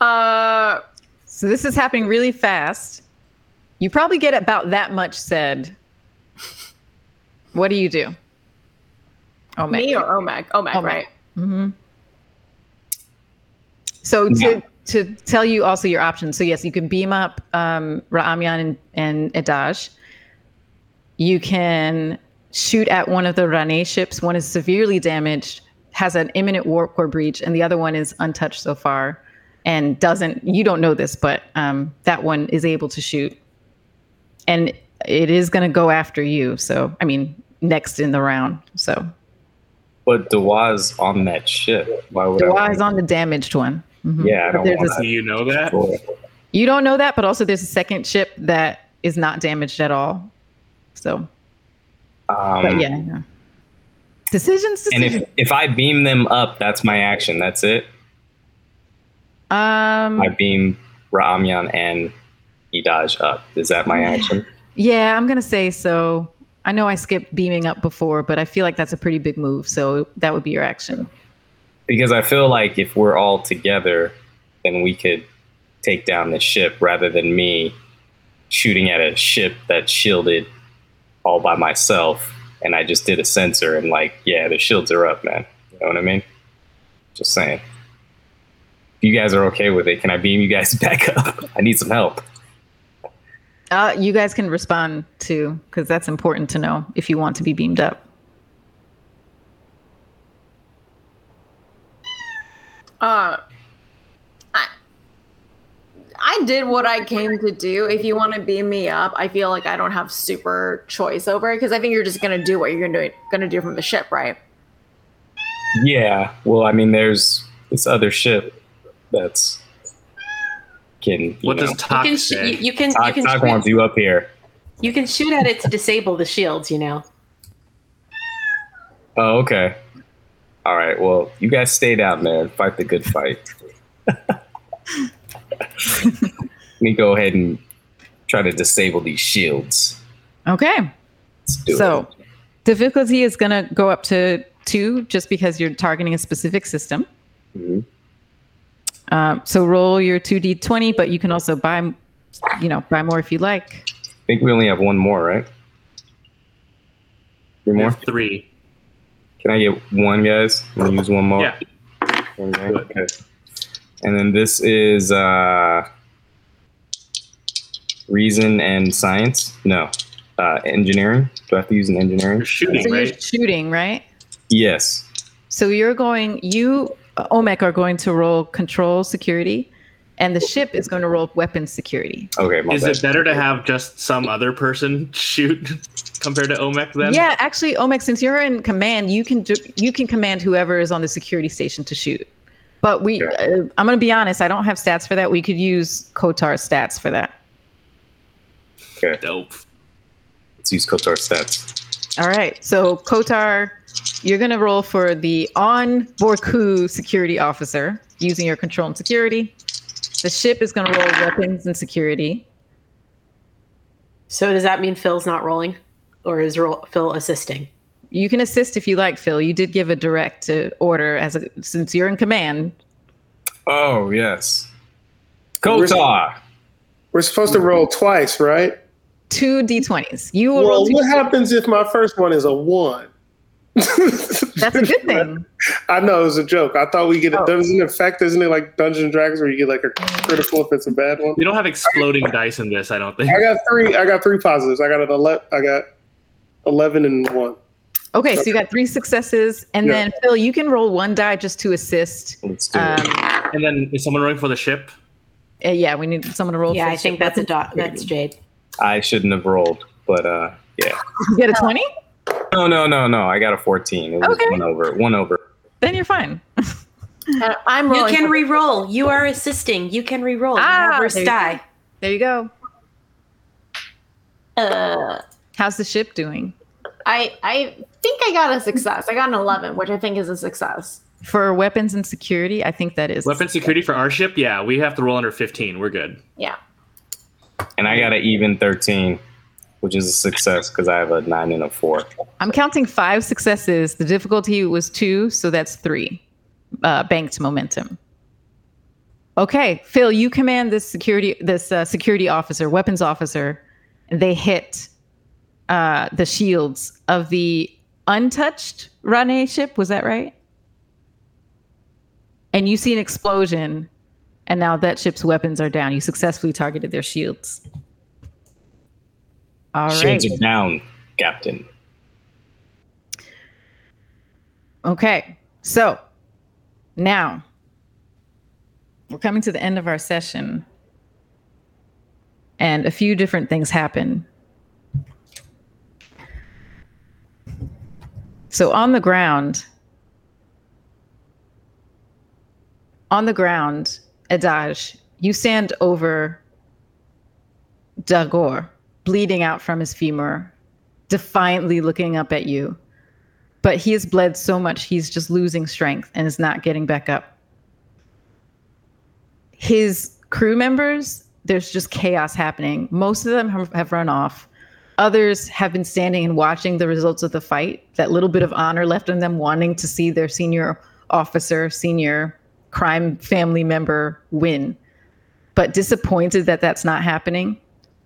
Uh, So this is happening really fast. You probably get about that much said. What do you do? Oh, me or Omek? Omeg, Omek. right? Mm-hmm. So to Yeah. To tell you also your options. So yes, you can beam up um, Ra'amyan and, and Edaj. You can shoot at one of the Rane ships. One is severely damaged, has an imminent warp core breach, and the other one is untouched so far and doesn't. You don't know this, but um, that one is able to shoot, and it is going to go after you. So I mean, next in the round. So But Dua's on that ship. Why would Dua I? is on the damaged one. Mhm. Yeah, I But don't want a- Do you know that? that. You don't know that, but also there's a second ship that is not damaged at all. So, Um, but yeah, yeah. decisions. And if, if I beam them up, that's my action. That's it. um, I beam Ra'amyan and Edaj up. Is that my action? yeah, I'm gonna say so. I know I skipped beaming up before, but I feel like that's a pretty big move. So that would be your action. Because I feel like if we're all together, then we could take down the ship rather than me shooting at a ship that's shielded all by myself. And I just did a sensor and like, yeah, the shields are up, man. You know what I mean? Just saying. If you guys are okay with it, can I beam you guys <laughs> back up? I need some help. Uh, you guys can respond too, because that's important to know if you want to be beamed up. Uh, I, I did what I came to do. If you want to beam me up, I feel like I don't have super choice over it because I think you're just gonna do what you're gonna do, gonna do from the ship, right? Yeah. Well, I mean, there's this other ship that's can. You What know, does You Talk can sh- say? you, you can you can Talk shoot, wants you up here. you can shoot at it to disable the shields. You know. Oh, okay. All right. Well, you guys stay down there and fight the good fight. <laughs> Let me go ahead and try to disable these shields. Okay. Let's do it. So it. difficulty is gonna go up to two, just because you're targeting a specific system. Mm-hmm. Um, so roll your two d twenty, but you can also buy, you know, buy more if you like. I think we only have one more, right? Three more. have three. Can I get one, guys? I'm gonna use one more. Yeah. Okay. Okay. And then this is uh, reason and science. No, uh, engineering. Do I have to use an engineering? You're shooting, So you're right? shooting, right? Yes. So you're going, you, uh, Omek, are going to roll control security, and the ship is going to roll weapons security. Okay. Is bad. it better to have just some other person shoot compared to Omek then? Yeah, actually, Omek, since you're in command, you can do, you can command whoever is on the security station to shoot. But we, Yeah. uh, I'm going to be honest, I don't have stats for that. We could use Kotar's stats for that. Okay. Dope. Let's use Kotar stats. All right. So Kotar, you're going to roll for the on Borku security officer using your control and security. The ship is going to roll weapons and security. So does that mean Phil's not rolling, or is ro- Phil assisting? You can assist if you like, Phil. You did give a direct uh, order as a, since you're in command. Oh yes. Kotar. We're supposed to roll twice, right? Two d20s. You will Well, roll two. what happens if my first one is a one? <laughs> That's a good thing. <laughs> I know it was a joke. I thought we get Oh. it. Doesn't it affect? Isn't it like Dungeons and Dragons where you get like a critical if it's a bad one? We don't have exploding dice in this, I don't think. I got three. I got three positives. I got an ele- I got eleven and one. Okay, so you got three successes, and Yeah. then Phil, you can roll one die just to assist. Let's do Um, it. And then is someone rolling for the ship? uh, yeah, we need someone to roll. Yeah, for I think ship that's a dot. That's. Jade. I shouldn't have rolled, but uh, yeah. You get a twenty, No, no, no, no. I got a 14. It was Okay. one over. One over. then you're fine. Uh, I'm rolling. You can for- re-roll. You are assisting. You can re-roll. Ah, have worst there you go. die. There you go. uh, How's the ship doing I I think I got a success. I got an 11, which I think is a success. for weapons and security? I think that is Weapon security for our ship? Yeah, we have to roll under 15. We're good. Yeah. And I got an even 13, which is a success because I have a nine and a four. I'm counting five successes. The difficulty was two, so that's three. Uh, banked momentum. Okay, Phil, you command this security, this uh, security officer, weapons officer, and they hit uh, the shields of the untouched Rane ship. Was that right? And you see an explosion, and now that ship's weapons are down. You successfully targeted their shields. All right. Shields are down, Captain. Okay, so now we're coming to the end of our session, and a few different things happen. So on the ground, on the ground, Edaj, you stand over Dagor, bleeding out from his femur, defiantly looking up at you but he has bled so much he's just losing strength and is not getting back up. His crew members, there's just chaos happening. Most of them have, have run off. Others have been standing and watching the results of the fight. That little bit of honor left in them wanting to see their senior officer, senior crime family member win. But disappointed that that's not happening.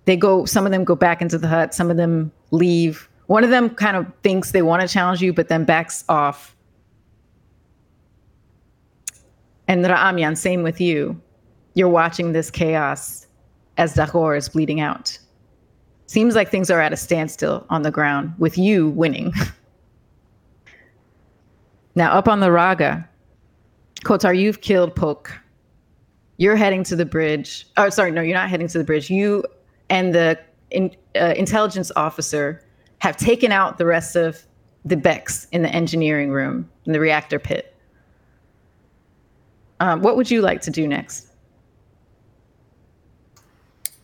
They go, some of them go back into the hut, some of them leave. One of them kind of thinks they want to challenge you, but then backs off. And Ra'amyan, same with you. You're watching this chaos as Dagor is bleeding out. Seems like things are at a standstill on the ground with you winning. <laughs> now, up on the Raga, Kotar, you've killed Poke. You're heading to the bridge. Oh, sorry, no, you're not heading to the bridge. You and the in, uh, intelligence officer have taken out the rest of the Bekks in the engineering room in the reactor pit. Um, what would you like to do next?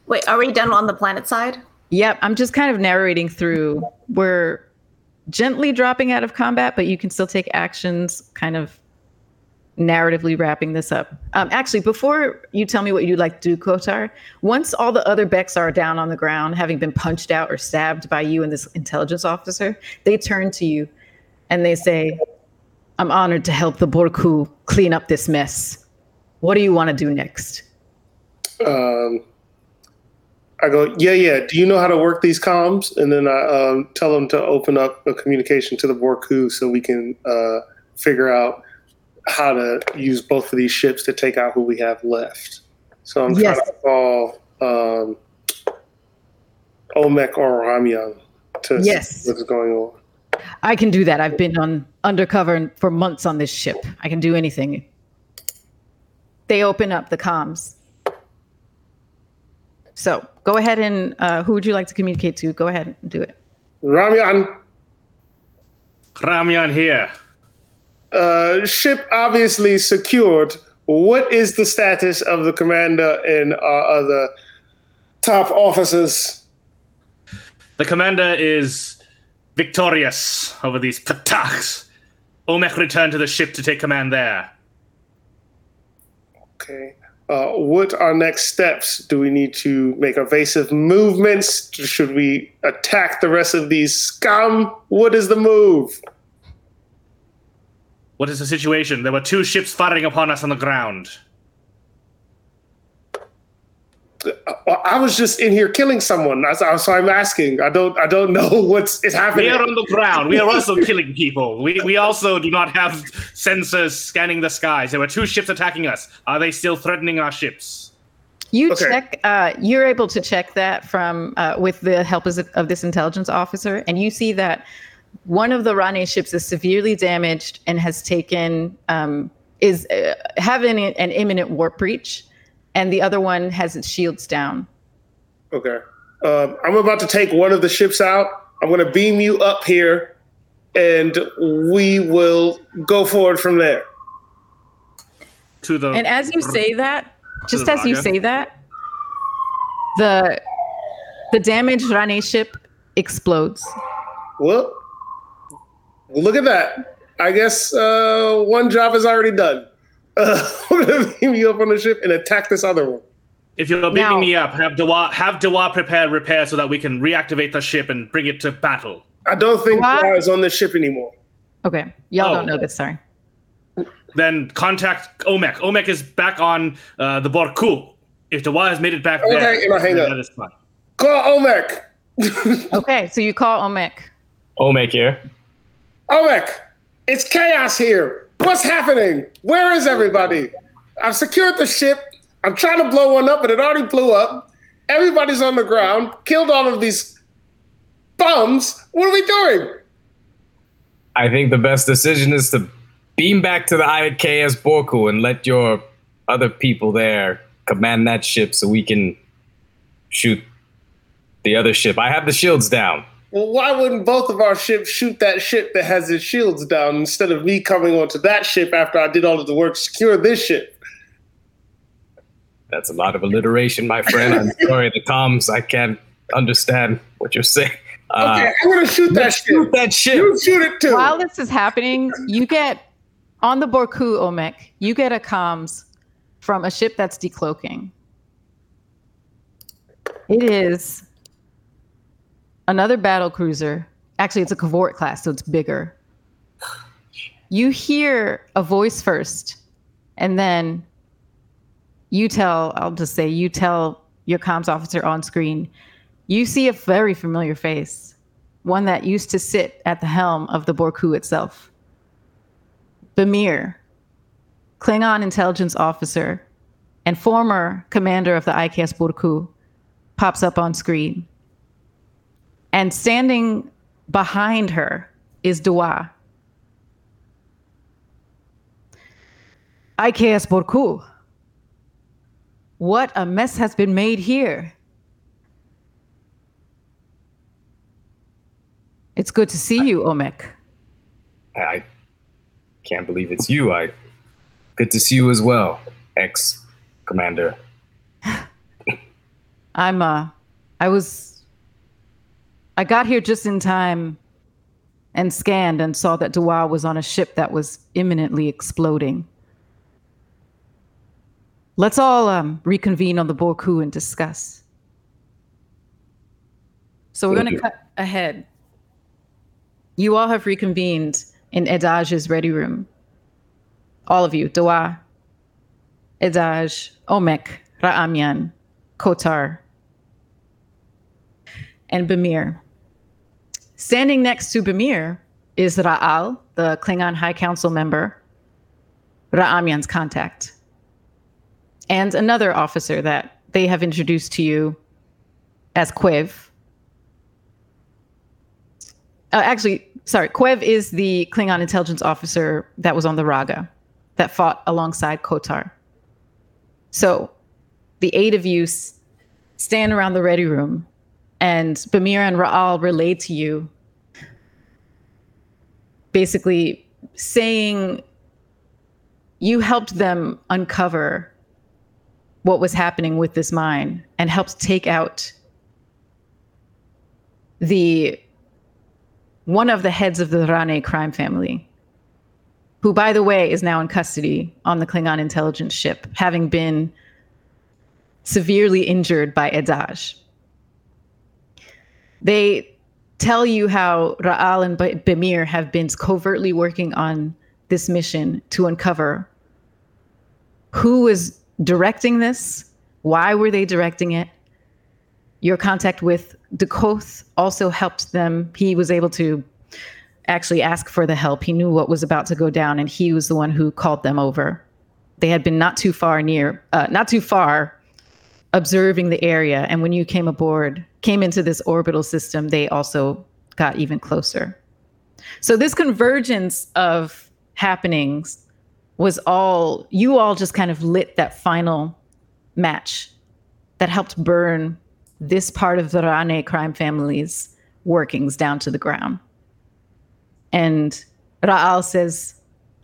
Wait, are we done on the planet side? Yep, I'm just kind of narrating through. We're gently dropping out of combat, but you can still take actions, kind of narratively wrapping this up. Um, actually, before you tell me what you'd like to do, Kotar, once all the other Bekks are down on the ground, having been punched out or stabbed by you and this intelligence officer, they turn to you and they say, I'm honored to help the Borku clean up this mess. What do you want to do next? Um, I go, yeah, yeah. Do you know how to work these comms? And then I um, tell them to open up a communication to the Borku so we can uh, figure out how to use both of these ships to take out who we have left. So I'm Yes. trying to call um, Omek or Ra'amyan to Yes. see what's going on. I can do that. I've been on undercover for months on this ship. I can do anything. They open up the comms. So go ahead and uh, who would you like to communicate to? Go ahead and do it. Ra'amyan, Ra'amyan here. Uh, ship obviously secured. What is the status of the commander and our other top officers? The commander is victorious over these Pataks. Omek returned to the ship to take command there. Okay. Uh, what are next steps? Do we need to make evasive movements? Should we attack the rest of these scum? What is the move? What is the situation? There were two ships firing upon us on the ground. Uh, I was just in here killing someone. That's, so I'm asking. I don't. I don't know <laughs> what's is happening. We happening. are on the ground. We are also <laughs> killing people. We, we also do not have sensors scanning the skies. There were two ships attacking us. Are they still threatening our ships? You Okay. check. Uh, you're able to check that from uh, with the help of, of this intelligence officer, and you see that one of the Rane ships is severely damaged and has taken um, is uh, having an imminent warp breach, and the other one has its shields down. Okay. Um, I'm about to take one of the ships out. I'm going to beam you up here, and we will go forward from there. To the And as you say that, just the as you say that, the the damaged Rane ship explodes. Well, look at that. I guess uh, one job is already done. Uh, I'm going to beam you up on the ship and attack this other one. if you're beaming Now- me up, have Dua have Dua prepare repair so that we can reactivate the ship and bring it to battle. I don't think What? Dara is on the ship anymore. Okay, y'all Oh. don't know this. Sorry. Then contact Omek. Omek is back on uh, the Borku. If Dua has made it back Okay, there, and I hang then up. that is fine. Call Omek. <laughs> Okay, so you call Omek. Omek here. Omek, it's chaos here. What's happening? Where is everybody? I've secured the ship. I'm trying to blow one up, but it already blew up. Everybody's on the ground. Killed all of these bums. What are we doing? I think the best decision is to beam back to the IKS Borku and let your other people there command that ship so we can shoot the other ship. I have the shields down. Well, why wouldn't both of our ships shoot that ship that has its shields down instead of me coming onto that ship after I did all of the work to secure this ship? That's a lot of alliteration, my friend. I'm <laughs> sorry, the comms, I can't understand what you're saying. Uh, Okay, I'm gonna shoot that ship. shoot that ship. You shoot it too. While this is happening, you get on the Borku Omek, you get a comms from a ship that's decloaking. It is another battle cruiser. Actually, it's a K'vort class, so it's bigger. You hear a voice first, and then you tell, I'll just say, you tell your comms officer on screen, you see a very familiar face, one that used to sit at the helm of the Borku itself. Bamir, Klingon intelligence officer and former commander of the IKS Borku, pops up on screen. And standing behind her is Dua. IKS Borku. What a mess has been made here. It's good to see you, Omek. I can't believe it's you. I good to see you as well, ex commander. <sighs> I'm uh I was I got here just in time and scanned and saw that Dua was on a ship that was imminently exploding. Let's all um, reconvene on the Borku and discuss. So we're going to cut ahead. You all have reconvened in Edaj's ready room. All of you, Dua, Edaj, Omek, Ra'amyan, Kotar. and Bamir. Standing next to Bamir is Ra'al, the Klingon High Council member, Ra'amyan's contact, and another officer that they have introduced to you as Quev. Uh, actually, sorry, Quev is the Klingon intelligence officer that was on the Raga that fought alongside Kotar. So the eight of you stand around the ready room, and Bamir and Ra'al relay to you, basically saying you helped them uncover what was happening with this mine and helped take out the one of the heads of the Rane crime family, who, by the way, is now in custody on the Klingon intelligence ship, having been severely injured by Edaj. They tell you how Ra'al and Bamir have been covertly working on this mission to uncover who was directing this, why were they directing it. Your contact with Dakoth also helped them. He was able to actually ask for the help. He knew what was about to go down, and he was the one who called them over. They had been not too far near, uh, not too far observing the area. And when you came aboard, came into this orbital system, they also got even closer. So this convergence of happenings was all you all just kind of lit that final match that helped burn this part of the Rane crime family's workings down to the ground. And Ra'al says,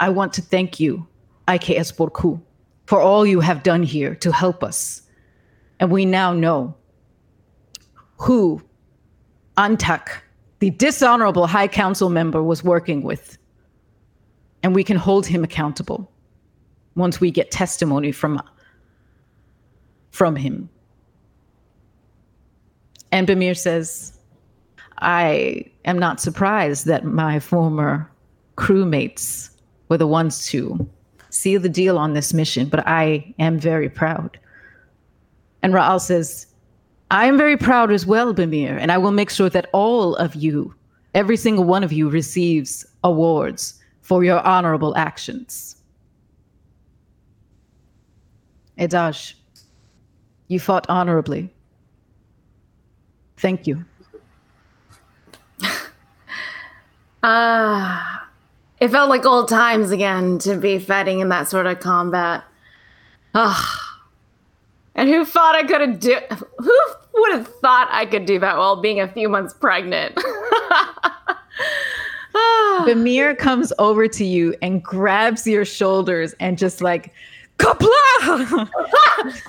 I want to thank you, IKS Borku, for all you have done here to help us. And we now know who Antak, the dishonorable High Council member, was working with. And we can hold him accountable once we get testimony from, from him. And Bamir says, I am not surprised that my former crewmates were the ones to seal the deal on this mission, but I am very proud. And Ra'al says, I am very proud as well, Bamir, and I will make sure that all of you, every single one of you, receives awards for your honorable actions. Edaj, you fought honorably. Thank you. <laughs> Ah, it felt like old times again to be fighting in that sort of combat. Ah. And who thought I could do who would have thought I could do that while being a few months pregnant? Ah. Bamir comes over to you and grabs your shoulders and just like, Qapla'! <laughs>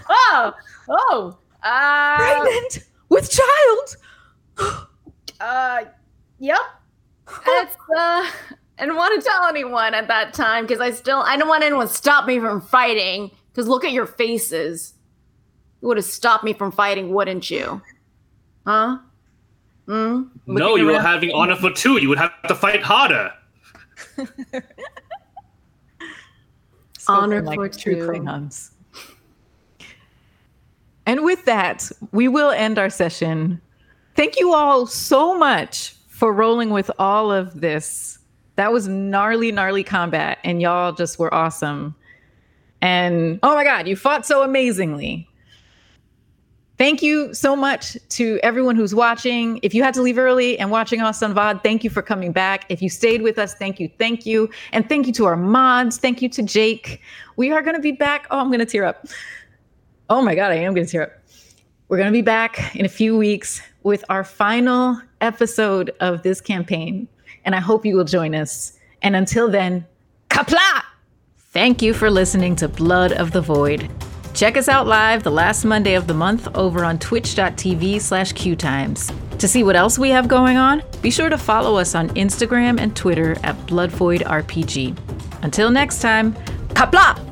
oh, oh, uh, Pregnant with child! <gasps> uh, yep. It's uh, I didn't want to tell anyone at that time because I still I don't want anyone to stop me from fighting. Because look at your faces. You would have stopped me from fighting, wouldn't you? Huh? Hmm? No, you were having honor for two. You would have to fight harder. <laughs> Honor Spoken for true two. Klingons. And with that, we will end our session. Thank you all so much for rolling with all of this. That was gnarly, gnarly combat, and y'all just were awesome. And oh my God, you fought so amazingly. Thank you so much to everyone who's watching. If you had to leave early and watching us on VOD, thank you for coming back. If you stayed with us, thank you, thank you. And thank you to our mods. Thank you to Jake. We are going to be back. Oh, I'm going to tear up. Oh my God, I am going to tear up. We're going to be back in a few weeks with our final episode of this campaign. And I hope you will join us. And until then, Qapla'! Thank you for listening to Blood of the Void. Check us out live the last Monday of the month over on twitch.tv slash qtimes. To see what else we have going on, be sure to follow us on Instagram and Twitter at BloodVoidRPG. Until next time, Qapla'!